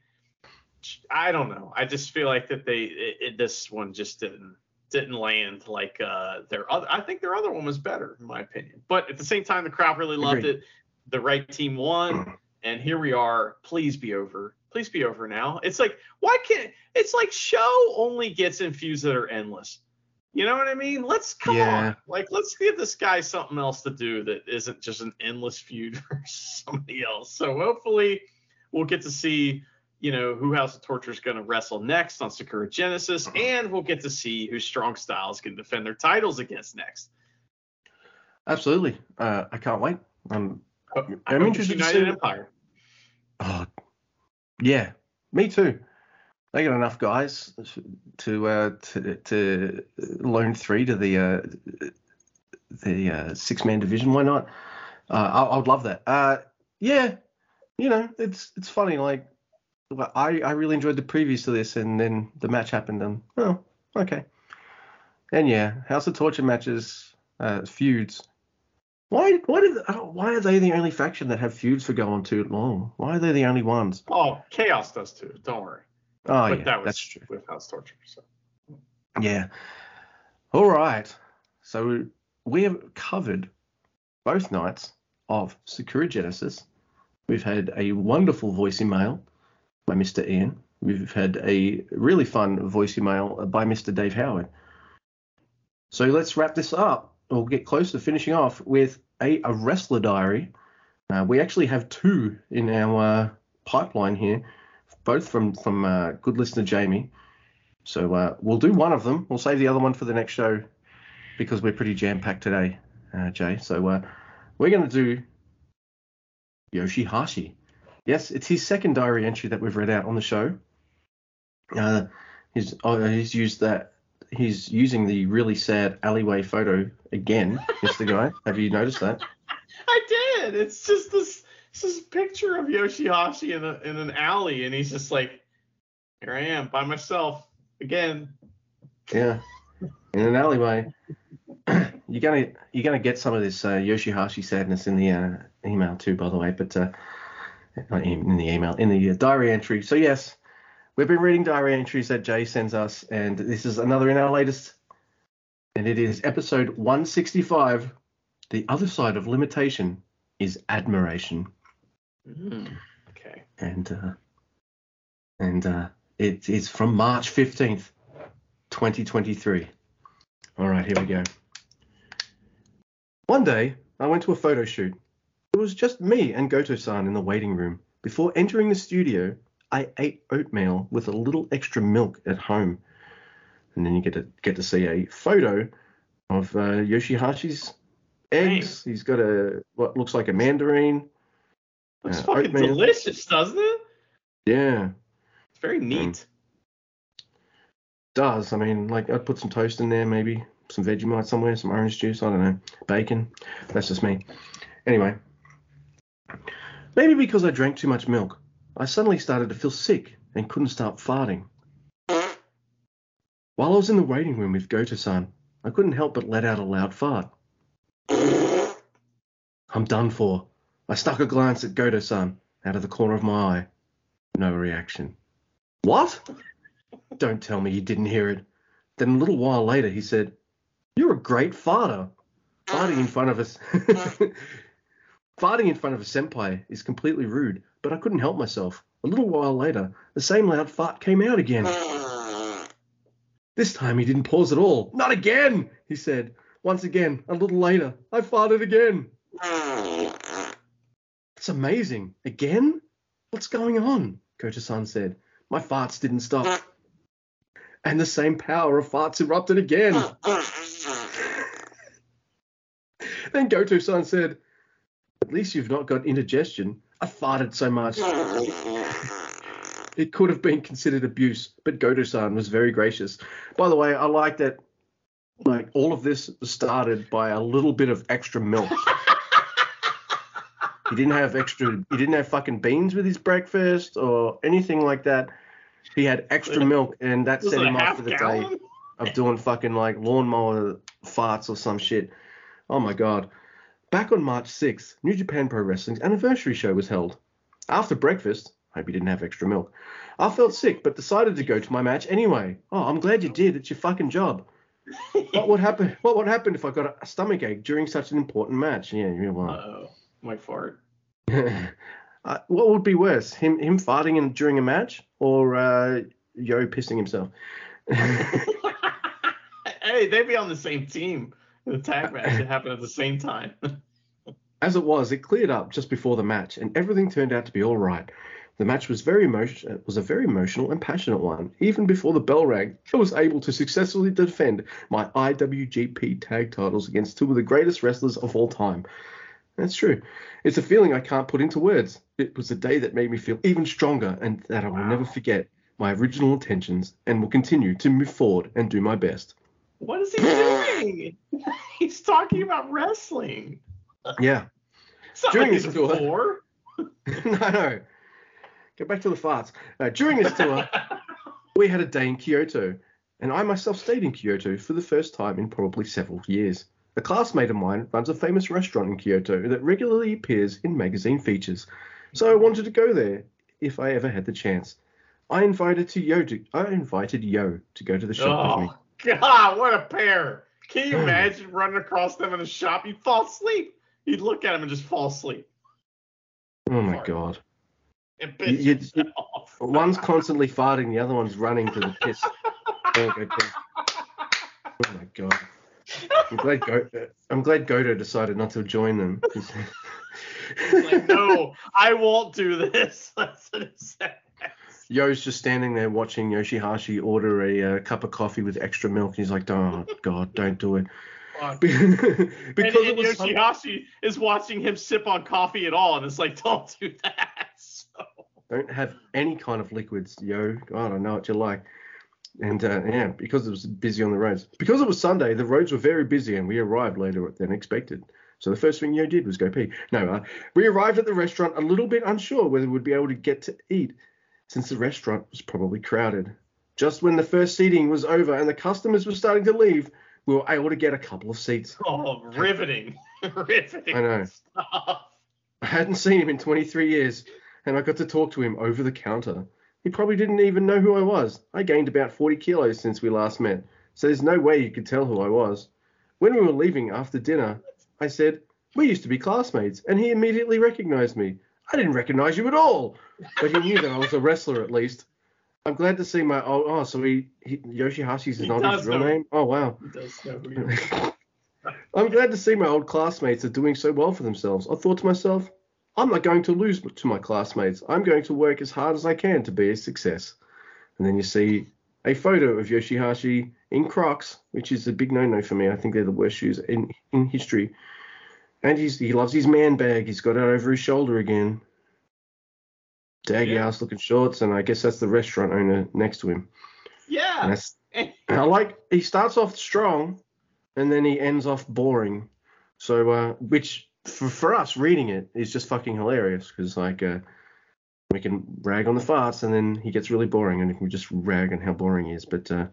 i don't know i just feel like that they it, it, this one just didn't didn't land like uh their other i think their other one was better in my opinion but at the same time the crowd really loved Agreed. it the right team won *clears throat* and here we are please be over please be over now it's like why can't it's like Sho only gets infused that are endless you know what I mean? Let's come Yeah. on. Like, let's give this guy something else to do that isn't just an endless feud *laughs* versus somebody else. So hopefully we'll get to see, you know, who House of Torture is going to wrestle next on Sakura Genesis, Uh-huh. and we'll get to see who Strong Styles can defend their titles against next. Absolutely. Uh, I can't wait. Um, I I'm it's interested to United see- Empire. oh, yeah, me too. They got enough guys to uh, to to loan three to the uh, the uh, six man division. Why not? Uh, I, I would love that. Uh, yeah, you know, it's it's funny. Like, I I really enjoyed the previews to this, and then the match happened, and oh, okay. And yeah, House of Torture matches, uh, feuds. Why why did oh, why are they the only faction that have feuds for going too long? Why are they the only ones? Oh, Chaos does too. Don't worry. Oh but yeah, that was that's true. with House of Torture. So Yeah. All right. So we have covered both nights of Sakura Genesis. We've had a wonderful voice email by Mr. Ian. We've had a really fun voice email by Mr. Dave Howard. So let's wrap this up. We'll get close to finishing off with a, a wrestler diary. Uh, we actually have two in our uh, pipeline here, both from from uh, good listener Jamie. So uh, we'll do one of them. We'll save the other one for the next show because we're pretty jam packed today, uh, Jay. So uh, we're going to do Yoshihashi. Yes, it's his second diary entry that we've read out on the show. Uh, he's uh, he's used that. He's using the really sad alleyway photo again, Mr. Guy. *laughs* Have you noticed that? I did. It's just this, it's this picture of Yoshihashi in a in an alley, and he's just like, "Here I am by myself again." Yeah, in an alleyway. *clears throat* you're gonna you're gonna get some of this uh, Yoshihashi sadness in the uh, email too, by the way. But uh, in the email, in the uh, diary entry. So yes, we've been reading diary entries that Jay sends us, and this is another in our latest, and it is episode 165. The other side of limitation is admiration, Okay. and uh, and uh, it is from March 15th, 2023. All right, here we go. One day, I went to a photo shoot. It was just me and Goto-san in the waiting room. Before entering the studio, I ate oatmeal with a little extra milk at home. And then you get to get to see a photo of uh, Yoshihashi's eggs. He's got a what looks like a mandarin. Looks Uh, fucking oatmeal. delicious, doesn't it? Yeah, It's very neat. does. I mean, like I'd put some toast in there, maybe some Vegemite somewhere, some orange juice. I don't know, bacon. That's just me. Anyway, maybe because I drank too much milk, I suddenly started to feel sick and couldn't stop farting. While I was in the waiting room with Goto-san, I couldn't help but let out a loud fart. I'm done for. I stuck a glance at Goto-san out of the corner of my eye. No reaction. What? Don't tell me you didn't hear it. Then a little while later he said, You're a great farter. Farting in front of us. *laughs* Farting in front of a senpai is completely rude, but I couldn't help myself. A little while later, the same loud fart came out again. This time he didn't pause at all. Not again, he said. Once again, a little later, I farted again. It's amazing. Again? What's going on? Kocha-san said. My farts didn't stop. And the same power of farts erupted again. *laughs* Then Goto-san said, At least you've not got indigestion. I farted so much. It could have been considered abuse, but Goto-san was very gracious. By the way, I like that like all of this started by a little bit of extra milk. he didn't have extra he didn't have fucking beans with his breakfast or anything like that. He had extra milk and that set him off for the day of doing fucking like lawnmower farts or some shit. Oh my god. Back on March 6th, New Japan Pro Wrestling's anniversary show was held. After breakfast, I hope you didn't have extra milk, I felt sick but decided to go to my match anyway. Oh, I'm glad you did. It's your fucking job. what *laughs* would happen? What would happen if I got a stomach ache during such an important match? Yeah, yeah, well. Uh-oh. My fart. *laughs* uh, what would be worse, him him farting in, during a match or uh, Yo pissing himself? *laughs* hey, they'd be on the same team. *laughs* The tag match happened at the same time. *laughs* As it was, it cleared up just before the match, and everything turned out to be all right. The match was very emotion- it was a very emotional and passionate one. Even before the bell rang, I was able to successfully defend my IWGP tag titles against two of the greatest wrestlers of all time. That's true. It's a feeling I can't put into words. It was a day that made me feel even stronger, and that I will Wow. never forget my original intentions, and will continue to move forward and do my best. What is he doing? *laughs* He's talking about wrestling. Yeah. It's not During like this tour- *laughs* no, no. Get back to the farts. Uh, during this tour, *laughs* we had a day in Kyoto, and I myself stayed in Kyoto for the first time in probably several years. A classmate of mine runs a famous restaurant in Kyoto that regularly appears in magazine features, so I wanted to go there if I ever had the chance. I invited to Yo to, I invited Yo to go to the shop with me. oh God, what a pair! Can you hmm. imagine running across them in a shop? You'd fall asleep. You'd look at them and just fall asleep. Oh my Fart. god. And You- you- yourself. One's constantly farting, the other one's running to the piss. *laughs* Oh, piss. Oh my god. I'm glad Go- I'm glad Goto decided not to join them. like, no, I won't do this. *laughs* That's what it says. Yo's just standing there watching Yoshihashi order a uh, cup of coffee with extra milk. He's like, "Oh God, don't do it." *laughs* Because and, and Yoshihashi is watching him sip on coffee at all, and it's like, *laughs* don't do that. *laughs* So, don't have any kind of liquids, Yo. I know what you like. And uh, yeah, because it was busy on the roads. Because it was Sunday, the roads were very busy, and we arrived later than expected. So the first thing Yo did was go pee. No, uh, we arrived at the restaurant a little bit unsure whether we'd be able to get to eat, since the restaurant was probably crowded. Just when the first seating was over and the customers were starting to leave, we were able to get a couple of seats. oh, riveting, *laughs* riveting I know. stuff. I hadn't seen him in 23 years, and I got to talk to him over the counter. He probably didn't even know who I was. I gained about 40 kilos since we last met, so there's no way you could tell who I was. When we were leaving after dinner, I said, We used to be classmates, and he immediately recognized me. I didn't recognize you at all, but he knew that I was a wrestler at least. I'm glad to see my. Oh, oh so he, he Yoshihashi's He not his real know. name? Oh, wow. He does know who. *laughs* I'm glad to see my old classmates are doing so well for themselves. I thought to myself, I'm not going to lose to my classmates. I'm going to work as hard as I can to be a success. And then you see a photo of Yoshihashi in Crocs, which is a big no-no for me. I think they're the worst shoes in in history. And he's he loves his man bag. He's got it over his shoulder again. Daggy Yeah. ass looking shorts, and I guess that's the restaurant owner next to him. And Yeah. that's I like he starts off strong and then he ends off boring. So uh which for, for us reading it is just fucking hilarious because like uh we can rag on the farts and then he gets really boring and we just rag on how boring he is. But uh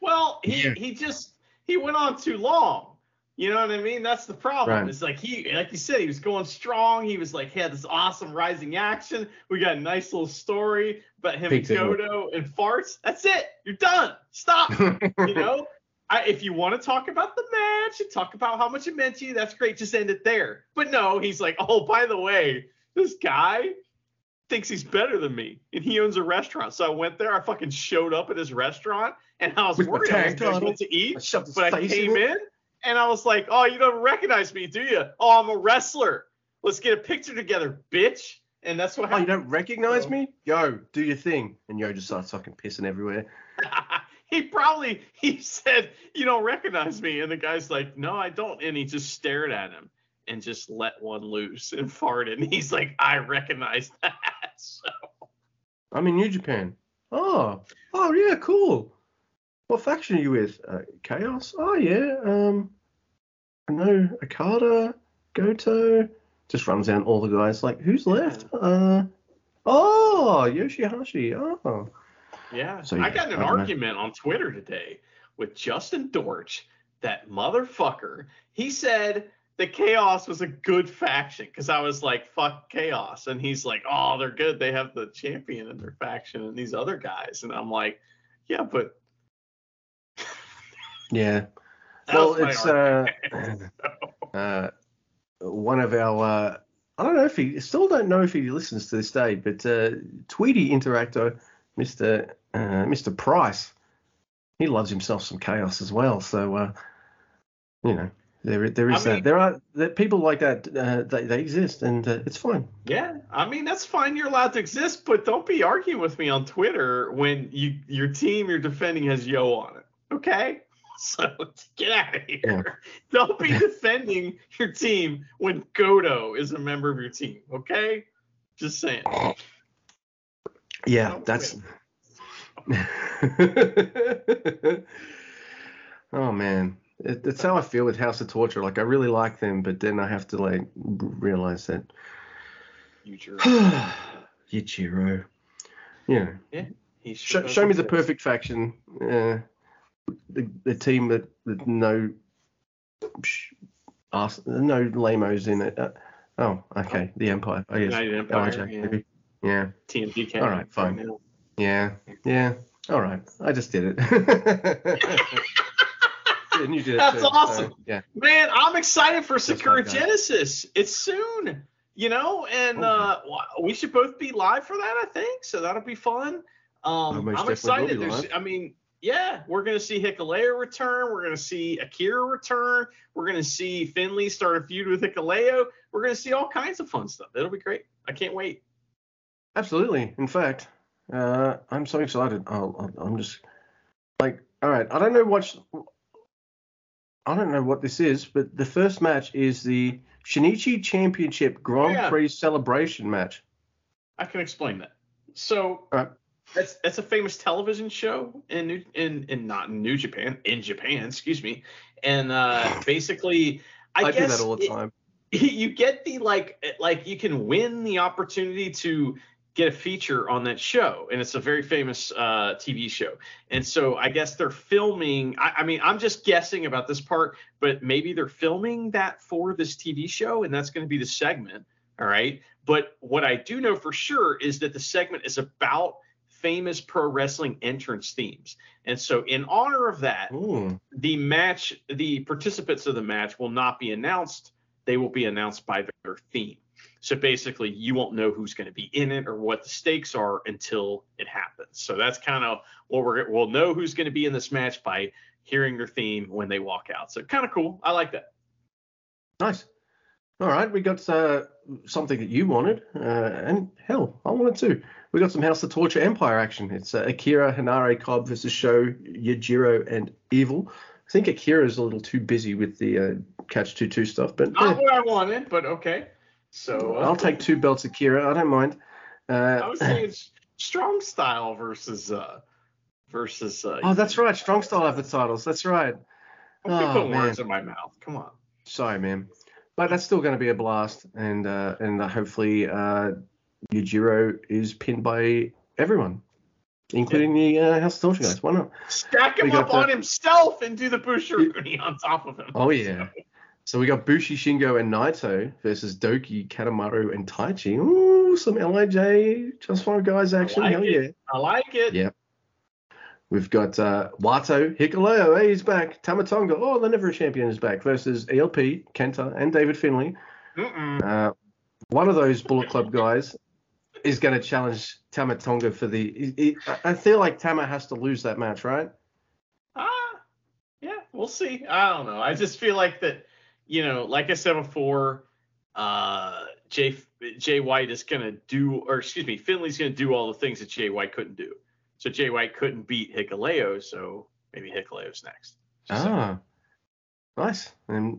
Well, he, Yeah. he just he went on too long. You know what I mean? That's the problem. Right. It's like he, like you said, he was going strong. He was like, he had this awesome rising action. We got a nice little story about him Peaks and. Goto and farts. That's it. You're done. Stop. *laughs* you know, I, if you want to talk about the match and talk about how much it meant to you, that's great. Just end it there. But no, he's like, oh, by the way, this guy thinks he's better than me, and he owns a restaurant. So I went there. I fucking showed up at his restaurant, and I was With worried I was going to eat. I But I came in. And I was like, oh, you don't recognize me, do you? Oh, I'm a wrestler. Let's get a picture together, bitch. And that's what happened. Oh, you don't recognize So- me? Yo, do your thing. And Yo just starts fucking pissing everywhere. *laughs* he probably he said you don't recognize me and the guy's like no i don't and he just stared at him and just let one loose and *laughs* farted and he's like i recognize *laughs* that so I'm in New Japan. Oh, oh yeah, cool. What faction are you with? Uh, Chaos. Oh yeah. Um, I know Okada, Goto. Just runs down all the guys. Like, who's left? Uh, oh, Yoshihashi. Oh, yeah So, i got in an don't know. argument on twitter today with justin dorch that motherfucker he said that chaos was a good faction because i was like fuck chaos and he's like oh they're good they have the champion in their faction and these other guys and i'm like yeah but yeah. that well, it's uh, *clears throat* *laughs* uh, one of our. Uh, I don't know if he still don't know if he listens to this day, but uh, Tweety Interactor, Mister uh, Mister Price, he loves himself some chaos as well. So uh, you know, there there is I mean- that. There are there, people like that. Uh, they, they exist, and uh, it's fine. Yeah, I mean that's fine. You're allowed to exist, but don't be arguing with me on Twitter when you your team you're defending has Yo on it. Okay, *laughs* so get out of here. Yeah. *laughs* Don't be defending your team when Goto is a member of your team. Okay, just saying. Yeah, that's. *laughs* oh man, it, it's how I feel with House of Torture. Like I really like them, but then I have to like realize that. Yujiro. You *sighs* know, He show, show me the perfect faction. Uh, the, the team that with no arse, no lamos in it. Uh, oh, okay, the Empire. I guess. United Empire, LIJ, yeah. Yeah. TMDK. All right, fine. right. Yeah, yeah. All right, I just did it. *laughs* and you did it That's too, so, awesome. yeah. Man, I'm excited for Sakura. Genesis. It's soon, you know, and Oh, uh, we should both be live for that, I think. So that'll be fun. Um, I'm excited. There's. I mean, yeah, we're gonna see Hikuleo return. We're gonna see Akira return. We're gonna see Finlay start a feud with Hikuleo. We're gonna see all kinds of fun stuff. It'll be great. I can't wait. Absolutely. In fact, uh, I'm so excited. I'll, I'll, I'm just like, all right. I don't know what. I don't know what this is, but the first match is the Shinichi Championship Grand Yeah. Prix celebration match. I can explain that. So All right. That's that's a famous television show in New in in not in New Japan in Japan, excuse me. And uh, *sighs* basically, I, I, do guess that all the it- time. *laughs* you get the like like you can win the opportunity to get a feature on that show and it's a very famous uh, tv show and so i guess they're filming I, I mean i'm just guessing about this part but maybe they're filming that for this tv show and that's going to be the segment all right but what i do know for sure is that the segment is about famous pro wrestling entrance themes and so in honor of that Ooh. the match, the participants of the match will not be announced. They will be announced by their theme. So basically, you won't know who's going to be in it or what the stakes are until it happens. So that's kind of what we're we'll know who's going to be in this match by hearing their theme when they walk out. So kind of cool. I like that. Nice. All right, we got uh, something that you wanted, uh, and hell, I wanted too. We got some House of Torture Empire action. It's uh, Akira Henare Cobb versus Sho Yujiro and Evil. I think Akira is a little too busy with the uh, Catch Two Two stuff, but Not yeah, what I wanted, but okay. So uh, I'll take two belts, Akira. I don't mind. I Uh, was saying strong style versus uh versus uh. oh, that's right. Strong Style have the titles. That's right. Don't Oh, putting man. words in my mouth. Come on. Sorry, man. But that's still going to be a blast, and uh, and uh, hopefully uh, Yujiro is pinned by everyone, including the uh, House of Torture guys. Why not? Stack him up the- on himself and do the Bushirooni on top of him. Oh yeah. So we got Bushi Shingo and Naito versus Douki, Kanemaru, and Taichi. Ooh, some Lij just five guys action. like Hell it. yeah. I like it. Yeah. We've got uh, Wato, Hikuleo, hey, he's back. Tama Tonga, oh, the Never Champion is back versus ELP, Kenta, and David Finlay. Uh, one of those Bullet Club guys is going to challenge Tama Tonga for the. He, he, I feel like Tama has to lose that match, right? Ah, yeah, we'll see. I don't know. I just feel like that, you know, like I said before, uh, Jay Jay White is gonna do, or excuse me, Finlay's gonna do all the things that Jay White couldn't do. So Jay White couldn't beat Hikuleo, so maybe Hikuleo's next. Just. Ah, nice. And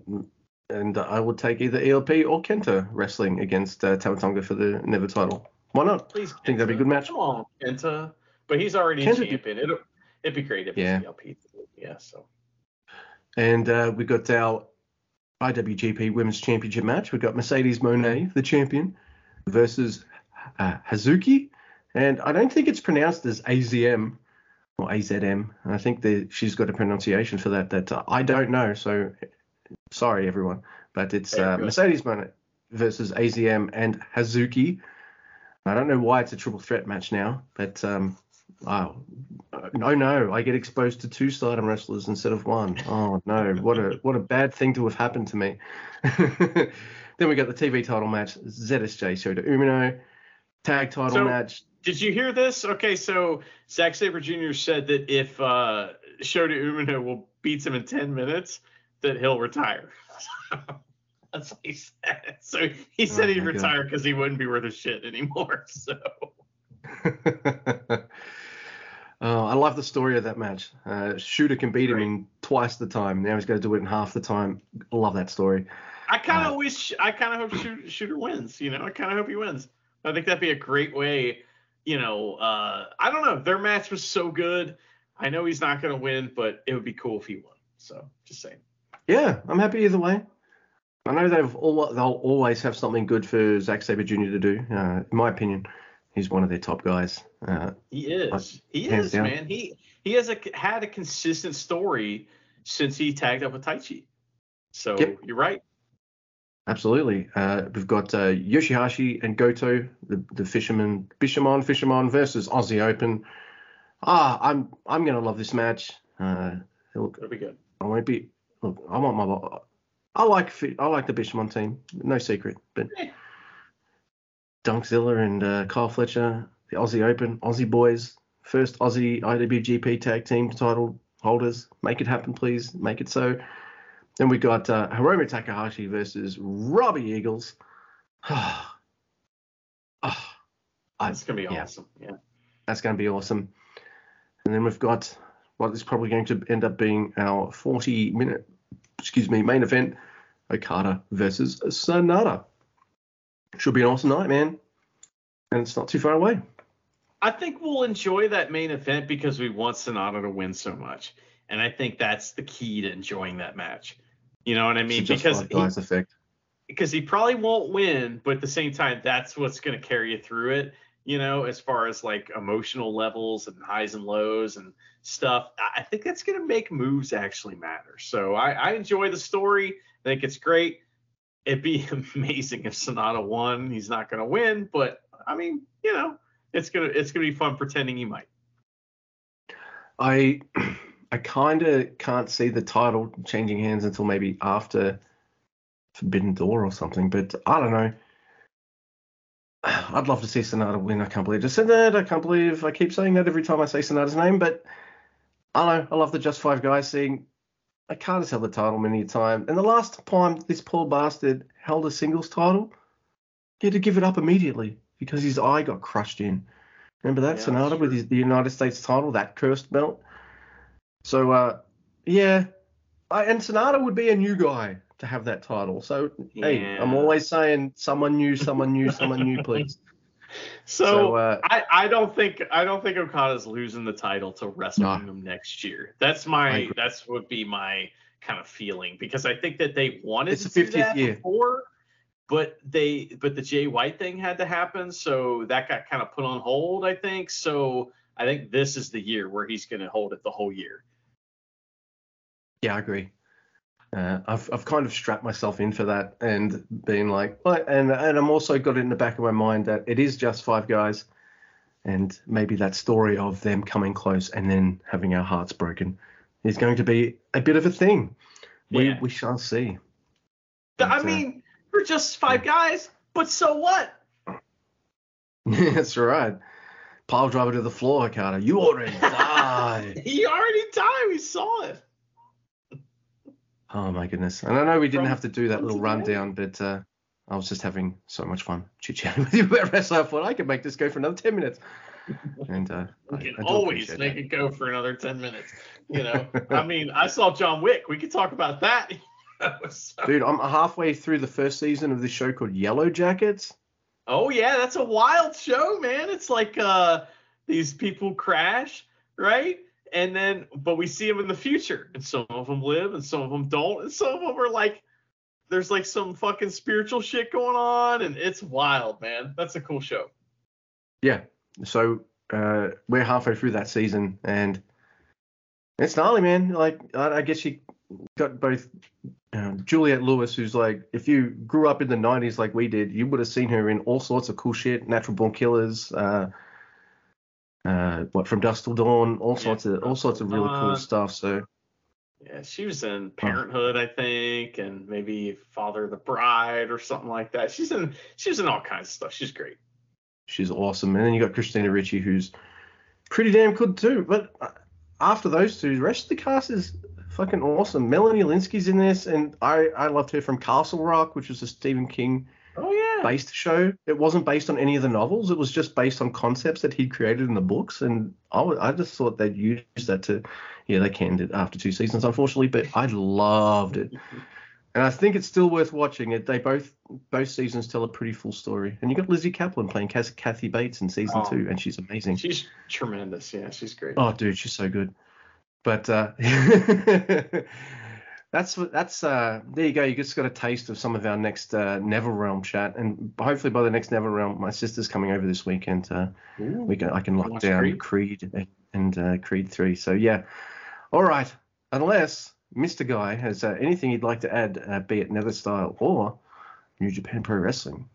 and I would take either ELP or Kenta wrestling against uh, Tama Tonga for the Never title. Why not? Please, I think that'd be a good match. Come on, Kenta. But he's already Kenta- champion. It'll, it'd be great if Yeah. it's ELP. Yeah, so. And uh, we got our IWGP Women's Championship match. We've got Mercedes Moné, the champion, versus uh, Hazuki. And I don't think it's pronounced as AZM or AZM. I think that she's got a pronunciation for that that uh, I don't know. So sorry, everyone. But it's uh. Mercedes Moné versus AZM and Hazuki. I don't know why it's a triple threat match now, but um, oh, no, no, I get exposed to two Stardom wrestlers instead of one. Oh no, what a what a bad thing to have happened to me. *laughs* then we got the TV title match: ZSJ Shota Umino, tag title So- match. Did you hear this? Okay, so Zack Sabre Jr. said that if uh, Shota Umino will beats him in 10 minutes, that he'll retire. *laughs* That's what he said. So he said Oh he'd retire because he wouldn't be worth a shit anymore. *laughs* So *laughs* oh, I love the story of that match. Uh, Shota can beat him in twice the time. Now he's got to do it in half the time. I love that story. I kind of Uh, wish, I kind of hope Shota, Shota wins. You know, I kind of hope he wins. I think that'd be a great way. You know, uh, I don't know. Their match was so good. I know he's not going to win, but it would be cool if he won. So just saying. Yeah, I'm happy either way. I know they've all they'll always have something good for Zack Sabre Jr. to do. Uh, in my opinion, he's one of their top guys. Uh, He is. He is, down. man. He he has a had a consistent story since he tagged up with Taichi. So Yep. you're right. Absolutely. Uh, we've got uh, Yoshihashi and Goto, the the fisherman, Bishamon, Fisherman versus Aussie Open. Ah, I'm I'm gonna love this match. Uh, look, It'll be good. I won't be. Look, I want my. I like I like the Bishamon team, no secret. But Yeah. Dunkzilla and uh, Kyle Fletcher, the Aussie Open, Aussie boys, first Aussie IWGP Tag Team title holders. Make it happen, please. Make it so. Then we got uh, Hiromu Takahashi versus Robbie Eagles. *sighs* Ah, That's gonna be yeah. awesome. Yeah. that's going to be awesome. And then we've got what is probably going to end up being our 40 minute, excuse me, main event Okada versus Sanada. Should be an awesome night, man. And it's not too far away. I think we'll enjoy that main event because we want Sanada to win so much, and I think that's the key to enjoying that match. You know what I mean? It's a just Because he, effect. because he probably won't win, but at the same time, that's what's going to carry you through it. You know, as far as like emotional levels and highs and lows and stuff, I I think that's going to make moves actually matter. So I, I enjoy the story. I think it's great. It'd be *laughs* amazing if Sanada won. He's not going to win, but I mean, you know, it's gonna it's gonna be fun pretending he might. I *clears throat* I kind of can't see the title changing hands until maybe after Forbidden Door or something, but I don't know. *sighs* I'd love to see Sanada win. I can't believe I just said that. I can't believe I keep saying that every time I say Sanada's name, but I know. I love the Just Five Guys seeing. I can't held the title many a time. And the last time this poor bastard held a singles title, he had to give it up immediately because his eye got crushed in. Remember that Yeah, Sanada that's with his, the United States title, that cursed belt. So uh, yeah, I, and Sanada would be a new guy to have that title. So hey, I'm always saying someone new, someone new, someone new, please. *laughs* So, So, uh, I, I don't think I don't think Okada's losing the title to Wrestle No. Kingdom next year. That's my that's would be my kind of feeling because I think that they wanted It's to the do that year. before, but they but the Jay White thing had to happen, so that got kind of put on hold. I think so. I think this is the year where he's going to hold it the whole year. Yeah, I agree. Uh, I've I've kind of strapped myself in for that and been like, and and I'm also got it in the back of my mind that it is just five guys, and maybe that story of them coming close and then having our hearts broken is going to be a bit of a thing. We Yeah. we shall see. I But, uh, mean, we're just five guys, but so what? *laughs* That's right. Pile driver to the floor, Carter. You already *laughs* died. He already died. We saw it. Oh my goodness. And I know we didn't have to do that little rundown, but uh, I was just having so much fun chit chatting *laughs* with you about wrestling. I thought I could make this go for another 10 minutes. And uh, I, can I always make that. it go for another 10 minutes. You know, *laughs* I mean, I saw John Wick. We could talk about that. So- *laughs* Dude, I'm halfway through the first season of this show called Yellow Jackets. oh, yeah, that's a wild show, man. It's like uh, these people crash, right? And then, but we see them in the future, and some of them live, and some of them don't, and some of them are like, there's like some fucking spiritual shit going on, and it's wild, man. That's a cool show. Yeah. So uh, we're halfway through that season, and it's gnarly, man. Like, I, I guess you got both um, Juliette Lewis, who's like, if you grew up in the 90s like we did, you would have seen her in all sorts of cool shit, Natural Born Killers, uh, uh, what from Dusk Till Dawn, all Yeah, sorts of all sorts of really cool stuff. So Yeah, she was in Parenthood, I think, and maybe Father of the Bride or something like that. She's in she was in all kinds of stuff. She's great. she's awesome. And then you got Christina Ricci, who's pretty damn good too. But uh, after those two, the rest of the cast is fucking awesome. Melanie Lynskey's in this, and I I loved her from Castle Rock, which was a Stephen King Oh yeah. Based show. It wasn't based on any of the novels. It was just based on concepts that he'd created in the books. And I, just thought they'd use that to, yeah, they canned it after two seasons, unfortunately, but I loved it. And I think it's still worth watching it. They both both seasons tell a pretty full story. And you got Lizzy Caplan playing Cas- Kathy Bates in season Oh. two, and she's amazing. She's tremendous. Yeah, she's great. Oh, dude, she's so good. But uh, *laughs* that's that's uh, there you go. You just got a taste of some of our next uh, Never Realm chat, and hopefully by the next Never Realm, my sister's coming over this weekend. Uh, Ooh. we can I can lock down Creed? Creed, and, and uh, Creed three. So yeah, all right. Unless Mr. Guy has uh, anything he'd like to add, uh, be it Nether Style or New Japan Pro Wrestling.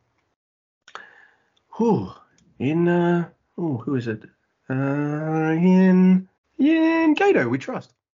Who In uh, oh, who is it? In in Gedo, we trust.